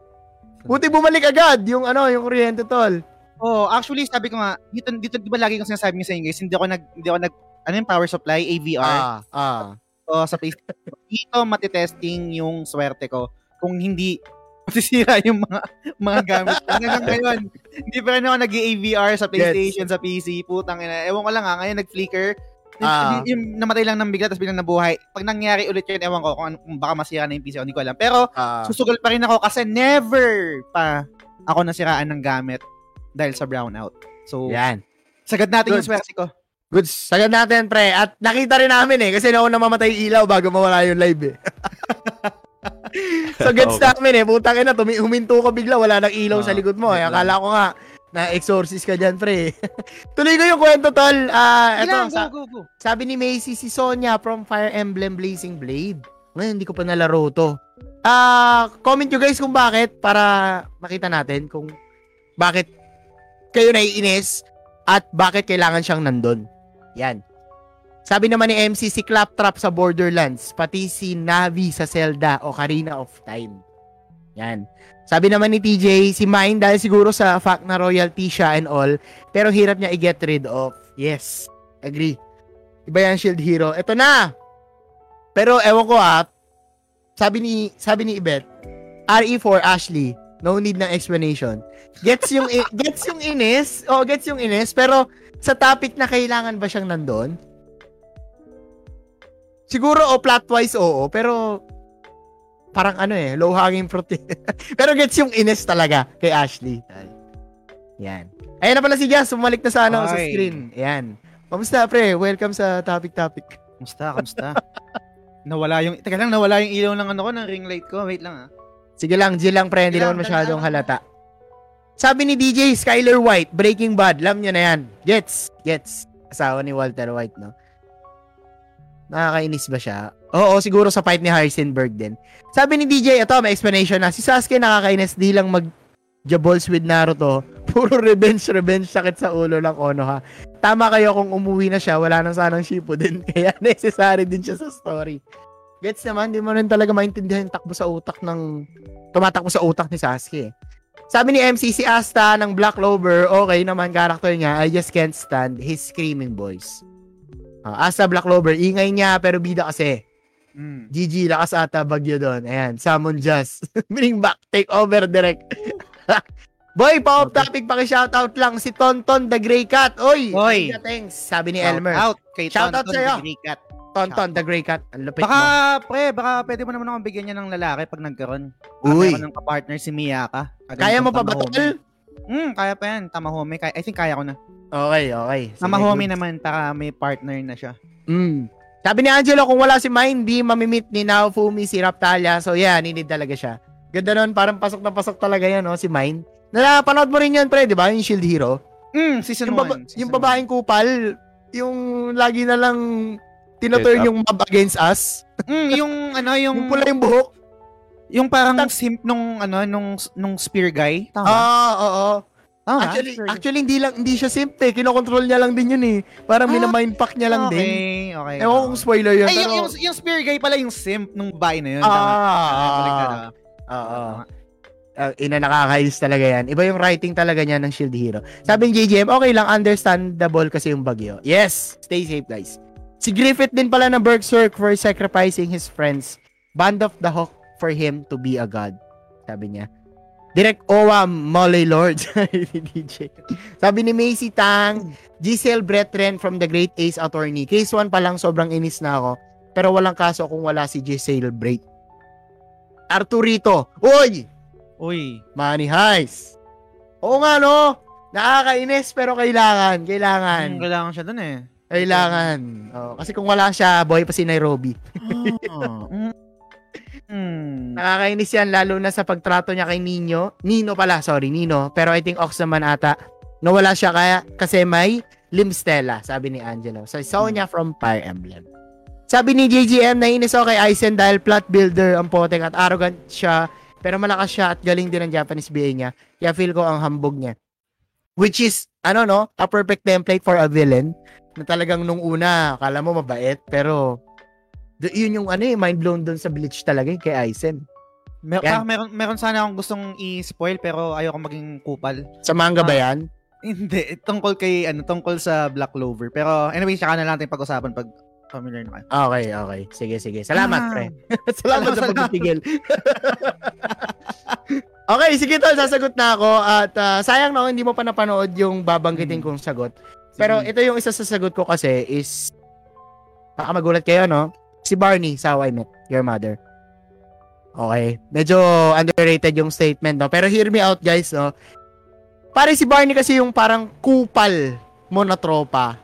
Buti bumalik agad yung ano, yung kuryente tol. Oh, actually sabi ko nga dito dito di ba lagi ko sinasabi sa inyo guys, hindi ako nag hindi ako nag ano yung power supply AVR Ah, ah. o sa PlayStation. Dito matitesting yung swerte ko kung hindi masisira yung mga mga gamit ko. Hanggang ngayon, hindi pa rin ako nag-AVR sa PlayStation, sa PC. Putang ina. Ewan ko lang ha, ngayon nag-flicker. Ah. Yung, yung namatay lang ng bigla tapos biglang nabuhay. Pag nangyari ulit yun, ewan ko kung, ano- kung baka masira na yung PC, hindi ko alam. Pero ah. susugal pa rin ako kasi never pa ako nasiraan ng gamit dahil sa brownout. So, Yan. sagad natin yung Good. swerte ko. Good. Sagad natin, pre. At nakita rin namin eh. Kasi nauna mamatay yung ilaw bago mawala yung live eh. so gets Okay. namin eh. Putang ina, tumi- huminto ka bigla. Wala nang ilaw sa Ah, likod mo. Eh. Akala ko nga, na-exorcist ka dyan, pre. Tuloy ko yung kwento, tol. Ah, eto, Kailangan, sa- go, go, go. sabi ni Macy, si Sonia from Fire Emblem Blazing Blade. Ngayon, hindi ko pa nalaro to. Ah, comment nyo guys kung bakit para makita natin kung bakit kayo naiinis at bakit kailangan siyang nandun. Yan. Sabi naman ni MC, si Claptrap sa Borderlands, pati si Navi sa Zelda o Karina of Time. Yan. Sabi naman ni TJ, si Mine dahil siguro sa fact na royalty siya and all, pero hirap niya i-get rid of. Yes. Agree. Iba yan Shield Hero. Ito na. Pero ewan ko ah, sabi ni sabi ni Ibet, RE4 Ashley, no need ng explanation. Gets yung gets yung inis. Oh, gets yung inis, pero sa topic na kailangan ba siyang nandoon? Siguro o plot wise oo, pero parang ano eh, low hanging fruit. eh. pero gets yung inis talaga kay Ashley. Yan. Ayan na pala si Jazz, sumalik na sa ano, sa Ay. screen. Ayan. Kamusta pre? Welcome sa topic topic. Kamusta, kamusta? nawala yung, teka lang, nawala yung ilaw ng ano ko, ng ring light ko. Wait lang ah. Sige lang, G lang pre, hindi naman lang, masyadong halata. Sabi ni DJ Skyler White, Breaking Bad, alam niyo na yan. Gets, gets. Asawa ni Walter White, no? Nakakainis ba siya? Oo, siguro sa fight ni Heisenberg din. Sabi ni DJ, ito, may explanation na. Si Sasuke nakakainis, di lang mag jabols with Naruto. Puro revenge, revenge, sakit sa ulo lang, Ono ha. Tama kayo kung umuwi na siya, wala nang sanang Shippuden. Kaya necessary din siya sa story. Gets naman, di mo rin talaga maintindihan yung takbo sa utak ng tumatakbo sa utak ni Sasuke. Sabi ni MC, si Asta ng Black Clover, okay naman character niya, I just can't stand his screaming voice. Ah, Asta Black Clover, ingay niya pero bida kasi. Mm. GG, lakas ata bagyo doon. Ayan, summon just. Bring back, take over direct. Boy, pa-off topic, paki-shoutout lang si Tonton the Grey Cat. Oy! Oy! Thanks, sabi ni Shout Elmer. out kay Shout out Tonton sa'yo. the Grey Cat. Tonton the Grey Cat. Ang lupit Baka, mo. pre, baka pwede mo naman akong bigyan niya ng lalaki pag nagkaroon. Uy. meron ng kapartner si Miyaka. Kaya mo pa ba, Tol? Hmm, kaya pa yan. Tamahome. Kaya, I think kaya ko na. Okay, okay. Sige, Tamahome good. naman para may partner na siya. Mm. Sabi ni Angelo, kung wala si Mine, di mamimit ni Naofumi si Raptalia. So, yeah, ninid talaga siya. Ganda nun, parang pasok na pasok talaga yan, no, si Mine. Napanood mo rin yan, pre, di ba? Yung Shield Hero. Hmm, season 1. Yung, baba- yung babaeng kupal, yung lagi na lang tinoturn yung mob against us. Hmm, yung ano, yung, Yung pula yung buhok. yung parang simp nung, ano, nung, nung spear guy. Tama? Ah, oo. Tama, Actually, spear guy. actually hindi lang hindi siya simp eh. Kinokontrol niya lang din yun eh. Parang Ah, pack niya lang okay, din. okay. Ewan ko kung spoiler yun. Ay, yung, pero... yung, yung spear guy pala yung simp nung babae na yun. Ah, Tama. ah, ah. ah. Oo. Uh, ina nakakainis talaga yan. Iba yung writing talaga niya ng Shield Hero. Sabi ng JJM, okay lang, understandable kasi yung bagyo. Yes, stay safe guys. Si Griffith din pala ng Berserk for sacrificing his friends. Band of the Hawk for him to be a god. Sabi niya. Direct Owa Molly Lord. DJ. Sabi ni Macy Tang, Giselle Brethren from the Great Ace Attorney. Case 1 pa lang sobrang inis na ako. Pero walang kaso kung wala si Giselle Bret. Arturito. Uy! Uy. Money Heist. Oo nga, no? Nakakainis, pero kailangan. Kailangan. Hmm, kailangan siya dun eh. Kailangan. Oh, kasi kung wala siya, boy pa si Nairobi. Ah, mm. Hmm. Nakakainis yan, lalo na sa pagtrato niya kay Nino. Nino pala, sorry, Nino. Pero I think Ox naman ata. Nawala siya kaya, kasi may Limstella, sabi ni Angelo. So, Sonya from Fire Emblem. Sabi ni JGM, nainis ako kay Aizen dahil plot builder ang potek at arrogant siya. Pero malakas siya at galing din ang Japanese BA niya. Kaya feel ko ang hambog niya. Which is, ano no, a perfect template for a villain na talagang nung una, akala mo mabait, pero Yun yung ano eh, mind blown doon sa Bleach talaga eh, kay Aizen. Mer- parang meron, meron sana akong gustong i-spoil pero ayoko maging kupal. Sa manga ba Ah. yan? Hindi, tungkol kay ano, tungkol sa Black Clover. Pero anyway, saka na lang natin pag-usapan pag familiar na kayo. Okay, okay. Sige, sige. Salamat, Ah. pre. Salamat sa Salamat. pagtitigil. okay, sige tol, sasagot na ako. At ah, sayang na ako, hindi mo pa napanood yung babanggitin Hmm. kong sagot. Pero Sige. ito yung isa sa sagot ko kasi is, baka magulat kayo, no? Si Barney sa How I Met Your Mother. Okay. Medyo underrated yung statement, no? Pero hear me out, guys, no? Pare si Barney kasi yung parang kupal mo na tropa.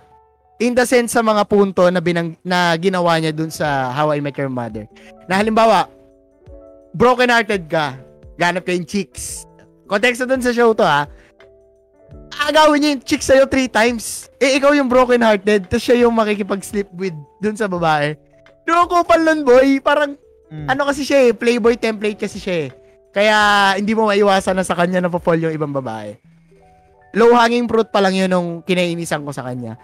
In the sense sa mga punto na, binang, na ginawa niya dun sa How I Met Your Mother. Na halimbawa, broken-hearted ka, ganap ka yung chicks. Konteksto dun sa show to, ha? Agawin niya yung chicks sa'yo three times. Eh, ikaw yung broken-hearted, tapos siya yung makikipag-sleep with dun sa babae. Doon kupal nun, boy. Parang Mm. ano kasi siya eh, playboy template kasi siya eh. Kaya hindi mo maiwasan na sa kanya na fall yung ibang babae. Low hanging fruit pa lang yun nung kinainisan ko sa kanya.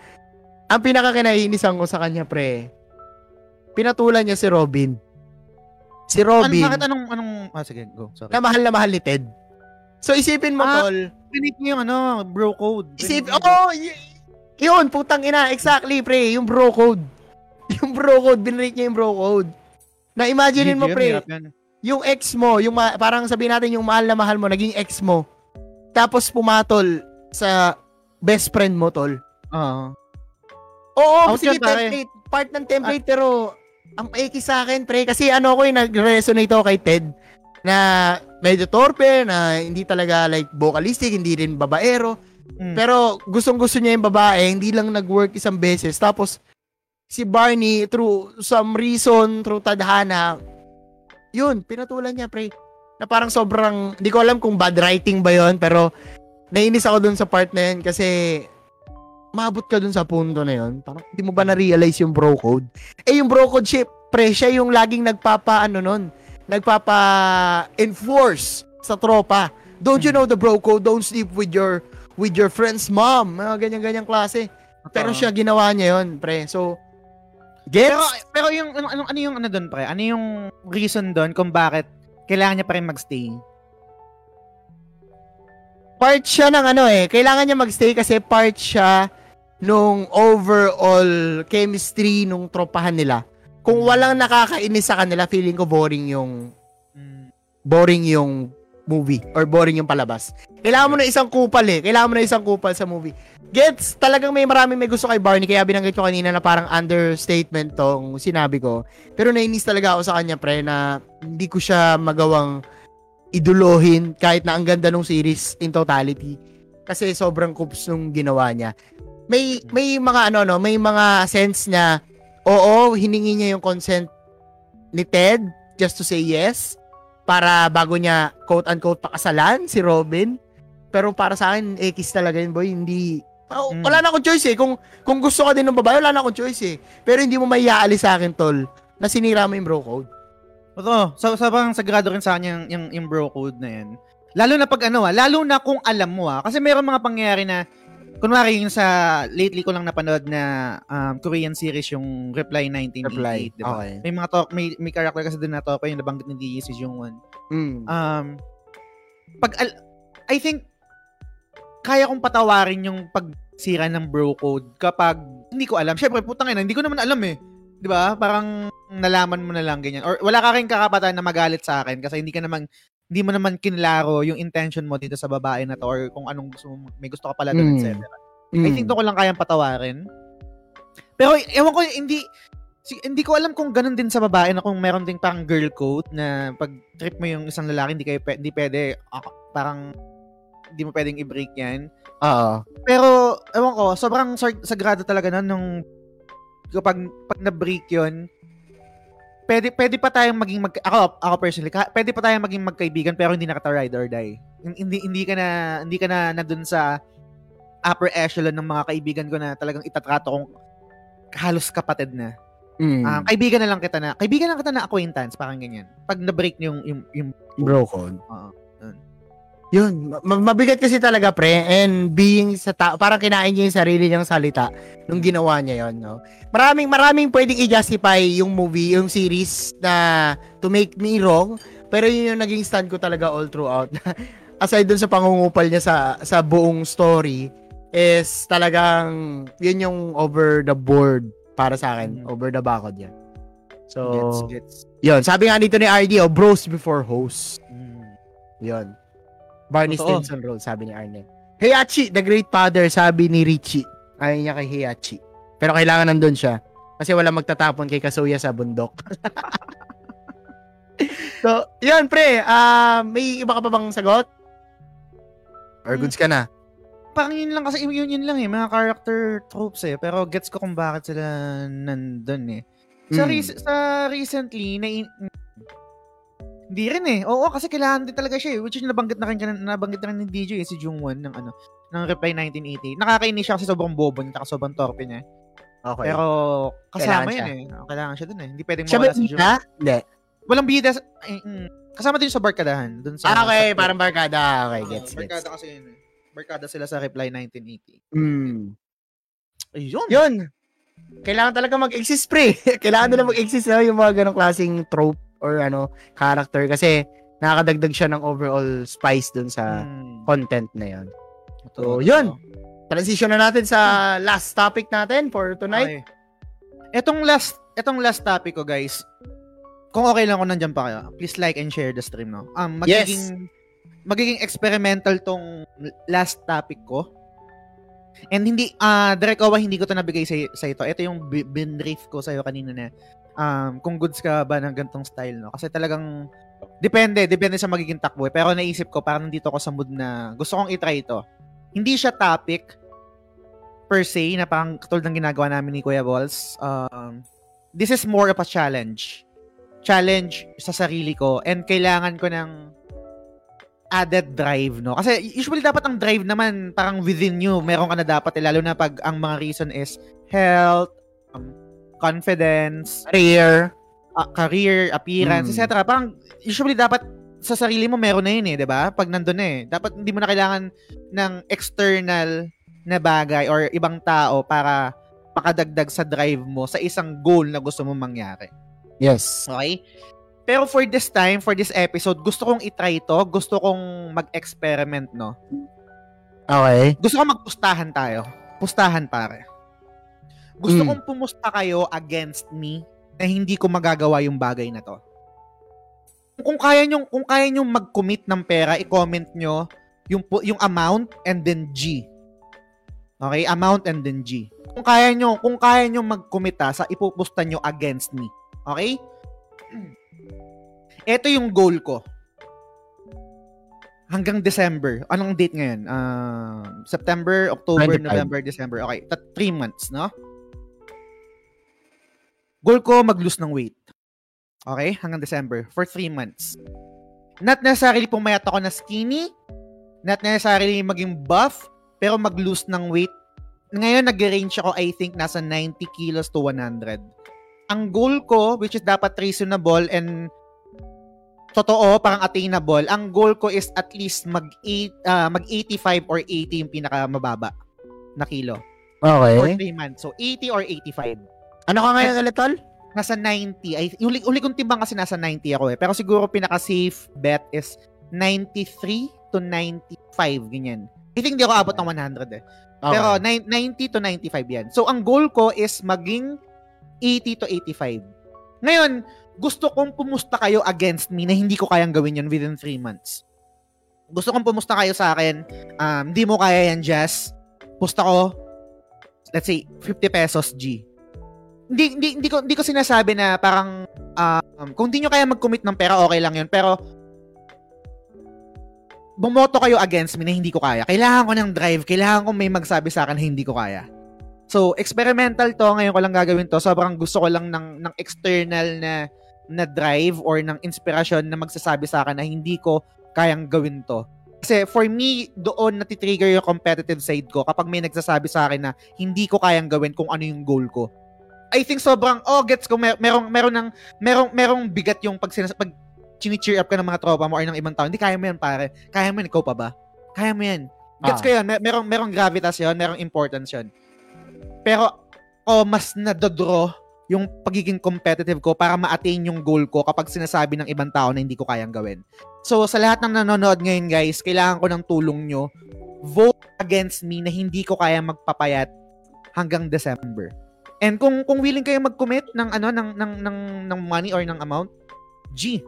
Ang pinaka kinainisan ko sa kanya, pre, pinatulan niya si Robin. Si Ano, Robin, bakit anong, anong, ah, sige, go. Sorry. na mahal na mahal ni Ted. So isipin mo, Ah, tol, Pinit niyo yung ano, bro code. isip, oh, y- yun, putang ina, exactly, pre, yung bro code. Yung bro code, binrate niya yung bro code. Na imaginein mo, pre, yung ex mo, yung ma- parang sabihin natin yung mahal na mahal mo, naging ex mo. Tapos pumatol sa best friend mo, tol. Oo. Oo, Out sige, pare. template. Part ng template, pero ang eki sa akin, pre. Kasi ano ko yung nag-resonate ako kay Ted na medyo torpe, na hindi talaga like vocalistic, hindi rin babaero. Mm. Pero gustong gusto niya yung babae, hindi lang nag-work isang beses. Tapos si Barney, through some reason, through tadhana, yun, pinatulan niya, pre. Na parang sobrang, hindi ko alam kung bad writing ba yon pero nainis ako dun sa part na yun kasi maabot ka dun sa punto na yun. Parang hindi mo ba na-realize yung bro code? Eh, yung bro code, ship, pre, siya yung laging nagpapa, ano nun, nagpapa-enforce sa tropa. Don't you know the bro code? Don't sleep with your with your friend's mom. Mga ganyan-ganyang klase. Pero siya ginawa niya yun, pre. So, gets? Pero, pero yung, ano, ano, ano yung ano doon, pre? Ano yung reason doon kung bakit kailangan niya pa rin magstay? part siya ng ano eh, kailangan niya magstay kasi part siya nung overall chemistry nung tropahan nila. Kung walang nakakainis sa kanila, feeling ko boring yung Mm. boring yung movie or boring yung palabas. Kailangan mo na isang kupal eh. Kailangan mo na isang kupal sa movie. Gets, talagang may maraming may gusto kay Barney kaya binanggit ko kanina na parang understatement tong sinabi ko. Pero nainis talaga ako sa kanya pre na hindi ko siya magawang idolohin kahit na ang ganda ng series in totality. Kasi sobrang kups nung ginawa niya. May may mga ano no, may mga sense na oo, hiningi niya yung consent ni Ted just to say yes para bago niya quote-unquote pakasalan si Robin. Pero para sa akin, X talaga yun, boy. Hindi, oh, Mm. wala na akong choice eh. Kung, kung gusto ka din ng babae, wala na akong choice eh. Pero hindi mo maiyaalis sa akin, tol, na sinira mo yung bro code. Totoo. So, sobrang sagrado rin sa kanya yung, yung, yung bro code na yan. Lalo na pag ano ah, lalo na kung alam mo ah. Kasi meron mga pangyayari na, kunwari yung sa lately ko lang napanood na um, Korean series yung Reply 1988, di ba? Okay. May mga talk, may, may character kasi doon na talk yung nabanggit ni Lee si Jung Won. Mm. Um, pag, al- I think, kaya kong patawarin yung pagsira ng bro code kapag hindi ko alam. Syempre, putang ina, hindi ko naman alam eh. 'Di ba? Parang nalaman mo na lang ganyan. Or wala ka rin kakapatan na magalit sa akin kasi hindi ka naman hindi mo naman kinlaro yung intention mo dito sa babae na to or kung anong gusto mo, may gusto ka pala doon, Mm. etc. I think doon ko lang kayang patawarin. Pero ewan ko, hindi si, hindi ko alam kung ganun din sa babae na kung meron ding parang girl code na pag trip mo yung isang lalaki, hindi kayo hindi pwede ah, parang hindi mo pwedeng i-break yan. Oo. Pero ewan ko, sobrang sag- sagrado talaga nun nung kapag pag na-break yun, pwede pwede pa tayong maging mag ako ako personally, ka, pwede pa tayong maging magkaibigan pero hindi na kita ride or die. Hindi hindi ka na hindi ka na nandun sa upper echelon ng mga kaibigan ko na talagang itatrato kong halos kapatid na. Mm. Ah, kaibigan na lang kita na, kaibigan lang kita na acquaintance, parang ganyan. Pag na-break yung, yung, yung bro code. Oo, yun. Yun, ma- mabigat kasi talaga pre and being sa tao, parang kinain niya yung sarili niyang salita nung ginawa niya yon, no. Maraming maraming pwedeng i-justify yung movie, yung series na to make me wrong, pero yun yung naging stand ko talaga all throughout. Aside dun sa pangungupal niya sa sa buong story is talagang yun yung over the board para sa akin, Mm. over the bakod yan. So, Gets, gets. yun, sabi nga dito ni RD, oh, bros before hosts. Mm. Yun. Barney Totoo. Stinson role, sabi ni Arnel. Heihachi, the great father, sabi ni Richie. Ayaw niya kay Heihachi. Pero kailangan nandun siya. Kasi wala magtatapon kay Kasuya sa bundok. so, yun pre. ah may iba ka pa bang sagot? Or goods ka na? Parang yun lang kasi, yun, yun lang eh, mga character tropes eh. Pero gets ko kung bakit sila nandun eh. Sa, Mm. rec- sa recently, na hindi rin eh. Oo, kasi kailangan din talaga siya eh. Which is nabanggit na rin, nabanggit na rin ni DJ eh, si Jungwon ng ano, ng Reply 1980. Nakakainis siya kasi sobrang bobo niya, sobrang torpe niya. Okay. Pero kasama Kailangan yun siya. eh. Kailangan siya dun eh. Hindi pwedeng siya ba mawala si Jungwon. bida? Hindi. Walang bida. sa- ay, mm, kasama din sa barkadahan. Dun sa, Ah, okay. sa- Parang barkada. Okay, Ah, gets, gets. Barkada kasi yun eh. Barkada sila sa Reply 1980. Mm. Ayun. Yun. Kailangan talaga mag-exist, pre. Kailangan nila mag-exist no? yung mga ganong klaseng trope or ano, character. Kasi nakakadagdag siya ng overall spice dun sa Mm. content na yun. So, yun. Transition na natin sa last topic natin for tonight. Okay. Etong last, etong last topic ko, guys. Kung okay lang kung nandiyan pa kayo, please like and share the stream, no? Um, magiging, magiging experimental tong last topic ko. And hindi, ah, direct Owa, hindi ko to nabigay sa, sa ito. Ito yung bi- binrief ko sa'yo kanina na um, kung goods ka ba ng gantong style, no? Kasi talagang, depende, depende sa magiging takbo. eh. Pero naisip ko, parang nandito ako sa mood na gusto kong itry ito. Hindi siya topic, per se, na parang katulad ng ginagawa namin ni Kuya Balls. Um, this is more of a challenge. Challenge sa sarili ko and kailangan ko ng added drive, no? Kasi usually dapat ang drive naman parang within you. Meron ka na dapat, eh, lalo na pag ang mga reason is health, um, confidence, Career. uh, career, appearance, Mm. etc. Parang usually dapat sa sarili mo meron na yun eh, 'di ba? Pag nandun na eh. Dapat hindi mo na kailangan ng external na bagay or ibang tao para makadagdag sa drive mo sa isang goal na gusto mong mangyari. Yes. Okay? Pero for this time, for this episode, gusto kong itry to. Gusto kong mag-experiment, no? Okay. Gusto kong magpustahan tayo. Pustahan, pare. Gusto Mm. kong pumusta kayo against me na hindi ko magagawa yung bagay na to. Kung kaya nyo, kung kaya nyo mag-commit ng pera, i-comment nyo yung, yung amount and then G. Okay? Amount and then G. Kung kaya nyo, kung kaya nyo mag-commit ha, sa ipupusta nyo against me. Okay? Ito yung goal ko. Hanggang December. Anong date ngayon? Ah, September, October, 25. November, December. Okay, tat- three months, no? Goal ko mag-lose ng weight. Okay? Hanggang December. For three months. Not necessarily pumayat ako na skinny. Not necessarily maging buff. Pero mag-lose ng weight. Ngayon, nag-range ako, I think, nasa 90 kilos to 100. Ang goal ko, which is dapat reasonable and totoo, parang attainable, ang goal ko is at least mag, eight, ah, mag 85 or 80 yung pinakamababa na kilo. For Okay. 3 months. So, 80 or 85 Ano ka ngayon ulit, tol? nasa 90. Ay, yung uli, uli kong timbang kasi nasa 90 ako eh. Pero siguro pinaka-safe bet is 93 to 95, ganyan. I think di ako abot ng 100 eh. Okay. Pero nine- 90 to 95 yan. So, ang goal ko is maging 80 to 85. Ngayon, gusto kong pumusta kayo against me na hindi ko kayang gawin yun within 3 months. Gusto kong pumusta kayo sa akin, um, hindi mo kaya yan, Jess. Pusta ko, let's say, 50 pesos G. Hindi, hindi, hindi, ko, hindi ko sinasabi na parang, um, kung hindi nyo kaya mag-commit ng pera, okay lang yun. Pero, bumoto kayo against me na hindi ko kaya. Kailangan ko ng drive. Kailangan ko may magsabi sa akin na hindi ko kaya. So, experimental to. Ngayon ko lang gagawin to. Sobrang gusto ko lang ng, ng external na na drive or ng inspirasyon na magsasabi sa akin na hindi ko kayang gawin to. Kasi for me, doon natitrigger yung competitive side ko kapag may nagsasabi sa akin na hindi ko kayang gawin kung ano yung goal ko. I think sobrang, oh, gets ko, mer- merong, merong, ng, merong, merong bigat yung pag, sinas- pag chini-cheer up ka ng mga tropa mo or ng ibang tao, hindi kaya mo yan, pare. Kaya mo yan, ikaw pa ba? Kaya mo yan. Gets Ah. ko yun. Mer- merong, merong gravitas yun, merong importance yun. Pero, oh, mas nadodraw yung pagiging competitive ko para ma-attain yung goal ko kapag sinasabi ng ibang tao na hindi ko kayang gawin. So, sa lahat ng nanonood ngayon, guys, kailangan ko ng tulong nyo. Vote against me na hindi ko kaya magpapayat hanggang December. And kung kung willing kayo mag-commit ng ano ng ng ng ng money or ng amount, G,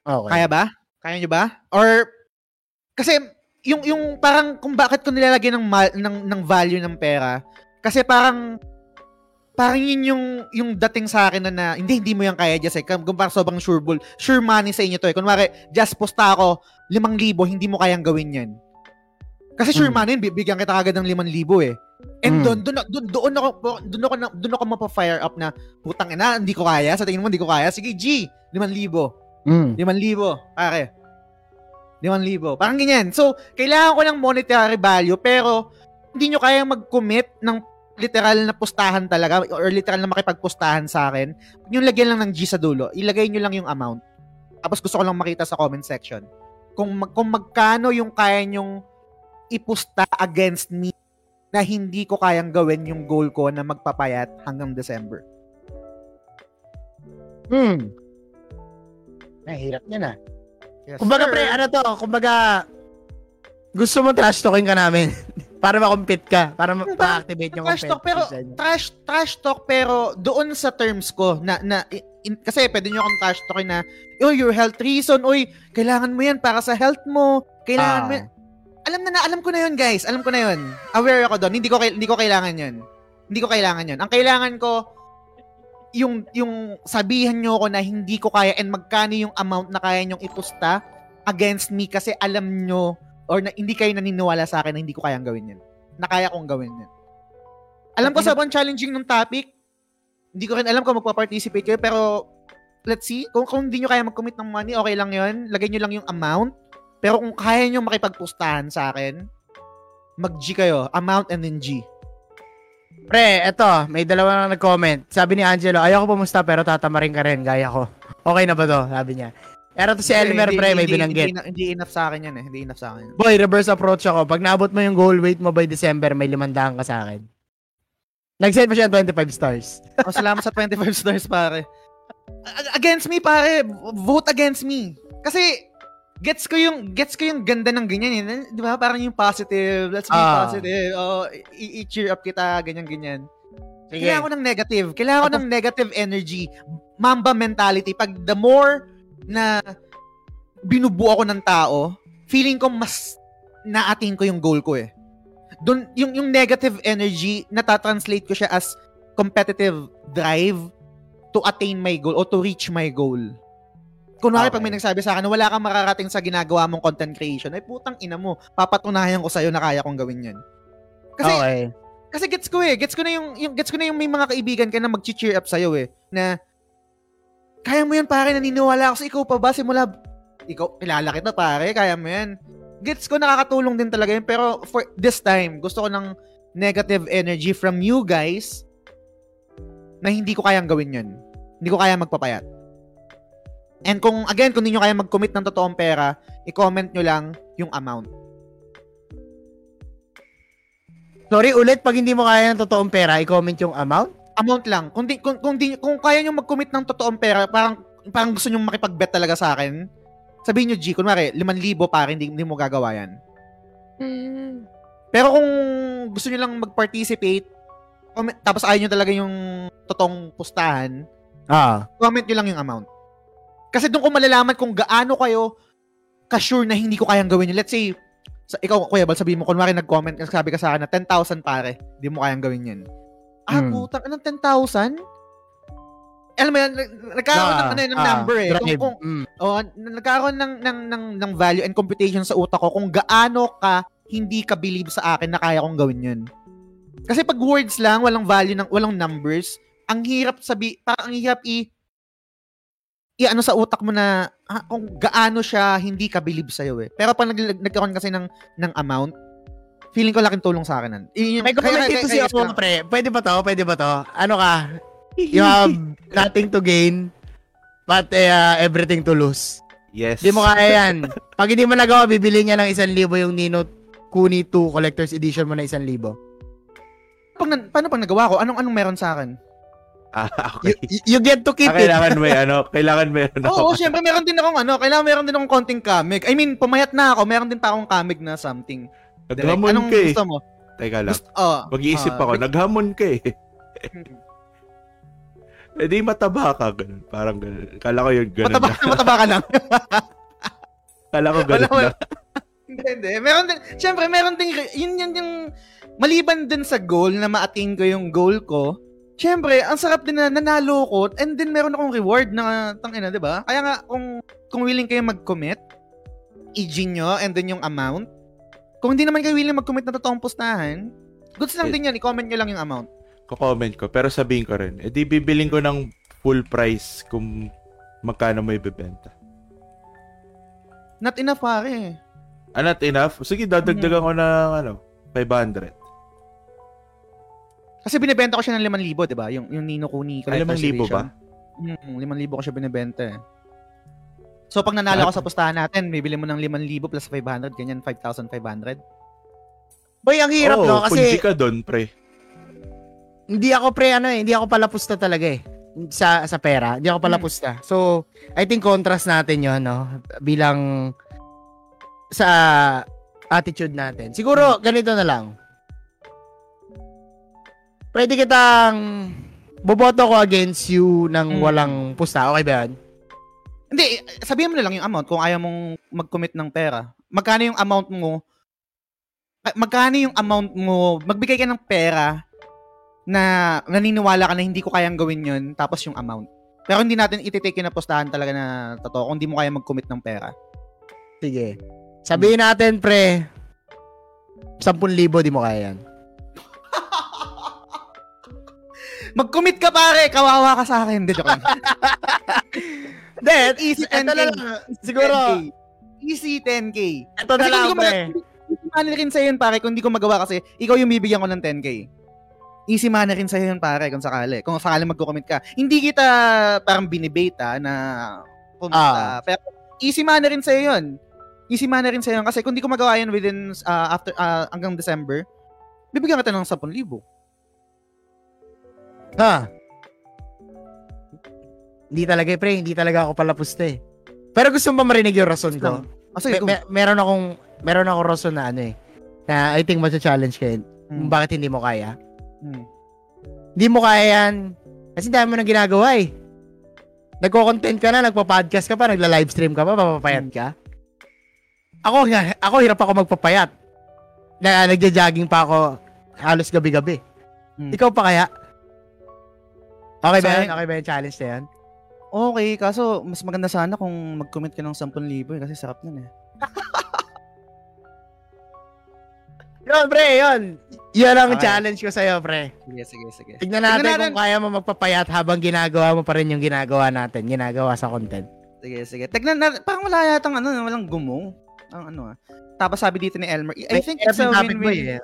Okay. kaya ba? Kaya nyo ba? Or kasi yung yung parang kung bakit ko nilalagay ng ma- ng ng value ng pera kasi parang parang yun yung yung dating sa akin na, na hindi hindi mo yan kaya just eh kung parang sobrang sure bull sure money sa inyo to eh kunwari just posta ako 5,000 hindi mo kayang gawin yan kasi sure Mm. money bibigyan kita agad ng 5,000 eh and Mm. doon doon doon doon ako doon ako doon ako mapa-fire up na putang ina hindi ko kaya sa tingin mo hindi ko kaya sige G 5,000 Mm. 5,000, pare. 5,000. Parang ganyan. So, kailangan ko ng monetary value pero hindi nyo kayang mag-commit ng literal na pustahan talaga or literal na makipagpustahan sa akin. Yung lagyan lang ng G sa dulo. Ilagay nyo lang yung amount. Tapos gusto ko lang makita sa comment section. Kung, mag, kung magkano yung kaya nyong ipusta against me na hindi ko kayang gawin yung goal ko na magpapayat hanggang December. Hmm. Nahirap niya na. Yes, Kumbaga sir. pre, ano to, kumbaga gusto mo trash talking ka namin para ma-compete ka, para Diba? ma-activate yung trash talk pero trash trash talk pero doon sa terms ko na na in, kasi pwede niyo akong trash talkin na oh your health reason oy kailangan mo yan para sa health mo kailangan Ah. mo yan." Alam na na alam ko na yun guys alam ko na yun aware ako doon hindi ko hindi ko kailangan yun hindi ko kailangan yun ang kailangan ko yung yung sabihan niyo ako na hindi ko kaya and magkano yung amount na kaya niyong ipusta against me kasi alam niyo or na, hindi kayo naniniwala sa akin na hindi ko kayang gawin yan. Na kaya kong gawin yan. Alam ko sobrang challenging ng topic. Hindi ko rin alam kung magpa-participate kayo pero let's see. Kung, kung hindi nyo kaya mag-commit ng money, okay lang yon Lagay nyo lang yung amount. Pero kung kaya nyo makipagpustahan sa akin, mag-G kayo. Amount and then G. Pre, eto, may dalawa na nag-comment. Sabi ni Angelo, ayaw ko pumusta pero tatamarin ka rin, gaya ko. Okay na ba to? Sabi niya. Pero to si Elmer, Hindi- pre, may hindi- binanggit. Hindi, hindi, enough sa akin yan eh. Hindi enough sa akin yan. Boy, reverse approach ako. Pag naabot mo yung goal weight mo by December, may limandaan ka sa akin. Nag-send mo siya ng 25 stars. Oh, salamat sa 25 stars, pare. Against me, pare. Vote against me. Kasi, gets ko yung gets ko yung ganda ng ganyan eh. 'Di ba? Parang yung positive, let's be Ah. positive. Oh, i-cheer up kita, ganyan ganyan. Sige. Kailangan ko ng negative. Kailangan ko ng negative energy. Mamba mentality. Pag the more na binubuo ako ng tao, feeling ko mas na-attain ko yung goal ko eh. Dun, yung, yung negative energy, natatranslate ko siya as competitive drive to attain my goal o to reach my goal. Kunwari, Okay. pag may nagsabi sa akin na wala kang makarating sa ginagawa mong content creation, ay putang ina mo, papatunayan ko sa'yo na kaya kong gawin yan. Kasi, okay. kasi gets ko eh. Gets ko na yung, yung gets ko na yung may mga kaibigan ka na mag-cheer up sa'yo eh. Na, kaya mo yan pare, naniniwala ako sa ikaw pa ba? Simula, ikaw, kilala kita pare, kaya mo yan. Gets ko, nakakatulong din talaga yun. Pero for this time, gusto ko ng negative energy from you guys na hindi ko kayang gawin yun. Hindi ko kaya magpapayat. And kung, again, kung hindi nyo kaya mag-commit ng totoong pera, i-comment nyo lang yung amount. Sorry, ulit, pag hindi mo kaya ng totoong pera, i-comment yung amount? amount lang. Kung di, kung, kung, di, kung kaya nyo mag-commit ng totoong pera, parang, parang gusto nyo makipag-bet talaga sa akin, sabihin nyo, G, kunwari, 5,000 para hindi, hindi mo gagawa yan. Pero kung gusto nyo lang mag-participate, comment, tapos ayaw nyo talaga yung totoong pustahan, Ah. comment nyo lang yung amount. Kasi doon ko malalaman kung gaano kayo ka-sure na hindi ko kayang gawin yun. Let's say, sa, ikaw, Kuya Bal, sabihin mo, kunwari nag-comment, sabi ka sa akin na 10,000 pare, hindi mo kayang gawin yan. Ah, Hmm. putang, anong 10,000? Alam mo yan, nag- nagkaroon ng, ano, yun, ng Ah, number eh. Kung, drive. kung, Mm. oh, nagkaroon ng, ng, ng, ng value and computation sa utak ko kung gaano ka hindi ka believe sa akin na kaya kong gawin yun. Kasi pag words lang, walang value, ng, walang numbers, ang hirap sabi, parang ang hirap i, i ano sa utak mo na ah, kung gaano siya hindi ka believe sa'yo eh. Pero pag nag, nagkaroon kasi ng, ng amount, feeling ko laking tulong sa akin. Yun May comment dito si Omo, pre. Pwede ba to? Pwede ba to? Ano ka? You have nothing to gain. pati ah, everything to lose. Yes. Hindi mo kaya yan. Pag hindi mo nagawa, bibili niya ng 1,000 yung Nino Kuni 2 Collector's Edition mo na 1,000. Pag, na- paano pag nagawa ko? Anong anong meron sa akin? Ah, You, okay. you get to keep Ah, it. kailangan may ano, kailangan meron ako. Oo, syempre meron din akong ano, kailangan meron din akong konting kamig. I mean, pumayat na ako, meron din pa akong kamig na something. Naghamon Anong ka eh. gusto mo? Teka lang. Gusto, oh, Mag-iisip ah, ako, naghamon ka eh. Eh di mataba ka, ganun. Parang ganun. Kala ko yun, ganun mataba, lang. mataba ka lang. Kala ko ganun Wala, lang. hindi, hindi. Meron din, syempre, meron din, yun yun yung, maliban din sa goal na ma-attain ko yung goal ko, syempre, ang sarap din na nanalo ko, and then meron akong reward na, tangina, di ba? Kaya nga, kung, kung willing kayo mag-commit, i-G nyo, and then yung amount, kung hindi naman kayo willing mag-commit na totoong pustahan, goods lang Eh. din yan, i-comment nyo lang yung amount. Ko-comment ko. Pero sabihin ko rin, eh di bibiling ko ng full price kung magkano mo ibebenta. Not enough, pare. Ah, not enough? Sige, dadagdagan ko ng ano, 500. Kasi binibenta ko siya ng 5,000, di ba? Yung, yung Nino Kuni Ah, Collector's 5,000 ba? Hmm, 5,000 ko siya binibenta eh. So, pag nanalo ka sa pustahan natin, bibili mo ng 5,000 plus 500, ganyan, 5,500. Boy, ang hirap Oo, no kasi ka doon, pre. hindi ako pre ano eh, hindi ako palapusta talaga eh sa sa pera. Hindi ako palapusta. So, I think contrast natin 'yon, no, bilang sa attitude natin. Siguro ganito na lang. Pwede kitang boboto ko against you ng Mm. walang pusta. Okay ba 'yan? Hindi, sabihin mo na lang yung amount kung ayaw mong mag-commit ng pera. Magkano yung amount mo? Magkano yung amount mo? Magbigay ka ng pera na naniniwala ka na hindi ko kayang gawin yun, tapos yung amount. Pero hindi natin ititake na postahan talaga na totoo kung hindi mo kaya mag-commit ng pera. Sige. Sabihin natin pre 10,000 di mo kaya yan. Mag-commit ka pare, kawawa ka sa akin. Hindi, joke lang. Then, Easy eto 10K. na lang. Siguro, 10K. Easy 10K. eto na lang pre. easy money rin sa'yo yun, pare, kung hindi ko magawa kasi ikaw yung bibigyan ko ng 10K. Easy money rin sa'yo yun, pare, kung sakali. Kung sakali magko-commit ka. Hindi kita parang binibeta na pumunta. Ah. Pero easy money rin sa'yo yun. Easy money rin sa'yo yun. Kasi kung di ko magawa yun within, uh, after, uh, hanggang December, bibigyan kita ng 10,000. Ha? Hindi talaga, pre. Hindi talaga ako palapusta eh. Pero gusto mo ba marinig yung rason ko? Kasi, Me- me- meron akong, meron akong rason na ano eh. Na I think matcha-challenge kayo. Hmm. bakit hindi mo kaya. Hmm. Hindi mo kaya yan. Kasi dami mo nang ginagawa eh. Nagko-content ka na, nagpa-podcast ka pa, nagla-livestream ka pa, papapayat ka. Ako, nga- ako hirap ako magpapayat. Na, nagja-jogging pa ako halos gabi-gabi. Hmm. Ikaw pa kaya? Okay ba yan? Okay ba yung challenge na yan? Okay, kaso mas maganda sana kung mag-commit ka ng 10,000 eh, kasi sarap nun eh. Yun, pre, yun. Yun ang Okay. challenge ko sa'yo, pre. Sige, sige, sige. Tignan natin, Tignan natin. kung kaya mo magpapayat habang ginagawa mo pa rin yung ginagawa natin. Ginagawa sa content. Sige, sige. Tignan natin, parang wala yatang ano, walang gumo. Ang ano ah. Tapos sabi dito ni Elmer, I think it's a win-win. eh.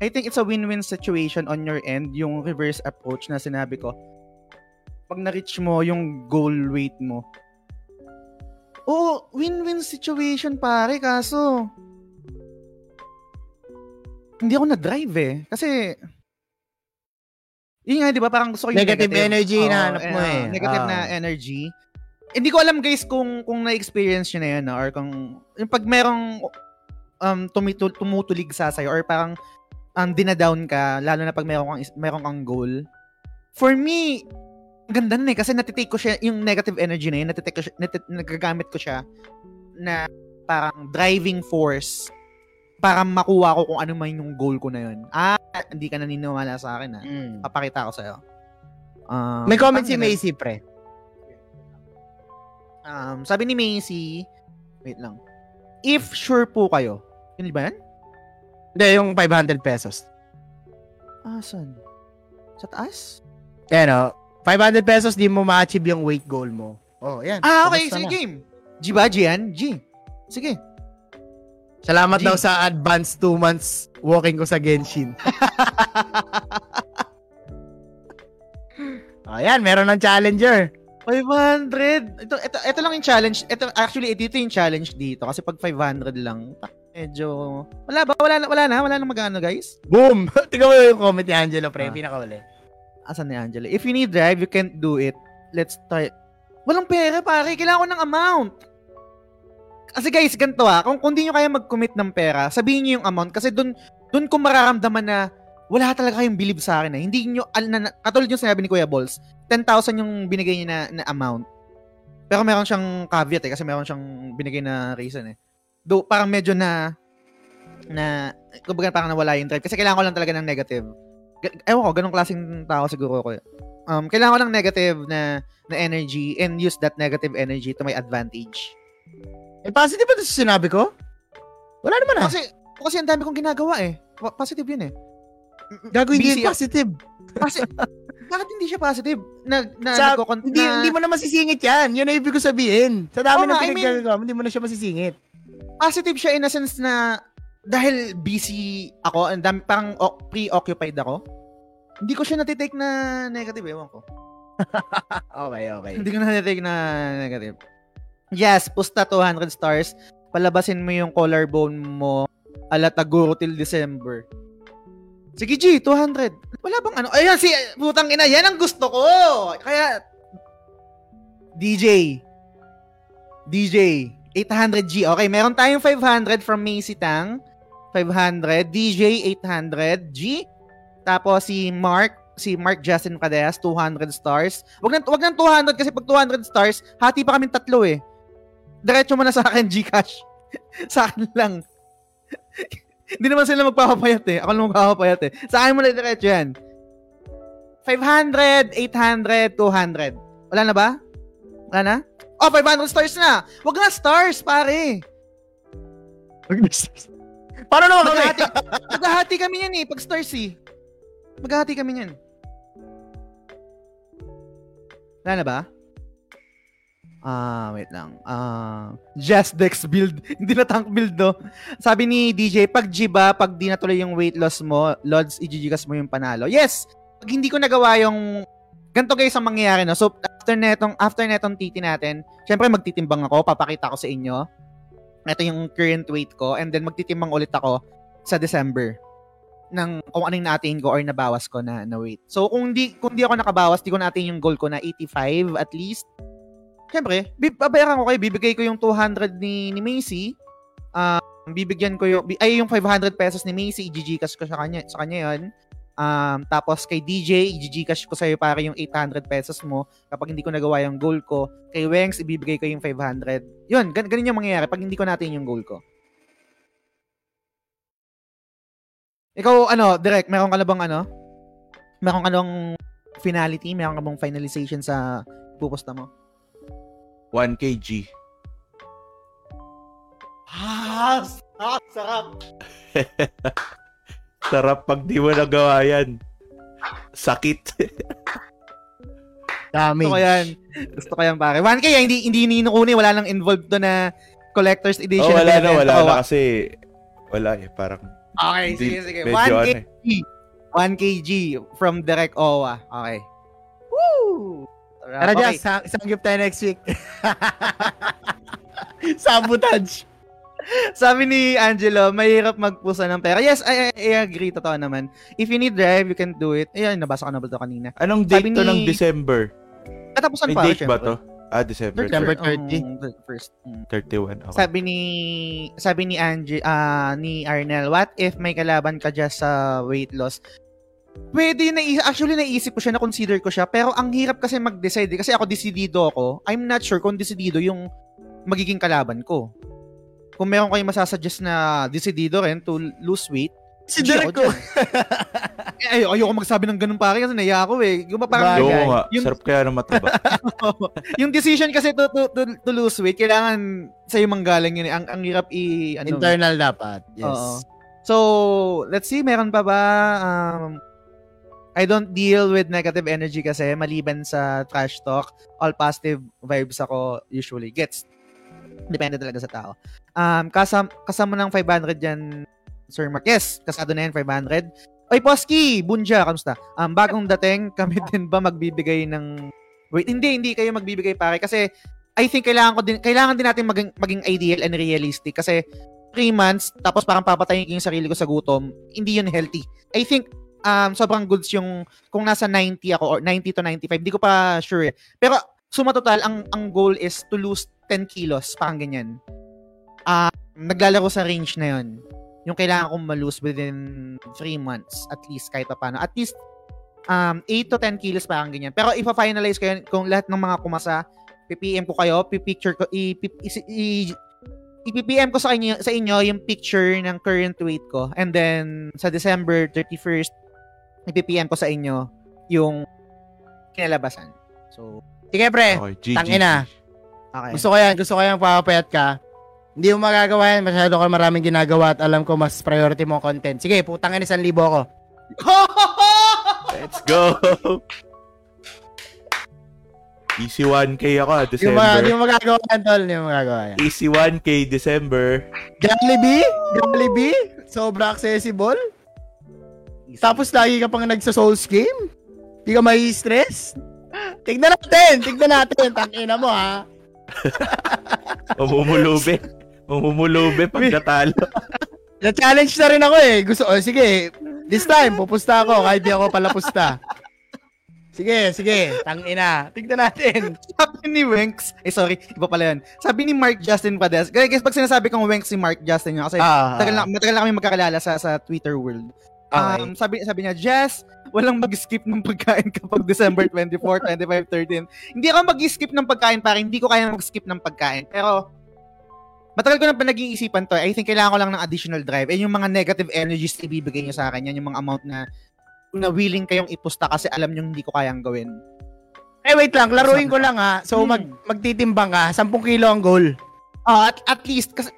I think it's a win-win situation on your end, yung reverse approach na sinabi ko. Pag na-reach mo yung goal weight mo. Oo, win-win situation pare, kaso hindi ako na-drive eh. Kasi yun nga, di ba? Parang gusto ko yung Negative negative, energy Oo, na hanap mo ah, eh. Negative Ah. na energy. Hindi ko alam guys kung kung na-experience nyo na yun ah, or kung yung pag merong um, tumitul- tumutulig sa sa'yo or parang um, dinadown ka, lalo na pag meron kang, meron kang goal. For me, ganda nun eh, kasi natitake ko siya, yung negative energy na yun, natitake ko siya, natit- nagagamit ko siya na parang driving force para makuha ko kung ano man yung goal ko na yun. Ah, hindi ka naniniwala sa akin ah. Mm. Papakita ko sa'yo. Um, May comment si. Macy, pre. Um, sabi ni Macy, wait lang. If sure po kayo, yun ba yan? Hindi, yung 500 pesos. Ah, saan? Sa taas? Yan o. 500 pesos, di mo ma-achieve yung weight goal mo. Oh, yan. Ah, okay. Sige, na. game. G ba, G yan? G. Sige. Salamat G. daw sa advance 2 months walking ko sa Genshin. oh, yan. Meron ng challenger. 500. Ito, ito, ito lang yung challenge. Ito, actually, ito yung challenge dito. Kasi pag 500 lang, medyo... Wala ba? Wala na, wala na? Wala na magano, guys? Boom! Tingnan mo yung comment ni Angelo, pre. Ah. Pinakawali. Asan ni Angela? If you need drive, you can't do it. Let's try. Walang pera, pare. Kailangan ko ng amount. Kasi guys, ganito ah. Kung, kung di nyo kaya mag-commit ng pera, sabihin nyo yung amount. Kasi dun, dun ko mararamdaman na wala talaga kayong believe sa akin eh. Hindi nyo, al, na, katulad yung sinabi ni Kuya Balls, 10,000 yung binigay niya na, na amount. Pero meron siyang caveat eh, kasi meron siyang binigay na reason eh. Do, parang medyo na, na, kumbaga parang nawala yung drive. Kasi kailangan ko lang talaga ng negative. Ewan ko, ganong klaseng tao siguro ko. Um, kailangan ko ng negative na, na energy and use that negative energy to my advantage. Eh, positive ba ito sinabi ko? Wala naman ah. Kasi, kasi ang dami kong ginagawa eh. Po- Positive yun eh. Gago hindi positive. Kasi, bakit hindi siya positive? Na, na, Sa- nagkokon- Hindi, na- hindi mo na masisingit yan. Yun ang ibig ko sabihin. Sa dami Oo ng nga, I mean- hindi mo na siya masisingit. positive siya in a sense na dahil busy ako, and dami, parang o- preoccupied ako, hindi ko siya natitake na negative, ewan ko. Okay, okay. Hindi ko na natitake na negative. Yes, pusta 200 stars. Palabasin mo yung collarbone mo ala Taguro till December. Sige G, 200. Wala bang ano? Ayan, si putang ina, yan ang gusto ko. Kaya, DJ. DJ. 800G. Okay, meron tayong 500 from Macy Tang. 500. DJ, 800G. Tapos si Mark, si Mark Justin Cadeas, 200 stars. Wag nang, wag nang 200 kasi pag 200 stars, hati pa kami tatlo eh. Diretso mo na sa akin, Gcash. sa akin lang. Hindi naman sila magpapapayat eh. Ako lang magpapapayat eh. Sa akin mo na diretso yan. 500, 800, 200. Wala na ba? Wala na? Oh, 500 stars na! Wag na stars, pare! Paano naman kami? Maghahati, maghahati kami yan eh, pag stars eh. Maghahati kami yan. Wala na ba? Ah, wait lang. Ah, just Dex build. Hindi na tank build, no? Sabi ni DJ, pag G pag di natuloy yung weight loss mo, Lods, ijijigas mo yung panalo. Yes! Pag hindi ko nagawa yung ganito guys ang mangyayari, no? So, after netong, after netong titi natin, syempre magtitimbang ako, papakita ko sa inyo. Ito yung current weight ko, and then magtitimbang ulit ako sa December ng kung ano yung natin ko or nabawas ko na, na weight. So, kung di, kung di ako nakabawas, di ko natin yung goal ko na 85 at least. Siyempre, babayaran ko kayo, bibigay ko yung 200 ni, ni Macy. Ah, bibigyan ko yung, ay yung 500 pesos ni Macy, i-gcash ko sa kanya, sa kanya yun. Um, tapos kay DJ, i-gcash ko sa'yo para yung 800 pesos mo kapag hindi ko nagawa yung goal ko. Kay Wengs, ibibigay ko yung 500. Yun, gan ganun yung mangyayari pag hindi ko natin yung goal ko. Ikaw, ano, direct, meron ka na bang ano? Meron ka bang finality? Meron ka bang finalization sa pupusta mo? 1 kg. Ah, sarap, sarap. Pag di mo nagawa yan. Sakit. Damage. Gusto ko yan. Gusto ko yan, pare. 1K, ah, hindi, hindi ninukuni. Wala nang involved to na collector's oh, edition. wala na, wala na kasi wala eh. Parang Okay, Hindi- sige, sige. medyo 1K, ano eh. 1 kg from Direct Owa. Okay. Woo! Tara, okay. Jazz, sa- isang gift tayo next week. Sabotage. Sabi ni Angelo, mahirap magpusa ng pera. Yes, I, I, I agree. Totoo naman. If you need drive, you can do it. Ayun, nabasa ko na ba ito kanina? Anong date Sabi to ni- ng December? Katapusan May pa. date ba to? Ah, December December. 30, 30. first. Mm. 31. Okay. Sabi ni sabi ni Angie ah ni Arnel, what if may kalaban ka just sa weight loss? Pwede na actually naisip ko siya na consider ko siya pero ang hirap kasi mag-decide eh. kasi ako desidido ako. I'm not sure kung desidido yung magiging kalaban ko. Kung meron kayong masasuggest na desidido rin to lose weight, Si Derek ko. eh, ay, ayoko magsabi ng ganun pare kasi naiya ako eh. Yung parang Bagay. Nga. Yung- Sarap kaya na mataba. yung decision kasi to, to, to, to lose weight, kailangan sa'yo manggaling yun eh. Ang, ang hirap i... Ano, Internal dapat. Yes. Oo. So, let's see, meron pa ba? Um, I don't deal with negative energy kasi maliban sa trash talk, all positive vibes ako usually. Gets. Depende talaga sa tao. Um, kasam, kasama ng 500 dyan, Sir Mark. Yes, kasado na yan, 500. Oy, Poski! Bunja, kamusta? Um, bagong dating, kami din ba magbibigay ng Wait, hindi, hindi kayo magbibigay pare kasi I think kailangan ko din kailangan din natin maging, maging ideal and realistic kasi 3 months tapos parang papatayin ko yung sarili ko sa gutom, hindi yun healthy. I think um sobrang goods yung kung nasa 90 ako or 90 to 95, hindi ko pa sure. eh. Pero suma total ang ang goal is to lose 10 kilos, parang ganyan. Ah, naglalaro sa range na yun. Yung kailangan kong malose within 3 months at least kahit pa paano. At least um 8 to 10 kilos parang ganyan. Pero ipa-finalize ko yun kung lahat ng mga kumasa, PPM ko kayo, pipicture ko, i-PPM ko sa inyo, sa inyo yung picture ng current weight ko. And then, sa December 31st, i-PPM ko sa inyo yung kinalabasan. So, Sige, pre. Okay, Tangina. Okay. Gusto ko yan. Gusto ko yan papapayat ka. Hindi mo magagawa yan. Masyado ka maraming ginagawa at alam ko mas priority mo ang content. Sige, putang ina isang libo ako. Let's go! Easy 1K ako, ah, Hindi mo, hindi December. mo magagawa yan, tol. Hindi mo magagawa yan. Easy 1K, December. Jollibee? Jollibee? Sobra accessible? Tapos lagi ka pang nagsa-souls game? Hindi ka may stress? Tignan natin! Tignan natin! Tangina mo, ha? Mamumulube. Mamumulube pag natalo. Na-challenge na rin ako eh. Gusto, oh, sige. This time, pupusta ako kahit di ako pala pusta. Sige, sige. Tangina. Tignan natin. Sabi ni Wenks, eh sorry, iba pala yun. Sabi ni Mark Justin Pades, guys, guys, pag sinasabi kong Wenks si Mark Justin yun, kasi Ah, matagal, na, matagal na kami magkakalala sa, sa Twitter world. Okay. Um, sabi, sabi niya, Jess, walang mag-skip ng pagkain kapag December 24, 25, 13. Hindi ako mag-skip ng pagkain, pare. Hindi ko kaya mag-skip ng pagkain. Pero, matagal ko na pa nag-iisipan to. I think kailangan ko lang ng additional drive. Eh, yung mga negative energies na ibibigay niyo sa akin, yan yung mga amount na na willing kayong ipusta kasi alam niyo hindi ko kayang gawin. Eh, wait lang. Laruin ko lang ha. So, Hmm. mag, magtitimbang ka. 10 kilo ang goal. Ah, at, at least kasi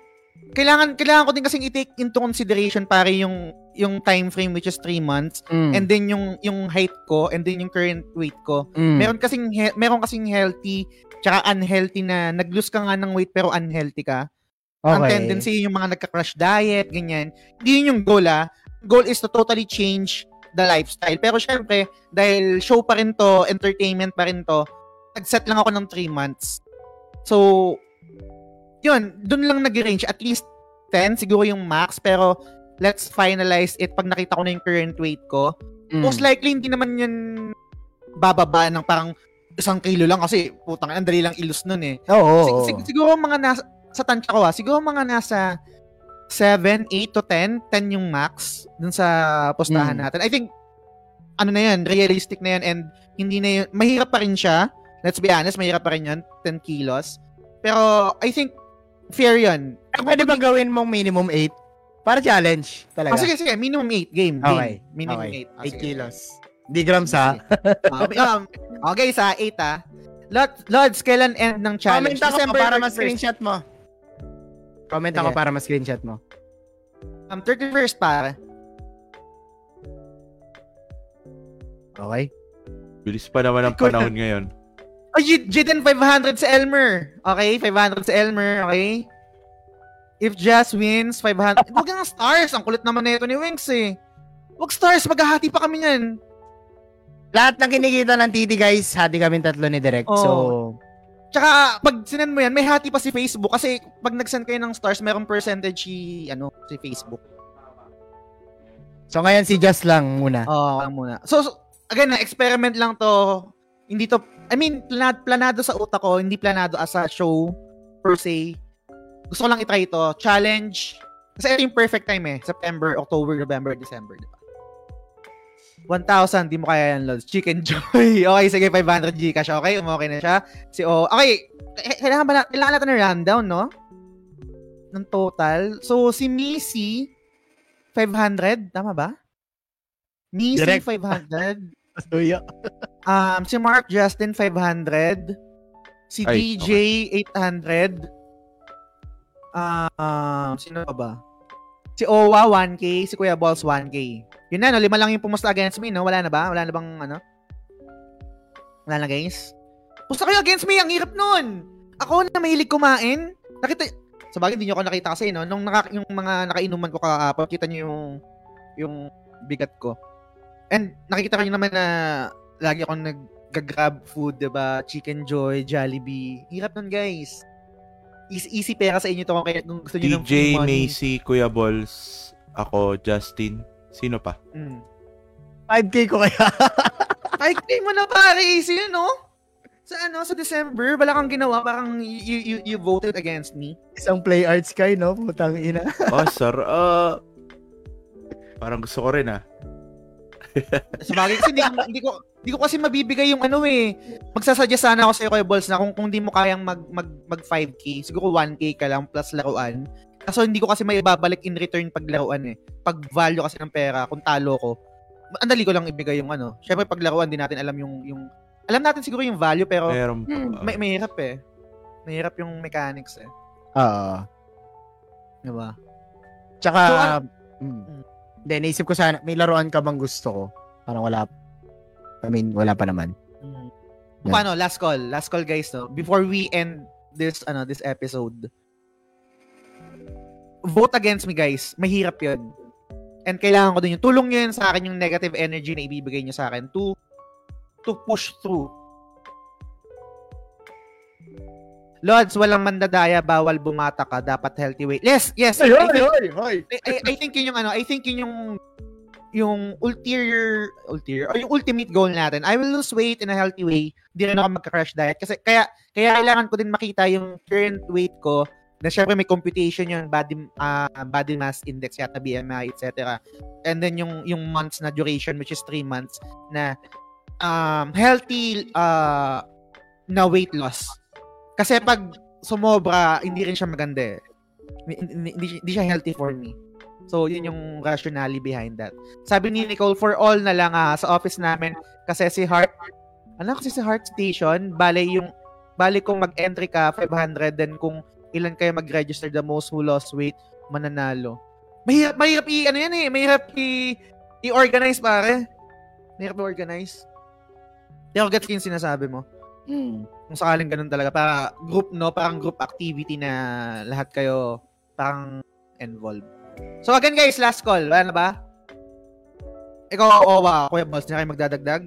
kailangan kailangan ko din kasing i-take into consideration pare yung yung time frame which is 3 months Mm. and then yung yung height ko and then yung current weight ko. Mm. Meron kasing he- meron kasing healthy tsaka unhealthy na nag-lose ka nga ng weight pero unhealthy ka. Ang tendency yung mga nagka-crash diet, ganyan. Hindi yun yung goal ah. Goal is to totally change the lifestyle. Pero syempre, dahil show pa rin to, entertainment pa rin to, nag-set lang ako ng 3 months. So, yun, dun lang nag-range. At least 10, siguro yung max. Pero, let's finalize it pag nakita ko na yung current weight ko. Mm. Most likely, hindi naman yan bababa ng parang isang kilo lang kasi putang ang dali lang ilus nun eh. Oo. oo, Sig- oo. sig- siguro mga nasa, sa tansya ko ah, siguro mga nasa 7, 8 to 10, 10 yung max dun sa postahan Mm. natin. I think, ano na yan, realistic na yan and hindi na yun, mahirap pa rin siya. Let's be honest, mahirap pa rin yan, 10 kilos. Pero, I think, fair yun. Eh, Pwede bang gawin mong minimum 8? Para challenge. Talaga. Ah, sige, sige, minimum 8 game. Okay. game. Minimum okay. 8. 8 kilos. Di grams ha. okay, um, okay, sa 8 ah. Lod, Lods, kailan end ng challenge? Comment ako December para 31st. ma-screenshot mo. Comment ako para ma-screenshot mo. Um, 31st para. Okay? Bilis pa naman ang panahon ngayon. Oh, Jaden 500 sa Elmer. Okay, 500 sa Elmer, okay? If Jazz wins, 500. Huwag nga stars. Ang kulit naman na ito ni Winks eh. Huwag stars. Maghahati pa kami yan. Lahat ng kinikita ng titi guys, hati kami tatlo ni Direct. Oo. So, Tsaka, pag sinend mo yan, may hati pa si Facebook. Kasi pag nag-send kayo ng stars, merong percentage si, ano, si Facebook. so ngayon si Just lang muna. Oo, oh, muna. So, so, again, na experiment lang to. Hindi to, I mean, planado, planado sa utak ko, hindi planado as a show per se. Gusto ko lang itry ito. Challenge. Kasi ito yung perfect time eh. September, October, November, December, di ba? 1,000, di mo kaya yan, Lods. Chicken Joy. Okay, sige, 500 Gcash. Okay, umokay na siya. Si O. Okay, kailangan ba na, kailangan natin ng rundown, no? Ng total. So, si Missy, 500. Tama ba? Missy, Direct. 500. Suyo. Um, si Mark Justin, 500. Si Ay, DJ, 800. Um, sino pa ba? Si Owa, 1K. Si Kuya Balls, 1K. Yun na, no? Lima lang yung pumusta against me, no? Wala na ba? Wala na bang, ano? Wala na, guys? Pusta kayo against me! Ang hirap nun! Ako na mahilig kumain. Nakita, sa bagay, hindi nyo ako nakita kasi, no? Nung naka, yung mga nakainuman ko kahapon, kita nyo yung, yung bigat ko. And nakikita ko naman na lagi akong nag gagrab food, 'di ba? Chicken Joy, Jollibee. Hirap nun, guys. Easy, easy pera sa inyo to kung, kaya, kung gusto niyo ng free money. Macy, Kuya Balls, ako, Justin. Sino pa? Mm. 5K ko kaya. Ay, claim mo na pare, easy yun, no? Sa ano, sa December, wala kang ginawa, parang you, you, you voted against me. Isang play arts kay, no? Putang ina. Oh, sir. Uh, parang gusto ko rin ah. Sa bagay kasi hindi, ko- hindi ko hindi ko kasi mabibigay yung ano eh. Magsasuggest sana ako sa iyo kay Balls na kung kung di mo kayang mag mag mag 5k, siguro 1k ka lang plus laruan. Kaso hindi ko kasi may ibabalik in return pag laruan eh. Pag value kasi ng pera, kung talo ko, ang dali ko lang ibigay yung ano. Syempre pag laruan din natin alam yung yung alam natin siguro yung value pero Meron pa. Hmm, may mahirap eh. Mahirap yung mechanics eh. Oo. Di ba? Tsaka, So, ano- mm. Hindi, naisip ko sana, may laruan ka bang gusto ko? Parang wala, I mean, wala pa naman. Mm. Yan. Paano? Last call. Last call guys no. Before we end this ano this episode. Vote against me guys. Mahirap 'yun. And kailangan ko din yung tulong yun sa akin yung negative energy na ibibigay nyo sa akin to to push through. Lods, walang mandadaya, bawal bumata ka, dapat healthy weight. Yes, yes. I think- hoy, hoy. I, I, I think yun yung ano, I think yun yung yung ulterior ulterior or yung ultimate goal natin. I will lose weight in a healthy way. Hindi rin ako magka-crash diet kasi kaya kaya kailangan ko din makita yung current weight ko na syempre may computation yung body ah, body mass index yata BMI etc. And then yung yung months na duration which is 3 months na um healthy uh, na weight loss. Kasi pag sumobra, hindi rin siya maganda eh. Hindi, hindi, hindi siya healthy for me. So, yun yung rationale behind that. Sabi ni Nicole, for all na lang ah, sa office namin, kasi si Heart, ano kasi si Heart Station, bale yung, bale kung mag-entry ka, 500, then kung ilan kayo mag-register the most who lost weight, mananalo. Mahirap, mahirap i, ano yan eh, mahirap i, i-organize pare. Mahirap i-organize. Pero gets ko yung sinasabi mo Mm. Kung sakaling ganun talaga para group no? Parang group activity na lahat kayo parang involved. So again guys last call. Wala na ba? Ikaw owa kuya boss na kayo magdadagdag.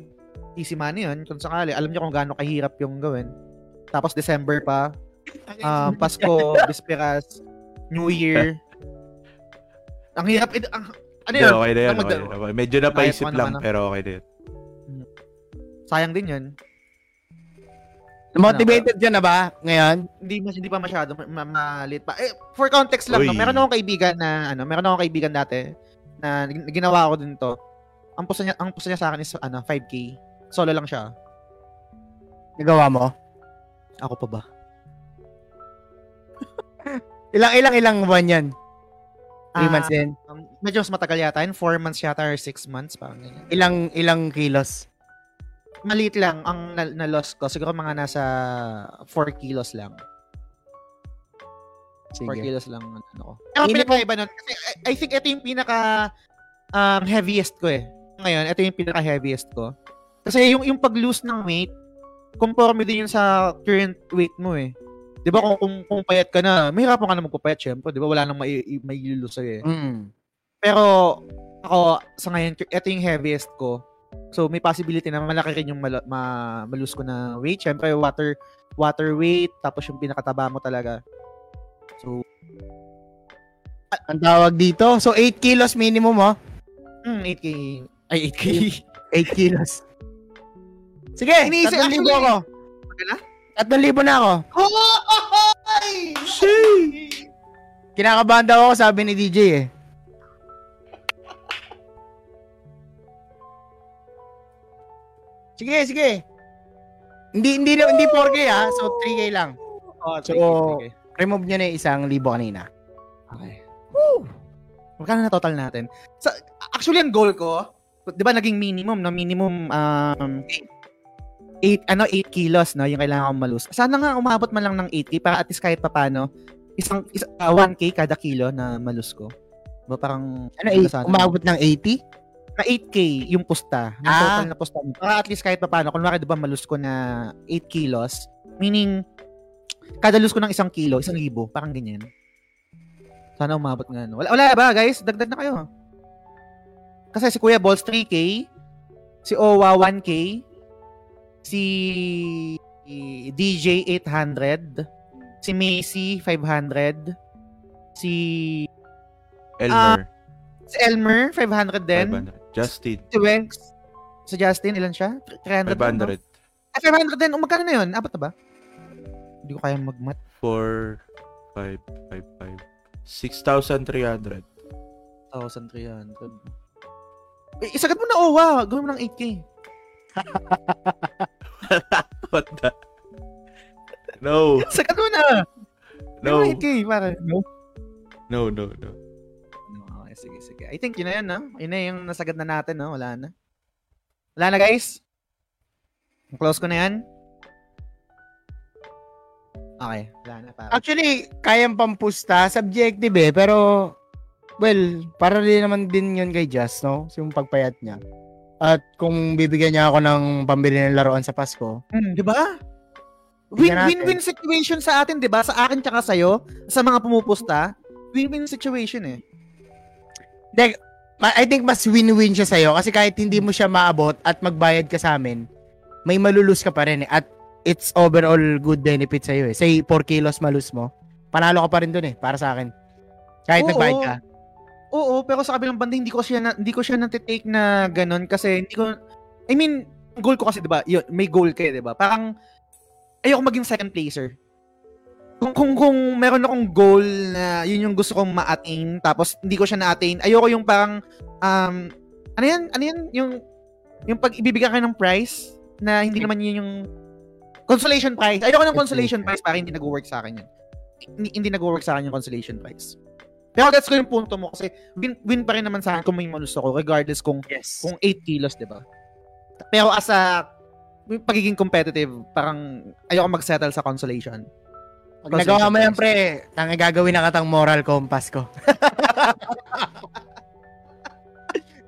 Easy money yun kung sakali. Alam niyo kung gaano kahirap yung gawin. Tapos December pa. Um, Pasko Bisperas New Year. Ang hirap id- ang, ano yun? Okay na yan. Ang Okay, okay. Medyo napaisip lang, ano. pero okay na yun. sayang din yun Motivated ka na ba ngayon? hindi mas hindi pa masyado ma- ma- malit pa. Eh, for context lang, no, Uy. meron akong kaibigan na ano, meron akong kaibigan dati na gin- ginawa ko din to. Ang puso niya, ang puso niya sa akin is ano, 5k. Solo lang siya. Nagawa mo? Ako pa ba? Ilang, ilang, ilang buwan yan? 3 Ah, months din? Um, medyo mas matagal yata. In 4 months yata or 6 months parang ganyan. Ilang, ilang kilos? Maliit lang ang na, na loss ko. Siguro mga nasa 4 kilos lang. 4 Sige. kilos lang ang ano ko. Pero Ini- pinakaiba nun. Kasi I, I think ito yung pinaka um, heaviest ko eh. Ngayon, ito yung pinaka heaviest ko. Kasi yung yung pag-lose ng weight, conforme din yun sa current weight mo eh. 'Di ba kung, kung kung payat ka na, mahirapan ka na magpapayat syempre, 'di ba? Wala nang may may lose sa'yo eh. Mm. Pero ako sa ngayon, ito yung heaviest ko. So may possibility na malaki rin yung mal- ma- malose ko na weight. Syempre water water weight tapos yung pinakataba mo talaga. So Ang tawag dito. So, 8 kilos minimum, oh. Mm, 8K. Ay, 8K. 8 kilos. Sige, Iniisip- 3,000 actually- ako. Magana? 3,000 na ako. Hoy! Kinakabahan daw ako, sabi ni DJ eh. Sige, sige. Hindi hindi hindi 4K ha, so 3K lang. Oh, So, 3K, 3K. Remove niyo na yung isang libo kanina. Okay. Woo! Magkano na total natin? Sa, actually, ang goal ko, di ba naging minimum, no? Minimum, um, 8, ano, 8 kilos, no? Yung kailangan kong malus. Sana nga umabot man lang ng 8K para at least kahit papano, isang, isa, ah, 1K kada kilo na malus ko. Diba parang, Ano, Ano eight, sana? umabot ng 80? Na 8K yung pusta. Yung Ah. total na pusta mo. Para at least kahit papano, kung di ba malus ko na 8 kilos, meaning, kada lose ko ng isang kilo, isang libo, parang ganyan. Sana umabot nga. Wala, wala ba, guys? Dagdag na kayo. Kasi si Kuya Balls 3K, si Owa 1K, si DJ 800, si Macy 500, si Elmer. si Elmer 500 din, 500. Justin. si Wex, si Justin ilan siya? 300. 500. Ah, 500 din. Magkano na yun? Apat na ba? Hindi ko kaya magmat. 4, 5, 5, 5. 6,300. 1,300. Eh, isagat mo na OWA. Gawin mo ng 8K. What the? No. Isagat mo na. No. Gawin mo ng 8K. Para. No. No, no, no. I think yun na yun, no? Yun na yung nasagad na natin, no? Wala na. Wala na, guys? Close ko na yan? Okay, wala na. Para. Actually, kayang pampusta, subjective eh, pero well, para rin naman din yun kay Just, no? Yung pagpayat niya. At kung bibigyan niya ako ng pambili ng laruan sa Pasko, Hmm, di ba? Win, Tingnan natin. win-win situation sa atin, di ba? Sa akin tsaka sa'yo, sa mga pumupusta, win-win situation eh. Ma- I think mas win-win siya sa'yo kasi kahit hindi mo siya maabot at magbayad ka sa amin, may malulus ka pa rin eh. At it's overall good benefit sa'yo eh. Say, 4 kilos malus mo, panalo ka pa rin dun eh, para sa akin. Kahit Oo. nagbayad ka. Oo, pero sa kabilang banda hindi ko siya na, hindi ko siya natitake na ganun kasi hindi ko I mean, goal ko kasi 'di ba? May goal kayo, 'di ba? Parang ayoko maging second placer. Kung kung kung meron akong goal na yun yung gusto kong ma-attain tapos hindi ko siya na-attain, ayoko yung parang um ano yan? Ano yan? Yung yung pag ibibigay ka ng prize na hindi naman yun yung consolation prize. Ayoko ng consolation prize para hindi nag-work sa akin yun. Hindi, hindi nag-work sa akin yung consolation prize. Pero that's ko yung punto mo kasi win, win pa rin naman sa akin kung may manus ako regardless kung Yes. kung 8 kilos, 'di ba? Pero as a pagiging competitive, parang ayoko mag-settle sa consolation. Pag nagawa mo yan, pre, tanga gagawin na katang moral compass ko.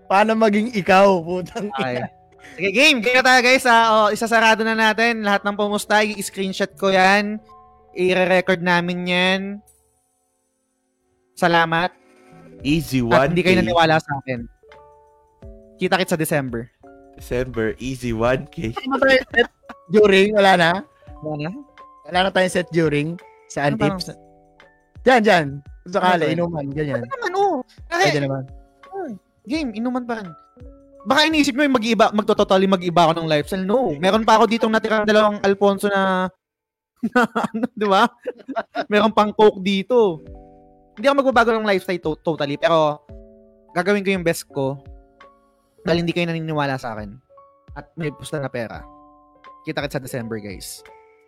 Paano maging ikaw, putang Okay. Sige, game. Kaya tayo guys. Ah, oh, isasarado na natin. Lahat ng pumusta, i-screenshot ko yan. I-record namin yan. Salamat. Easy At 1 hindi kayo naniwala sa akin. Kita-kit sa December. December, easy 1K. Ano during? Wala na? Wala na? Wala na tayong set during? Saan Ano parang- tips? Diyan, diyan. Sakali, Ano ba? inuman, ganyan. Naman, oh. Pwede Kasi, naman. game, inuman pa rin. Baka iniisip mo yung mag-iba, magtototally mag-iba ako ng lifestyle. No. Meron pa ako ditong natirang dalawang Alfonso na, na ano, di ba? Meron pang Coke dito. Hindi ako magbabago ng lifestyle to- totally, pero gagawin ko yung best ko dahil hindi kayo naniniwala sa akin. At may pusta na pera. Kita kita sa December, guys.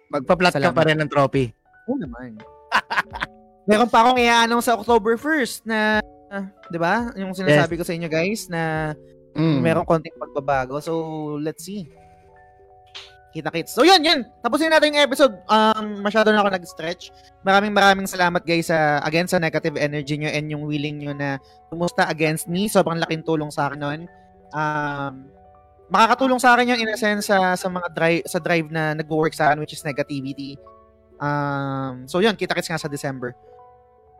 Magpa-plat ka pa rin ng trophy. Oo naman. Meron pa akong i-announce sa October 1st na, ah, 'di ba? Yung sinasabi ko sa inyo guys na Mm. meron konting pagbabago. So, let's see. Kita kits. So, yun, yun. Tapusin natin yung episode. Um, masyado na ako nag-stretch. Maraming maraming salamat guys sa, again, sa negative energy nyo and yung willing nyo na tumusta against me. Sobrang laking tulong sa akin nun. Um, makakatulong sa akin yun in a sense sa, sa mga drive, sa drive na nag-work sa akin which is negativity. Um, so, yun. Kita kits nga sa December.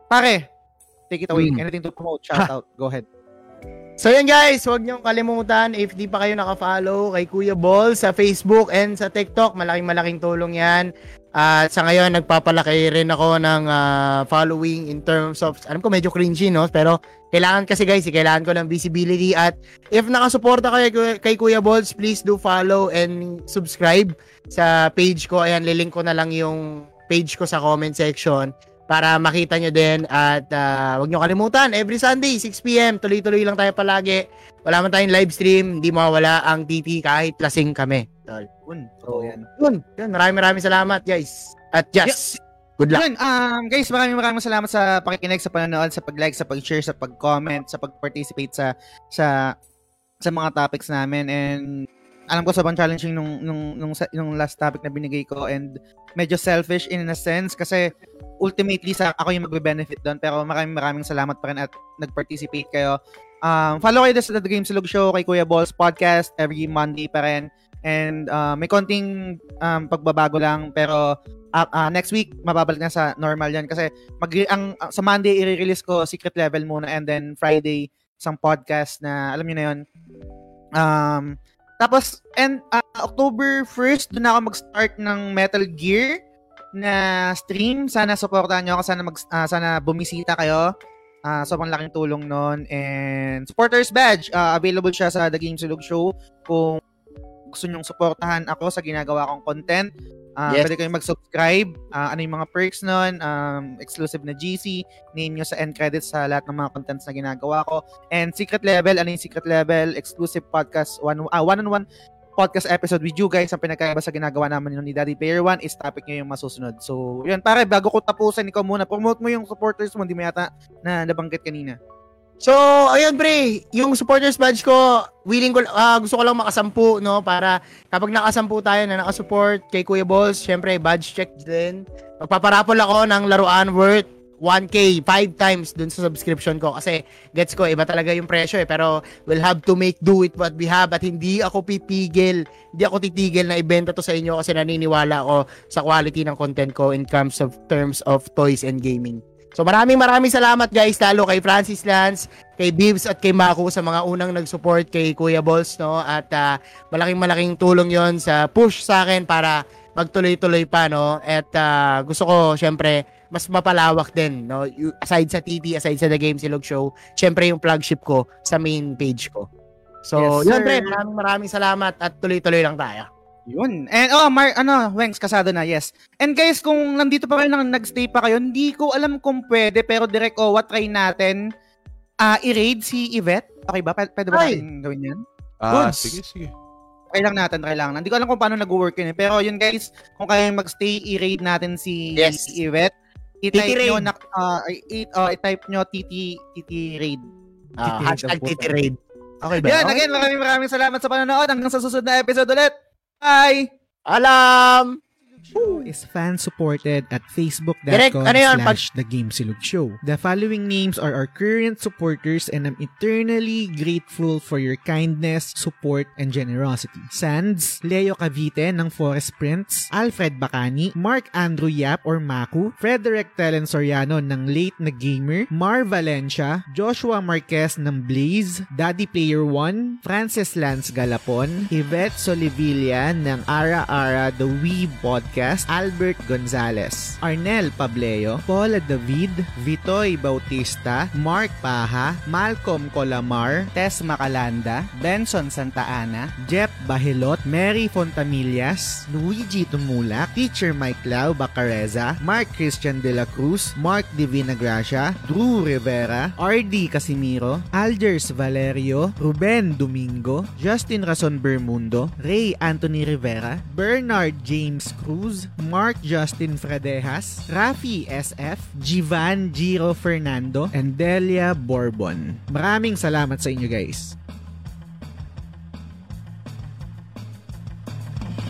Pare, take it away. Mm. Anything to promote? Shout out. Go ahead. So yan guys, huwag niyong kalimutan if di pa kayo naka-follow kay Kuya Ball sa Facebook and sa TikTok, malaking malaking tulong yan. At sa ngayon, nagpapalaki rin ako ng ah, following in terms of, alam ko medyo cringy no, pero kailangan kasi guys, eh, kailangan ko ng visibility. At if nakasuporta kayo kay, kay Kuya Balls, please do follow and subscribe sa page ko. Ayan, lilink ko na lang yung page ko sa comment section para makita nyo din at uh, wag nyo kalimutan every Sunday 6pm tuloy-tuloy lang tayo palagi. Wala man tayong live stream hindi mawala ang TT kahit lasing kami. Tol. Yun. Totoo yan. yun. Yun maraming maraming salamat guys. At just good luck. Yun, um, guys, maraming maraming salamat sa pakikinig, sa panonood, sa pag-like, sa pag-share, sa pag-comment, sa pag-participate sa sa sa mga topics namin. And alam ko sobrang challenging nung nung nung, nung last topic na binigay ko. And medyo selfish in a sense kasi ultimately sa ako yung magbe-benefit doon pero maraming maraming salamat pa rin at nag-participate kayo. Um, follow kayo sa The Game Silog Show kay Kuya Balls podcast every Monday pa rin. And uh, may konting um, pagbabago lang pero uh, uh, next week mababalik na sa normal yan kasi mag ang uh, sa Monday i-release ko secret level muna and then Friday isang podcast na alam niyo na yon um Tapos, and uh, October 1st, doon ako mag-start ng Metal Gear na stream. Sana supportahan nyo ako. Sana, mag, uh, sana bumisita kayo. Uh, sobrang laking tulong nun. And supporters badge, uh, available siya sa The Game Silog Show. Kung gusto nyong supportahan ako sa ginagawa kong content, Uh, yes. Pwede kayong mag-subscribe. Uh, ano yung mga perks nun? Um, exclusive na GC. Name nyo sa end credits sa lahat ng mga contents na ginagawa ko. And secret level. Ano yung secret level? Exclusive podcast. One, uh, one-on-one podcast episode with you guys. Ang pinagkaiba sa ginagawa namin ni Daddy Player One is topic nyo yung masusunod. So, yun. Pare, bago ko tapusan, ikaw muna. Promote mo yung supporters mo. Hindi mo yata na nabanggit kanina. So, ayun pre, yung supporters badge ko, willing ko, uh, gusto ko lang makasampu, no? Para kapag nakasampu tayo na nakasupport kay Kuya Balls, syempre, badge check din. Magpaparapol ako ng laruan worth 1K, 5 times dun sa subscription ko. Kasi, gets ko, iba talaga yung presyo eh. Pero, we'll have to make do with what we have. At hindi ako pipigil, hindi ako titigil na ibenta to sa inyo kasi naniniwala ako sa quality ng content ko in terms of terms of toys and gaming. So maraming maraming salamat guys lalo kay Francis Lance, kay Bibs at kay Mako sa mga unang nag-support kay Kuya Balls no at uh, malaking malaking tulong 'yon sa push sa akin para magtuloy-tuloy pa no at uh, gusto ko syempre mas mapalawak din no aside sa TT aside sa The Game Silog Show syempre yung flagship ko sa main page ko. So yes, yun pre maraming maraming salamat at tuloy-tuloy lang tayo. Yun. And oh, Mar ano, Wengs kasado na, yes. And guys, kung nandito pa kayo nang nagstay pa kayo, hindi ko alam kung pwede pero direct oh, what try natin uh, i-raid si Yvette. Okay ba? P- pwede ba Ay. natin gawin 'yan? Ah, Goods. sige, sige. Try lang natin, try lang. Hindi ko alam kung paano nag-work yun eh. Pero yun guys, kung kayo magstay, i-raid natin si yes. Yvette. I-type nyo, na, uh, i- uh, i-type nyo TT, TT raid. Uh, hashtag TT raid. Okay ba? Yan, okay. again, maraming maraming salamat sa panonood. Hanggang sa susunod na episode ulit. Bye! Alam! Show is fan-supported at facebook.com ano slash The Game Silog Show. The following names are our current supporters and I'm eternally grateful for your kindness, support, and generosity. Sands, Leo Cavite ng Forest Prince, Alfred Bacani, Mark Andrew Yap or Maku, Frederick Telen Soriano ng Late na Gamer, Mar Valencia, Joshua Marquez ng Blaze, Daddy Player 1, Francis Lance Galapon, Yvette Solivilla ng Ara Ara The Wee Podcast, Podcast, Albert Gonzalez, Arnel Pableo, Paula David, Vitoy Bautista, Mark Paha, Malcolm Colamar, Tess Macalanda, Benson Santa Ana, Jeff Bahilot, Mary Fontamillas, Luigi Tumulak, Teacher Mike Lau Bacareza, Mark Christian De La Cruz, Mark Divina Gracia, Drew Rivera, RD Casimiro, Algers Valerio, Ruben Domingo, Justin Rason Bermundo, Ray Anthony Rivera, Bernard James Cruz, Cruz, Mark Justin Fredejas, Rafi SF, Jivan Giro Fernando, and Delia Bourbon. Maraming salamat sa inyo guys.